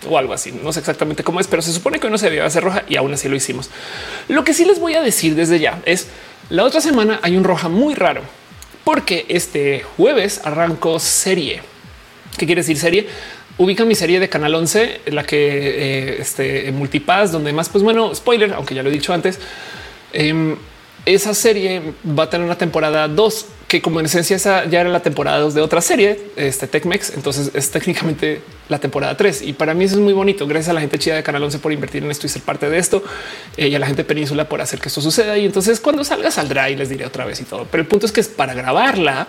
o algo así. No sé exactamente cómo es, pero se supone que hoy no se debía hacer roja y aún así lo hicimos. Lo que sí les voy a decir desde ya es la otra semana hay un roja muy raro porque este jueves arrancó serie. ¿Qué quiere decir serie? Ubican mi serie de Canal 11, la que eh, este multipass, donde más, pues bueno, spoiler, aunque ya lo he dicho antes, em, esa serie va a tener una temporada 2 que como en esencia esa ya era la temporada 2 de otra serie, este Tecmex. Entonces es técnicamente la temporada 3 y para mí eso es muy bonito. Gracias a la gente chida de Canal 11 por invertir en esto y ser parte de esto eh, y a la gente Península por hacer que esto suceda. Y entonces cuando salga saldrá y les diré otra vez y todo. Pero el punto es que es para grabarla.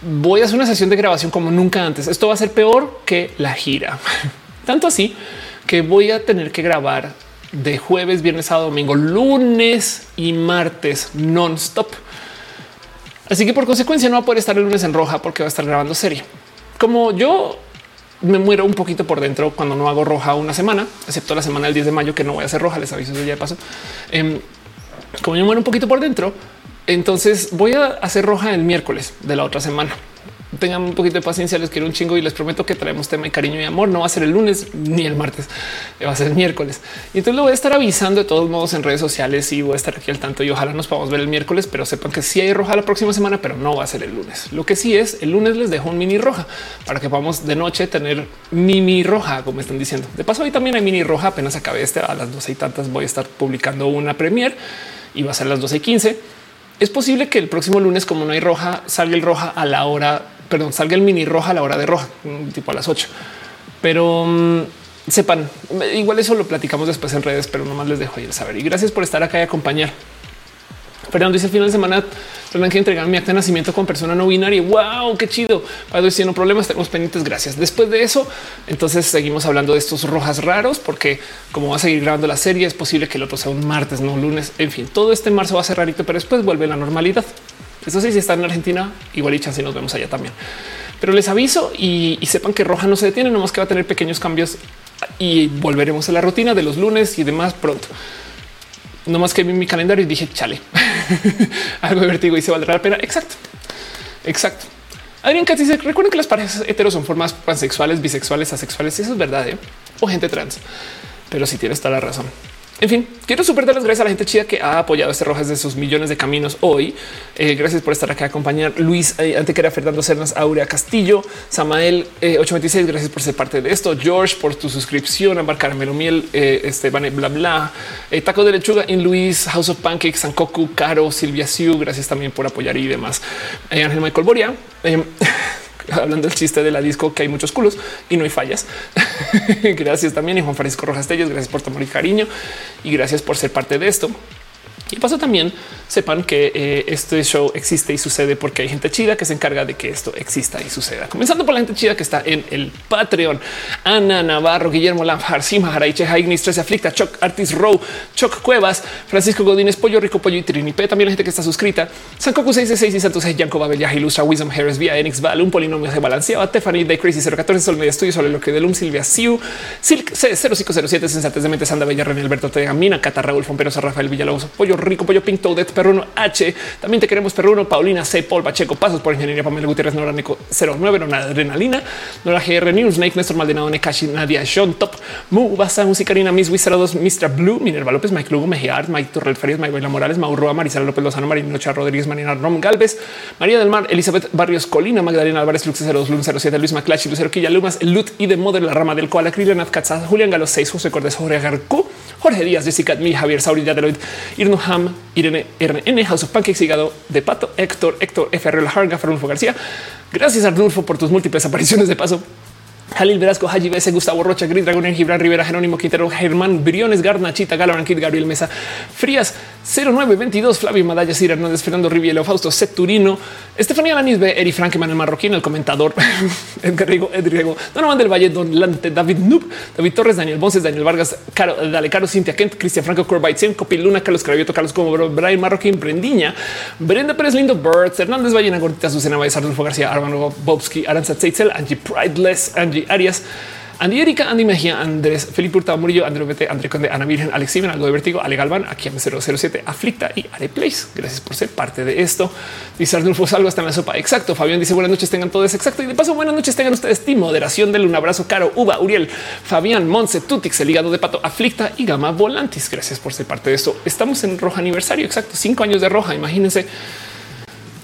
Voy a hacer una sesión de grabación como nunca antes. Esto va a ser peor que la gira. *laughs* Tanto así que voy a tener que grabar de jueves, viernes a domingo, lunes y martes non-stop. Así que por consecuencia no va a poder estar el lunes en roja porque va a estar grabando serie. Como yo me muero un poquito por dentro cuando no hago roja una semana, excepto la semana del 10 de mayo que no voy a hacer roja, les aviso ya de paso. Em, como yo muero un poquito por dentro, entonces voy a hacer roja el miércoles de la otra semana tengan un poquito de paciencia, les quiero un chingo y les prometo que traemos tema de cariño y amor. No va a ser el lunes ni el martes, va a ser el miércoles. Y entonces lo voy a estar avisando de todos modos en redes sociales y voy a estar aquí al tanto y ojalá nos podamos ver el miércoles, pero sepan que sí hay roja la próxima semana, pero no va a ser el lunes. Lo que sí es el lunes les dejo un mini roja para que podamos de noche tener mini roja, como están diciendo. De paso, hoy también hay mini roja. Apenas acabé este a las 12 y tantas. Voy a estar publicando una premier y va a ser las 12 y 15. Es posible que el próximo lunes, como no hay roja, salga el roja a la hora perdón, salga el mini roja a la hora de roja, tipo a las 8. Pero mm, sepan, igual eso lo platicamos después en redes, pero nomás les dejo ahí el saber. Y gracias por estar acá y acompañar. Fernando dice el final de semana tendrán que entregar mi acta de nacimiento con persona no binaria. Wow, qué chido. Para decir no problemas, tenemos pendientes. Gracias. Después de eso, entonces seguimos hablando de estos rojas raros, porque como va a seguir grabando la serie, es posible que el otro sea un martes, no un lunes. En fin, todo este marzo va a ser rarito, pero después vuelve la normalidad. Eso sí, si están en Argentina, igual y chance nos vemos allá también. Pero les aviso y, sepan que Roja no se detiene, nomás que va a tener pequeños cambios y volveremos a la rutina de los lunes y demás pronto. No más que vi mi calendario y dije, chale, *laughs* algo de y se valdrá la pena. Exacto, exacto. Adrián Katz dice, recuerden que las parejas heteros son formas pansexuales, bisexuales, asexuales, eso es verdad, ¿eh? o gente trans. Pero si sí tienes toda la razón. En fin, quiero súper dar las gracias a la gente chida que ha apoyado este Rojas de sus millones de caminos hoy. Eh, gracias por estar acá a acompañar. Luis eh, Antequera, Fernando Cernas, Aurea Castillo, Samael eh, 826. Gracias por ser parte de esto. George por tu suscripción, Ambar Caramelo Miel, eh, Esteban, bla, bla, eh, Taco de Lechuga en Luis, House of Pancakes, Sankoku, Caro, Silvia Siu. Gracias también por apoyar y demás. Ángel Michael Boria. *laughs* *laughs* hablando del chiste de la disco que hay muchos culos y no hay fallas. *laughs* gracias también y Juan Francisco Rojas Tellos. Gracias por tomar el cariño y gracias por ser parte de esto. Y paso también sepan que eh, este show existe y sucede porque hay gente chida que se encarga de que esto exista y suceda. Comenzando por la gente chida que está en el Patreon. Ana Navarro, Guillermo Lamjar, Sima Jaraiche, Ignis, 13 Aflicta, Choc Artis Row, Choc Cuevas, Francisco Godínez, Pollo Rico, Pollo y Trinipe. También la gente que está suscrita. Sankoku 66 y Santos Yanko Babel, Ilustra, Wisdom Harris, Via Enix Val, un polinomio se balanceaba, Tiffany de Crazy 014, Sol Media Estudio, sobre lo que de Lum, Silvia Siu, Silk C0507, Sensates de Mente, Sanda Bella, René Alberto Tegamina, Cata Raúl Fomperosa, Rafael Villalobos, Pollo Rico, Pollo Pink Toadette, Perruno H. También te queremos Perruno, Paulina C. Paul Pacheco, Pasos por Ingeniería, Pamela Gutiérrez, Nora Neco 09, Nora Adrenalina, Nora GR News, Snake, Néstor Maldonado, Nekashi, Nadia, Sean Top, Mu, Basa, Musicarina, Miss Wizard 2, Mr. Blue, Minerva López, Mike Lugo, Mejía Art, Mike Torrel Farias, Baila Morales, Mauro Marisela López Lozano, Marina Nocha Rodríguez, Marina Rom Galvez, María del Mar, Elizabeth Barrios Colina, Magdalena Álvarez, Lux 02, Lun 07, Luis Maclash, Lucero Quilla Lumas, Lut y de Model, la rama del Koala, Krilian Katzaz, Julián Galo 6, José Cortés, Jorge Garcú, Jorge Díaz, Jessica Mi, Javier Sauri, Yadeloid, Ham, Irene RN, House of Pancakes, Hígado de Pato, Héctor, Héctor, FR, Harga, Arnulfo García. Gracias Arnulfo por tus múltiples apariciones de paso. Jalil Velasco, Haji BS, Gustavo Rocha, Gris Dragón, Gibran Rivera, Jerónimo Quintero, Germán Briones, Garna, Chita, Galo, Kid, Gabriel Mesa, Frías, 0922, Flavio Madaya, Cira Hernández, Fernando Rivielo, Fausto Ceturino, Estefanía Lanis, B, Eri Frank, Manuel Marroquín, el comentador, *laughs* Edgar Rigo, Edriego, Donovan del Valle, Don Lante, David Noob, David Torres, Daniel Bonces, Daniel Vargas, Caro, Dale Caro, Cintia Kent, Cristian Franco, Corbait, Copil Luna, Carlos Cravioto, Carlos Como, Brian Marroquín, Brendiña, Brenda Pérez Lindo, Birds, Hernández Ballena, Gordita, Susana Baez, Arnulfo García, Armando Bobsky, Aranza Tzeitzel, Angie Prideless, Angie Arias, Andy Erika, Andy Mejía, Andrés, Felipe Hurtado Murillo, André Bete, André Conde, Ana Virgen, Alex Simen, algo de vértigo, Ale Galván, aquí a 007, Aflicta y Are Place. Gracias por ser parte de esto. Dice Arnulfo Salvo, está en la sopa. Exacto. Fabián dice buenas noches, tengan todos. Exacto. Y de paso, buenas noches, tengan ustedes. Team Moderación del un abrazo caro. Uva, Uriel, Fabián, Monse, Tutix, el hígado de pato, Aflicta y Gama Volantis. Gracias por ser parte de esto. Estamos en roja aniversario. Exacto. Cinco años de roja. Imagínense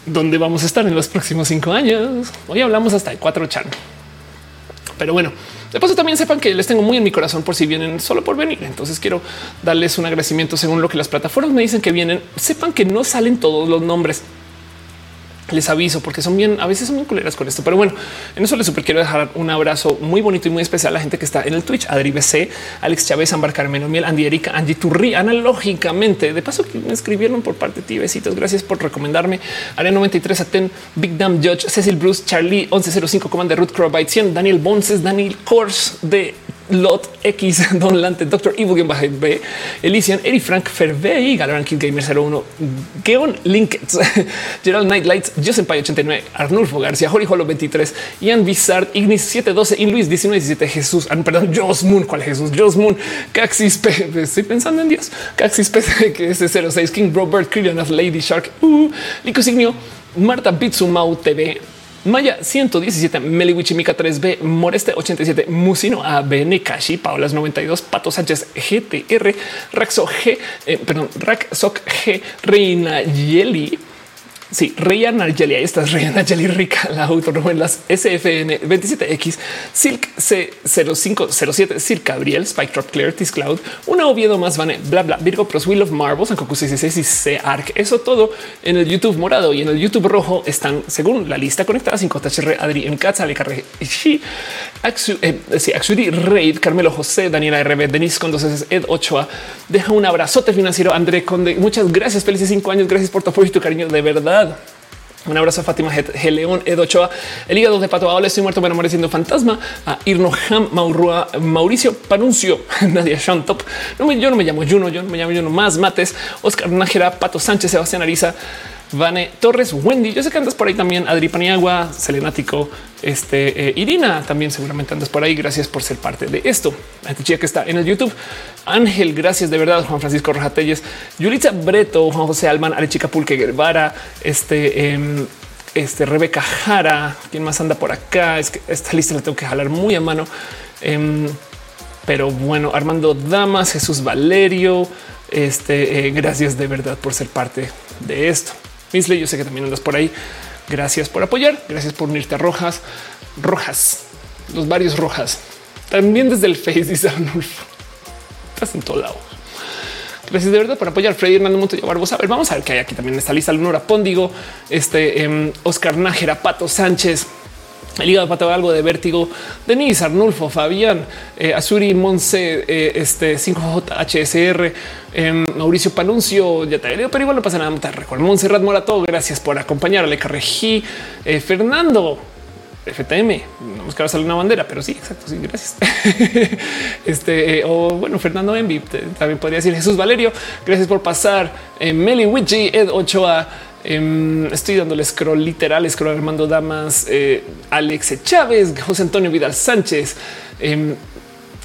dónde vamos a estar en los próximos cinco años. Hoy hablamos hasta de cuatro chan. Pero bueno, de paso también sepan que les tengo muy en mi corazón por si vienen solo por venir. Entonces quiero darles un agradecimiento según lo que las plataformas me dicen que vienen. Sepan que no salen todos los nombres les aviso porque son bien, a veces son muy culeras con esto, pero bueno, en eso les super quiero dejar un abrazo muy bonito y muy especial a la gente que está en el Twitch, Adri BC, Alex Chávez, Ambar Carmelo Miel, Andy Erika, Angie Turri, analógicamente. De paso que me escribieron por parte de ti, besitos. Gracias por recomendarme. Área 93, Aten, Big Damn Judge, Cecil Bruce, Charlie 1105, Commander Root Crowbite 100, Daniel Bonses, Daniel Kors de Lot X, *laughs* Don Lante, Doctor Evil B, Elysian, Eri Frank Fervey, Galaran Kid Gamer 01, Geon Linkets, *laughs* Gerald Nightlights, Joseph Pay 89, Arnulfo García, Jori Holo 23, Ian Bizard, Ignis 712, In Luis 1917, Jesús, ah, perdón, Jos Moon, ¿cuál Jesús? Jos Moon, Caxis P, *laughs* estoy pensando en Dios, Caxis P, que es 06, King Robert, Killian of Lady Shark, uh, Lico Signio, Marta Bitsumau TV, Maya 117, Meliwichimika 3B, Moreste 87, Musino AB, Nekashi, Paolas 92, Pato Sánchez GTR, Raxo G, eh, perdón, Raxoc G, Reina Yeli, Sí, Reya Nargeli, ahí estás, Reya Nargeli Rica, la las SFN 27X, Silk C0507, Silk Gabriel, Spike Drop Clear, Cloud, una Oviedo más Vane, bla bla, Virgo Pros, Wheel of Marbles, Ancocu 66 y C Arc. Eso todo en el YouTube morado y en el YouTube rojo están, según la lista conectada, 5 THR, Adri M. Katz, Ale Carre, Axu, eh, sí, Raid, Carmelo José, Daniela RB, Denis con dos Ed Ochoa. Deja un abrazote financiero, André Conde. Muchas gracias, felices cinco años. Gracias por tu apoyo y tu cariño de verdad. Un abrazo a Fátima G. León, Ed Ochoa, el hígado de Pato Ahora estoy muerto, me enamoré siendo fantasma, a Irno Ham, Mauricio Panuncio, *laughs* Nadia Shantop. No yo no me llamo Juno, yo no me llamo Juno más Mates, Oscar Nájera, Pato Sánchez, Sebastián Ariza, Vane Torres, Wendy. Yo sé que andas por ahí también. Adri Paniagua, Selenático, este eh, Irina también seguramente andas por ahí. Gracias por ser parte de esto. A esta chica que está en el YouTube. Ángel, gracias de verdad. Juan Francisco Rojatelles, Yulitza Breto, Juan José Alman, Arechica Pulque Guevara, este, em, este Rebeca Jara. ¿Quién más anda por acá? Es que esta lista la tengo que jalar muy a mano. Em, pero bueno, Armando Damas, Jesús Valerio, este, eh, gracias de verdad por ser parte de esto. Misley, yo sé que también andas por ahí. Gracias por apoyar. Gracias por unirte a Rojas. Rojas, los varios Rojas. También desde el Face dice Arnulfo. Estás en todo lado. Gracias de verdad por apoyar. Freddy Hernando Montoya Barbosa. A ver, vamos a ver qué hay aquí también en esta lista. Lunora Póndigo, este em, Oscar Nájera, Pato Sánchez, el hígado pato algo de vértigo. Denise, Arnulfo, Fabián, eh, Azuri, Monse, eh, este 5JHSR, eh, Mauricio Panuncio, ya te digo, pero igual no pasa nada. Te recuerdo Montserrat Morato. Gracias por acompañarle. Carrejí, eh, Fernando. FTM, no buscaba salir una bandera, pero sí, exacto. Sí, gracias. *laughs* este o bueno, Fernando Envi también podría decir Jesús Valerio. Gracias por pasar. Meli Wichi, Ed Ochoa, Em, estoy dándole scroll literal, scroll Armando Damas, eh, Alex Chávez, José Antonio Vidal Sánchez. Em,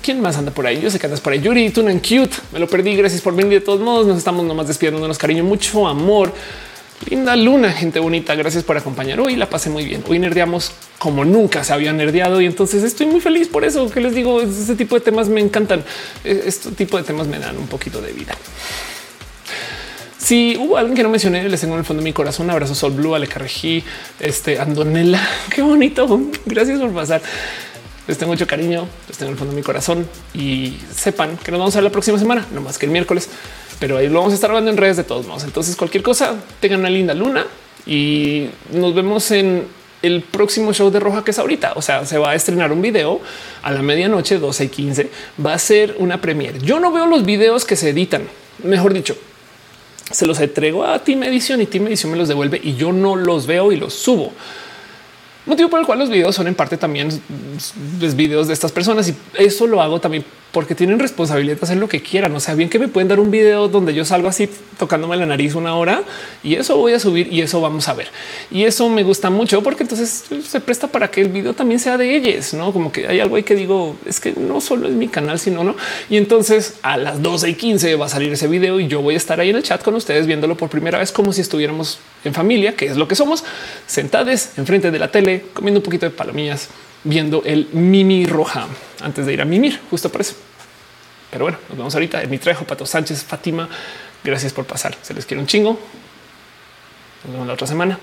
¿Quién más anda por ahí? Yo sé que andas por ahí. Yuri, en cute. Me lo perdí. Gracias por venir. De todos modos, nos estamos nomás despidiéndonos. Cariño, mucho amor. Linda luna, gente bonita. Gracias por acompañar. Hoy la pasé muy bien. Hoy nerdeamos como nunca se había nerdeado y entonces estoy muy feliz por eso que les digo. Este tipo de temas me encantan. E-, este tipo de temas me dan un poquito de vida. Si hubo alguien que no mencioné, les tengo en el fondo de mi corazón un abrazo Sol Blue, Ale este Andonela. *laughs* Qué bonito. Gracias por pasar. Les tengo mucho cariño, les tengo en el fondo de mi corazón y sepan que nos vamos a ver la próxima semana, no más que el miércoles, pero ahí lo vamos a estar hablando en redes de todos modos. Entonces, cualquier cosa, tengan una linda luna y nos vemos en el próximo show de Roja que es ahorita. O sea, se va a estrenar un video a la medianoche 12 y 15. Va a ser una premier. Yo no veo los videos que se editan, mejor dicho, se los entrego a Team Edition y Team Edition me los devuelve y yo no los veo y los subo. Motivo por el cual los videos son en parte también los videos de estas personas y eso lo hago también porque tienen responsabilidad de hacer lo que quieran. O sea, bien que me pueden dar un video donde yo salgo así tocándome la nariz una hora y eso voy a subir y eso vamos a ver. Y eso me gusta mucho porque entonces se presta para que el video también sea de ellos, no como que hay algo ahí que digo es que no solo es mi canal, sino no. Y entonces a las 12 y 15 va a salir ese video y yo voy a estar ahí en el chat con ustedes viéndolo por primera vez como si estuviéramos en familia, que es lo que somos, sentados enfrente de la tele, comiendo un poquito de palomillas viendo el Mimi Roja antes de ir a mimir, justo por eso. Pero bueno, nos vemos ahorita. En mi trajo Pato Sánchez, Fátima, gracias por pasar. Se les quiere un chingo. Nos vemos la otra semana.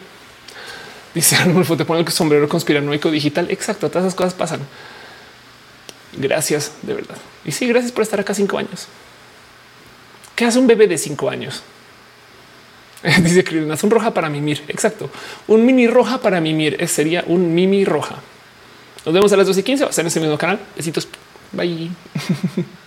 Dice Arnulfo, te pone el sombrero conspiranoico digital. Exacto, todas esas cosas pasan. Gracias de verdad. Y sí, gracias por estar acá cinco años. ¿Qué hace un bebé de cinco años? *laughs* Dice una un roja para mimir. Exacto. Un mini roja para mimir. Sería un mimi roja. Nos vemos a las 12 y 15. Va a ser en este mismo canal. Besitos. Bye. *laughs*